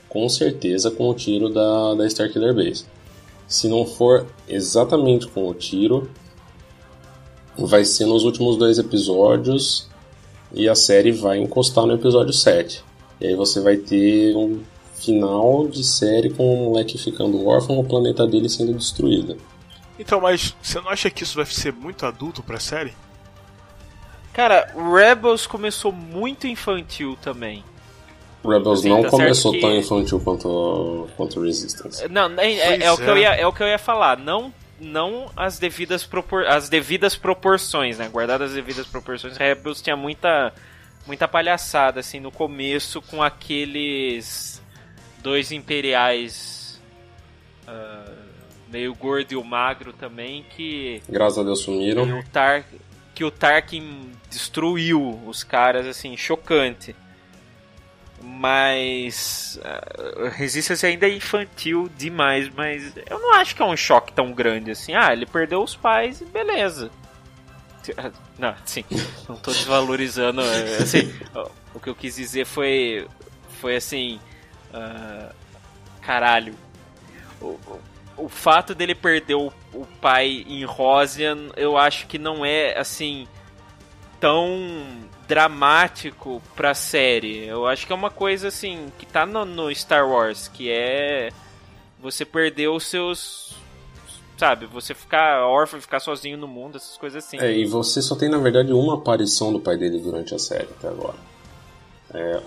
com certeza com o tiro da, da Starkiller Base. Se não for exatamente com o tiro, vai ser nos últimos dois episódios e a série vai encostar no episódio 7. E aí você vai ter um final de série com o moleque ficando órfão, o planeta dele sendo destruído. Então, mas você não acha que isso vai ser muito adulto pra série? Cara, Rebels começou muito infantil também. Rebels Sim, não tá começou certo tão que- infantil quanto, quanto Resistance. Não, é, é- é o que eu é. ia, é o que eu ia falar. Não, não as devidas propor, as devidas proporções, né? Guardadas as devidas proporções. Rebels tinha muita muita palhaçada assim no começo com aqueles dois imperiais ah, meio gordo e o magro também que Graças a Deus sumiram. que o Tar que o Tarkin destruiu os caras assim, chocante. Mas uh, Resistance ainda é infantil demais, mas eu não acho que é um choque tão grande assim. Ah, ele perdeu os pais e beleza. Não, sim, não tô desvalorizando. é, Assim, o que eu quis dizer foi. Foi assim. ah, caralho. O, o- o fato dele perder o, o pai em Rosian, eu acho que não é assim tão dramático pra série. Eu acho que é uma coisa assim que tá no, no Star Wars, que é você perder os seus sabe, você ficar órfão, ficar sozinho no mundo, essas coisas assim. É, e você só tem na verdade uma aparição do pai dele durante a série até agora. É,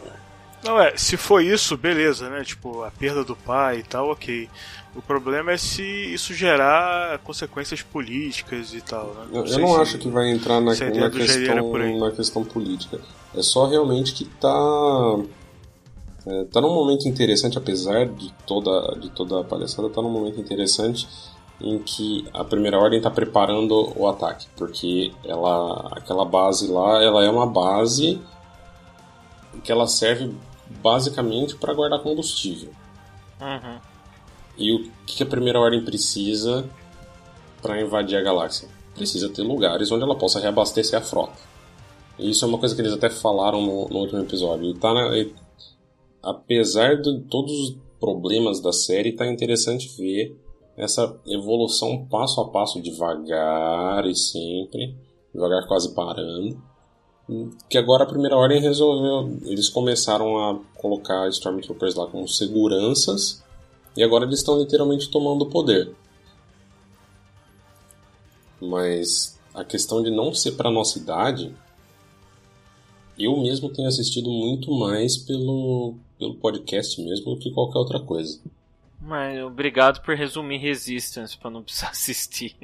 Não, é, se for isso, beleza, né? Tipo, a perda do pai e tal, ok. O problema é se isso gerar consequências políticas e tal, né? eu, eu sei não acho que vai entrar na, na questão, na questão política. É só realmente que tá. É, tá num momento interessante, apesar de toda, de toda a palhaçada, tá num momento interessante em que a primeira ordem está preparando o ataque, porque ela, aquela base lá, ela é uma base que ela serve basicamente para guardar combustível. Uhum. E o que a primeira ordem precisa para invadir a galáxia? Precisa ter lugares onde ela possa reabastecer a frota. E isso é uma coisa que eles até falaram no, no último episódio. E tá na, e, apesar de todos os problemas da série, tá interessante ver essa evolução passo a passo, devagar e sempre, devagar quase parando. Que agora a primeira ordem resolveu. Eles começaram a colocar Stormtroopers lá como seguranças e agora eles estão literalmente tomando o poder. Mas a questão de não ser para nossa idade, eu mesmo tenho assistido muito mais pelo, pelo podcast mesmo do que qualquer outra coisa. Mas obrigado por resumir Resistance para não precisar assistir.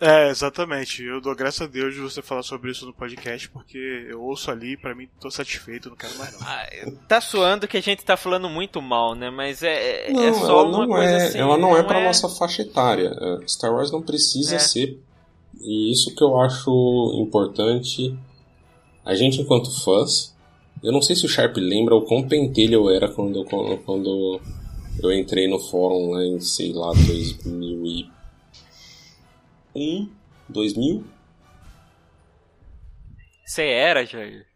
É, exatamente. Eu dou graças a Deus de você falar sobre isso no podcast, porque eu ouço ali e pra mim tô satisfeito, não quero mais não. Ah, tá soando que a gente tá falando muito mal, né? Mas é, é, não, é só ela uma não coisa é, assim. Ela não, é pra é... nossa faixa etária. É, Star Wars não precisa É. ser. E isso que eu acho importante. A gente, enquanto fãs. Eu não sei se o Sharp lembra o quão pentelho eu era quando, quando, quando eu entrei no fórum lá em, sei lá, 2001. 2000? Você era, Jair?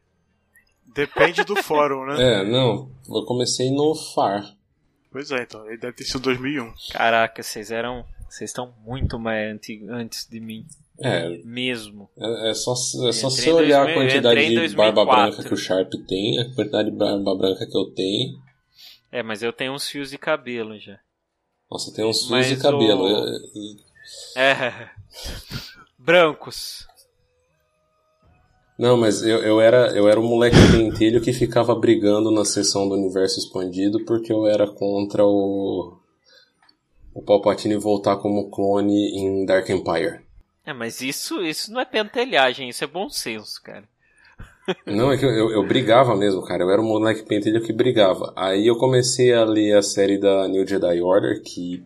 Depende do fórum, né? É, não. Eu comecei no FAR. Pois é, então. Ele deve ter sido 2001. Caraca, vocês eram. Vocês estão muito mais anti- antes de mim. É, Mesmo. É, é só, é só você em olhar 2000, a quantidade em de barba 2004. branca que o Sharp tem, a quantidade de barba branca que eu tenho. É, mas eu tenho uns fios de cabelo já. Nossa, tem uns fios Mas de cabelo. o- Eu- eu- É. Brancos. Não, mas eu, eu, era, eu era o moleque pentelho que ficava brigando na sessão do universo expandido porque eu era contra o. O Palpatine voltar como clone em Dark Empire. É, mas isso, isso não é pentelhagem, isso é bom senso, cara. Não, é que eu, eu, eu brigava mesmo, cara. Eu era o moleque pentelho que brigava. Aí eu comecei a ler a série da New Jedi Order, que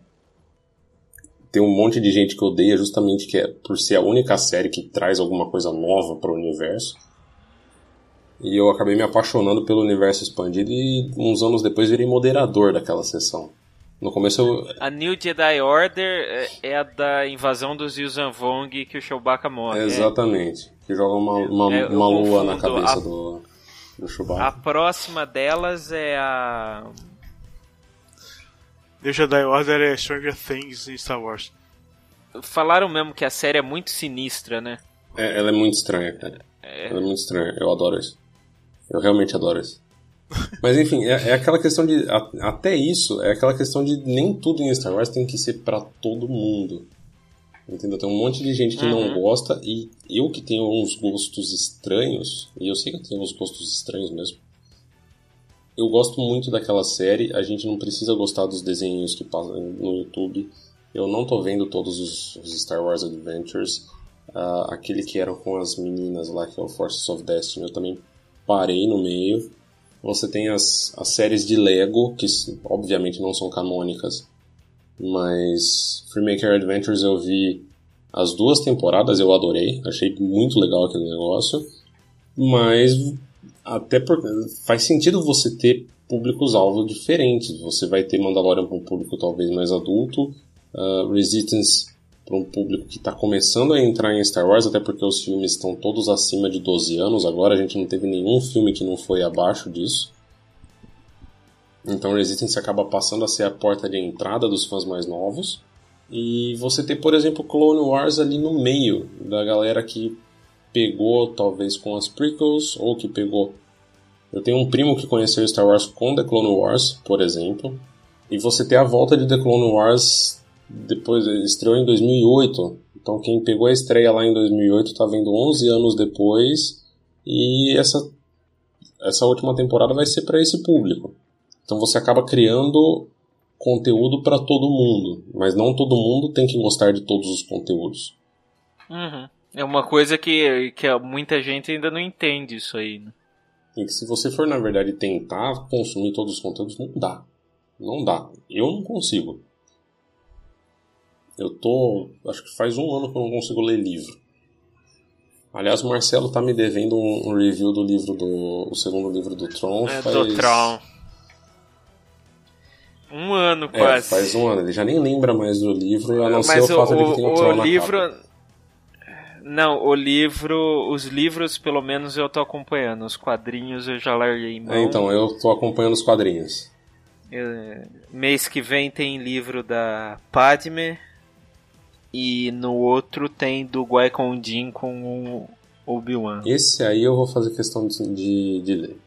tem um monte de gente que odeia justamente que é por ser a única série que traz alguma coisa nova para o universo. E eu acabei me apaixonando pelo universo expandido e uns anos depois virei moderador daquela sessão. No começo eu, A New Jedi Order é- é a da invasão dos Yuuzhan Vong que o Chewbacca morre. é. Exatamente. Que joga uma, uma, É, uma lua na cabeça a- do, do A Chewbacca. próxima delas é a. The Jedi Order é Stranger Things em Star Wars. Falaram mesmo que a série é muito sinistra, né? É, ela é muito estranha, cara. Ela é muito estranha. Eu adoro isso. Eu realmente adoro isso. Mas enfim, é, é aquela questão de. a- até isso, é aquela questão de nem tudo em Star Wars tem que ser pra todo mundo. Entendeu? Tem um monte de gente que não Uhum. gosta e eu que tenho uns gostos estranhos, e eu sei que eu tenho uns gostos estranhos mesmo. Eu gosto muito daquela série, a gente não precisa gostar dos desenhos que passam no YouTube. Eu não tô vendo todos os, os Star Wars Adventures. Ah, aquele que era com as meninas lá, que é o Forces of Destiny, eu também parei no meio. Você tem as, as séries de Lego, que obviamente não são canônicas, mas Freemaker Adventures eu vi as duas temporadas, eu adorei, achei muito legal aquele negócio, mas até porque faz sentido você ter públicos-alvo diferentes. Você vai ter Mandalorian para um público talvez mais adulto, uh, Resistance para um público que está começando a entrar em Star Wars, até porque os filmes estão todos acima de 12 anos agora, a gente não teve nenhum filme que não foi abaixo disso. Então Resistance acaba passando a ser a porta de entrada dos fãs mais novos. E você tem, por exemplo, Clone Wars ali no meio da galera que pegou talvez com as prequels ou que pegou. Eu tenho um primo que conheceu Star Wars com The Clone Wars, por exemplo. E você tem a volta de The Clone Wars depois estreou em 2008. Então quem pegou a estreia lá em 2008 tá vendo 11 anos depois e essa essa última temporada vai ser para esse público. Então você acaba criando conteúdo para todo mundo, mas não todo mundo tem que gostar de todos os conteúdos. Uhum. É uma coisa que, que muita gente ainda não entende isso aí, né? E se você for, na verdade, tentar consumir todos os conteúdos, não dá. Não dá. Eu não consigo. Eu tô. Acho que faz um ano que eu não consigo ler livro. Aliás, o Marcelo tá me devendo um, review do livro do. o segundo livro do Tron. É, faz... do Tron. Um ano É, quase. faz um ano. Ele já nem lembra mais do livro, a não ser o Mas o, fato de que tem o, o, Tron o na livro. capa. Não, o livro. Os livros, pelo menos, eu tô acompanhando. Os quadrinhos eu já larguei mão. É, então, eu tô acompanhando os quadrinhos. É, mês que vem tem livro da Padme. E no outro tem do Qui-Gon Jinn com o Obi-Wan. Esse aí eu vou fazer questão de, de, de ler.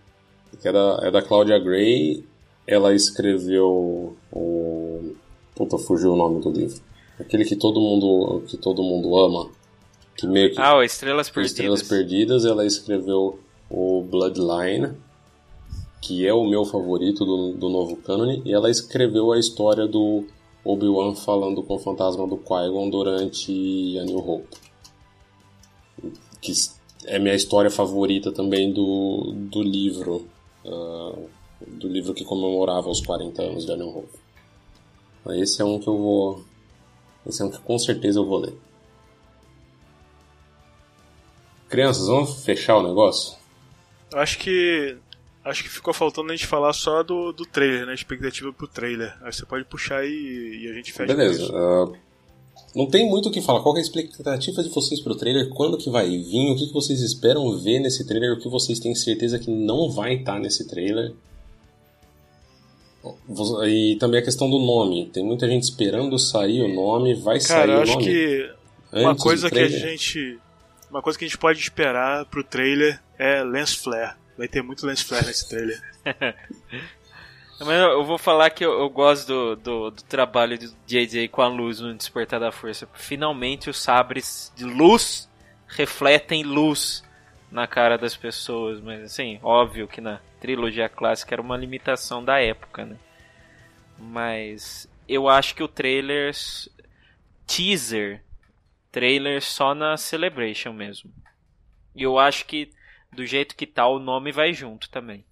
Que é da, é da Claudia Gray. Ela escreveu o. Puta, fugiu o nome do livro. Aquele que todo mundo, que todo mundo ama. Que meio que. Ah, o Estrelas Perdidas. Estrelas Perdidas. Ela escreveu o Bloodline. Que é o meu favorito do, do novo cânone. E ela escreveu a história do Obi-Wan falando com o fantasma do Qui-Gon durante a New Hope. Que é minha história favorita também do, do livro. ah, do livro que comemorava os 40 anos de A New Hope. Mas Esse é um que eu vou. Esse é um que com certeza eu vou ler. Crianças, vamos fechar o negócio? Acho que. Acho que ficou faltando a gente falar só do, do trailer, né? Expectativa pro trailer. Aí você pode puxar e, e a gente fecha Beleza. ah, não tem muito o que falar. Qual que é a expectativa de vocês pro trailer? Quando que vai vir? O que, que vocês esperam ver nesse trailer? O que vocês têm certeza que não vai estar nesse trailer? E também a questão do nome. Tem muita gente esperando sair o nome. Vai sair Cara, eu o acho nome? que uma antes do coisa que a gente. Uma coisa que a gente pode esperar pro trailer é lens flare. Vai ter muito lens flare nesse trailer. Mas eu vou falar que eu, eu gosto do, do, do trabalho do JJ com a luz no Despertar da Força. Finalmente os sabres de luz refletem luz na cara das pessoas. Mas assim, óbvio que na trilogia clássica era uma limitação da época, né? Mas eu acho que o trailer. Teaser. Trailer só na Celebration mesmo. E eu acho que do jeito que tá, o nome vai junto também.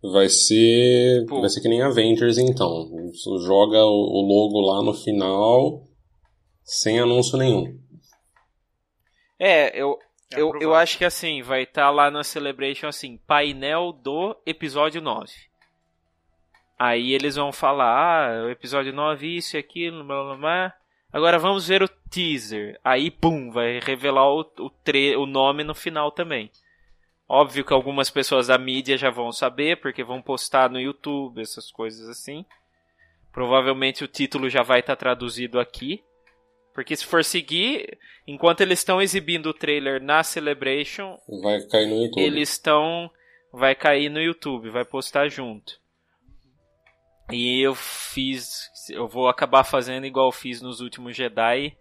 Vai ser. Pô. Vai ser que nem Avengers então. Joga o logo lá no final sem anúncio nenhum. É, eu, É eu, eu acho que assim, vai estar lá na Celebration assim, painel do episódio 9. Aí eles vão falar, ah, o episódio 9, isso e aquilo, blá blá blá. Agora vamos ver o teaser. Aí, pum, vai revelar o, o, tre o nome no final também. Óbvio que algumas pessoas da mídia já vão saber, porque vão postar no YouTube, essas coisas assim. Provavelmente o título já vai estar traduzido aqui. Porque se for seguir, enquanto eles estão exibindo o trailer na Celebration, Vai cair no YouTube. eles estão. Vai cair no YouTube, vai postar junto. E eu fiz. Eu vou acabar fazendo igual eu fiz nos últimos Jedi.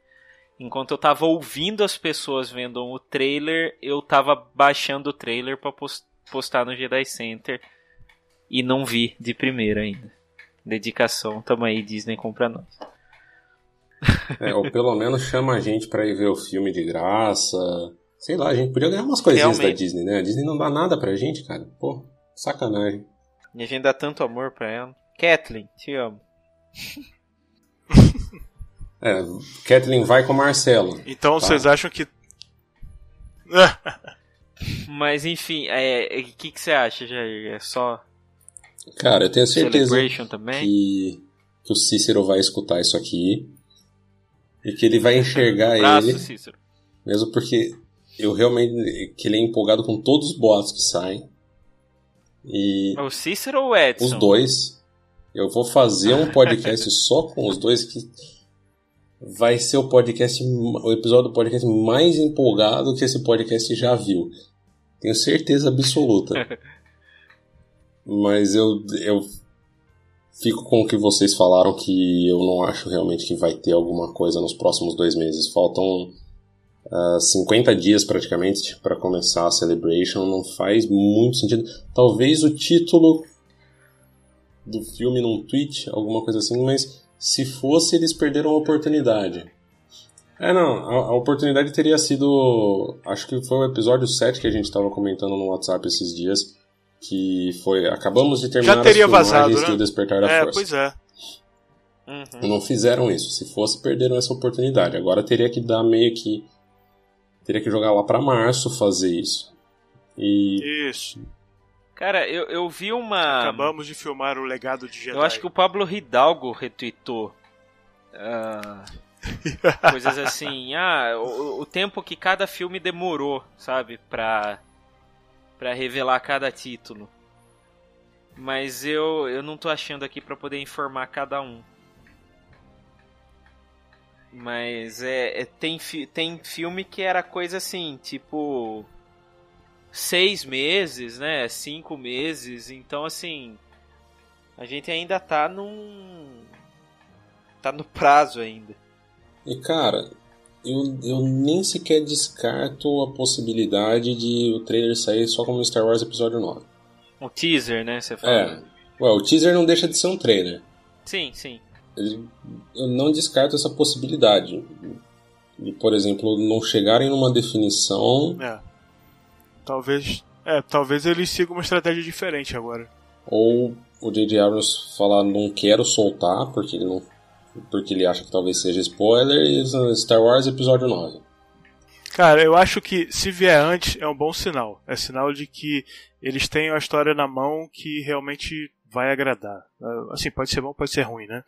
Enquanto eu tava ouvindo as pessoas vendo o trailer, eu tava baixando o trailer pra pos- postar no Jedi Center. E não vi de primeira ainda. Dedicação, tamo aí, Disney compra nós. É, ou pelo menos chama a gente pra ir ver o filme de graça. Sei lá, a gente podia ganhar umas coisinhas Realmente. da Disney, né? A Disney não dá nada pra gente, cara. Pô, sacanagem. E a gente dá tanto amor pra ela. Kathleen, te amo. É, Kathleen vai com o Marcelo. Então Tá. vocês acham que. Mas enfim, é, é, o que, que você acha, Jair? É só Cara, eu tenho certeza que, que o Cícero vai escutar isso aqui. E que ele vai enxergar Abraço, ele. Cícero. Mesmo porque eu realmente. que ele é empolgado com todos os boatos que saem. E O Cícero ou o Edson? os dois. Eu vou fazer um podcast só com os dois que vai ser o podcast, o episódio do podcast mais empolgado que esse podcast já viu. Tenho certeza absoluta. Mas eu, eu fico com o que vocês falaram que eu não acho realmente que vai ter alguma coisa nos próximos dois meses. Faltam ah, 50 dias praticamente para começar a Celebration. Não faz muito sentido. Talvez o título do filme num tweet, alguma coisa assim, mas se fosse, eles perderam a oportunidade. É, não, a, a oportunidade teria sido. Acho que foi o episódio 7 que a gente estava comentando no WhatsApp esses dias. Que foi. Acabamos de terminar Já teria as vazado, né? do Despertar da É, Força. pois é. Uhum. Não fizeram isso. Se fosse, perderam essa oportunidade. Agora teria que dar meio que. Teria que jogar lá pra março fazer isso. E. Isso. Cara, eu, eu vi uma. Acabamos de filmar o legado de Jedi. Eu acho que o Pablo Hidalgo retweetou. ah, coisas assim. Ah, o, o tempo que cada filme demorou, sabe? Pra, pra revelar cada título. Mas eu, eu não tô achando aqui pra poder informar cada um. Mas é, é- tem, fi- tem filme que era coisa assim, tipo. Seis meses, né? Cinco meses. Então, assim. A gente ainda tá num. Tá no prazo ainda. E cara, eu, eu nem sequer descarto a possibilidade de o trailer sair só como Star Wars Episódio 9. Um teaser, né? Você fala. É. Ué, o teaser não deixa de ser um trailer. Sim, sim. Eu não descarto essa possibilidade. De, por exemplo, não chegarem numa definição É. Talvez. É, talvez eles sigam uma estratégia diferente agora. ou o J.J. Abrams falar não quero soltar porque ele não porque ele acha que talvez seja spoiler e Star Wars Episódio 9. Cara, eu acho que se vier antes é um bom sinal. É sinal de que eles têm a história na mão que realmente vai agradar. Ah, Assim, pode ser bom, pode ser ruim, né?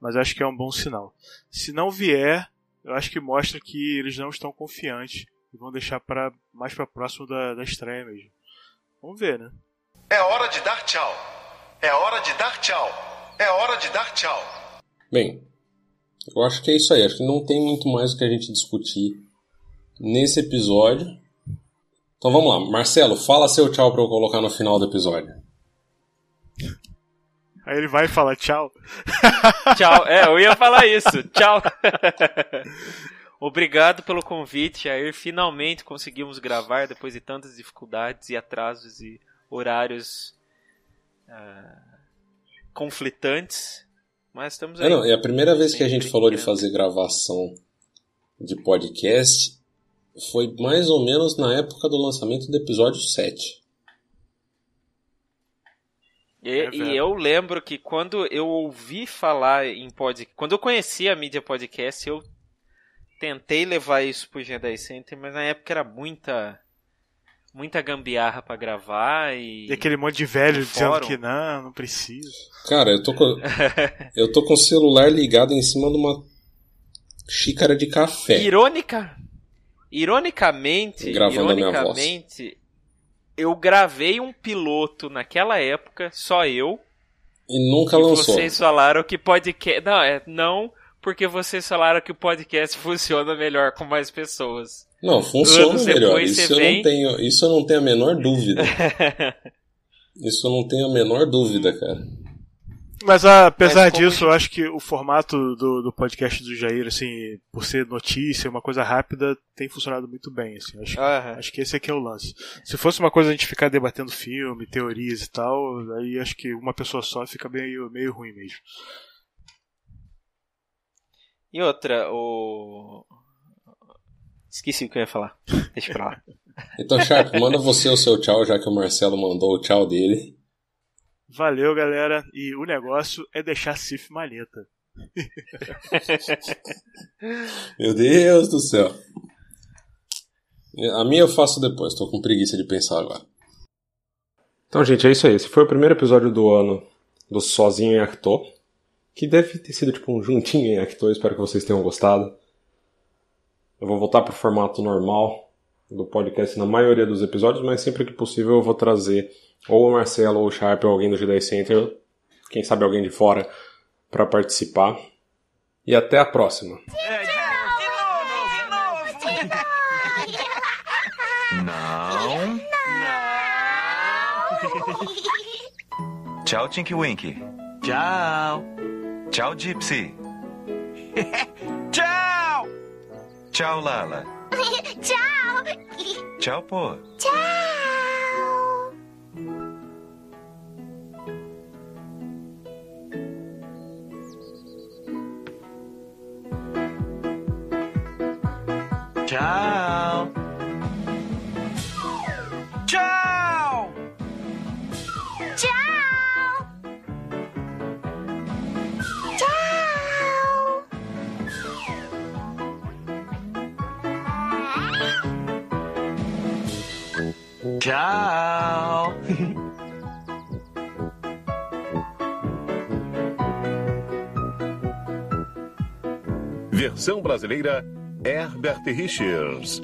Mas acho que é um bom sinal. Se não vier, eu acho que mostra que eles não estão confiantes e vão deixar para mais para próximo da, da estreia mesmo. Vamos ver, né? É hora de dar tchau. É hora de dar tchau. É hora de dar tchau. Bem, eu acho que é isso aí. Acho que não tem muito mais o que a gente discutir nesse episódio. Então vamos lá. Marcelo, fala seu tchau pra eu colocar no final do episódio. Aí ele vai falar tchau. Tchau. É, eu ia falar isso. Tchau. Obrigado pelo convite, Jair. Finalmente conseguimos gravar depois de tantas dificuldades e atrasos e horários ah, conflitantes. Mas estamos aí. É, não, é a primeira vez que a gente falou de fazer gravação de podcast foi mais ou menos na época do lançamento do episódio 7. E, É e eu lembro que quando eu ouvi falar em podcast, quando eu conheci a mídia podcast, eu tentei levar isso pro Jedi Center, mas na época era muita muita gambiarra pra gravar e E aquele monte de velho dizendo fórum. que não, não precisa. Cara, eu tô com, eu tô com o celular ligado em cima de uma xícara de café. Irônica, ironicamente, Gravando ironicamente, eu gravei um piloto naquela época, só eu, E nunca e lançou. vocês falaram que podcast, não, é não, porque vocês falaram que o podcast funciona melhor com mais pessoas. Não, funciona melhor. Isso eu, vem- não tenho, isso eu não tenho a menor dúvida. Isso eu não tenho a menor dúvida, cara. Mas ah, apesar Mas como disso, eu acho que o formato do, do podcast do Jair, assim, por ser notícia, uma coisa rápida, tem funcionado muito bem. Assim. Acho, Aham. acho que esse aqui é o lance. Se fosse uma coisa a gente ficar debatendo filme, teorias e tal, aí acho que uma pessoa só fica meio, meio ruim mesmo. E outra, o. Esqueci o que eu ia falar. Deixa pra lá. Então, Sharp, manda você o seu tchau, já que o Marcelo mandou o tchau dele. Valeu, galera. E o negócio é deixar Sif malheta. Meu Deus do céu. A minha eu faço depois, tô com preguiça de pensar agora. Então, gente, é isso aí. Esse foi o primeiro episódio do ano do Sozinho em Acto. Que deve ter sido tipo um juntinho em Acto. Espero que vocês tenham gostado. Eu vou voltar pro formato normal do podcast na maioria dos episódios, mas sempre que possível eu vou trazer ou o Marcelo ou o Sharp ou alguém do Jedi Center, quem sabe alguém de fora, para participar. E até a próxima. Não. Tchau, Tinky Winky. Tchau. Tchau, Gypsy. Tchau. Tchau, Lala. Tchau! Tchau, pô. Tchau! Tchau. Tchau. Tchau. Versão brasileira Herbert Richards.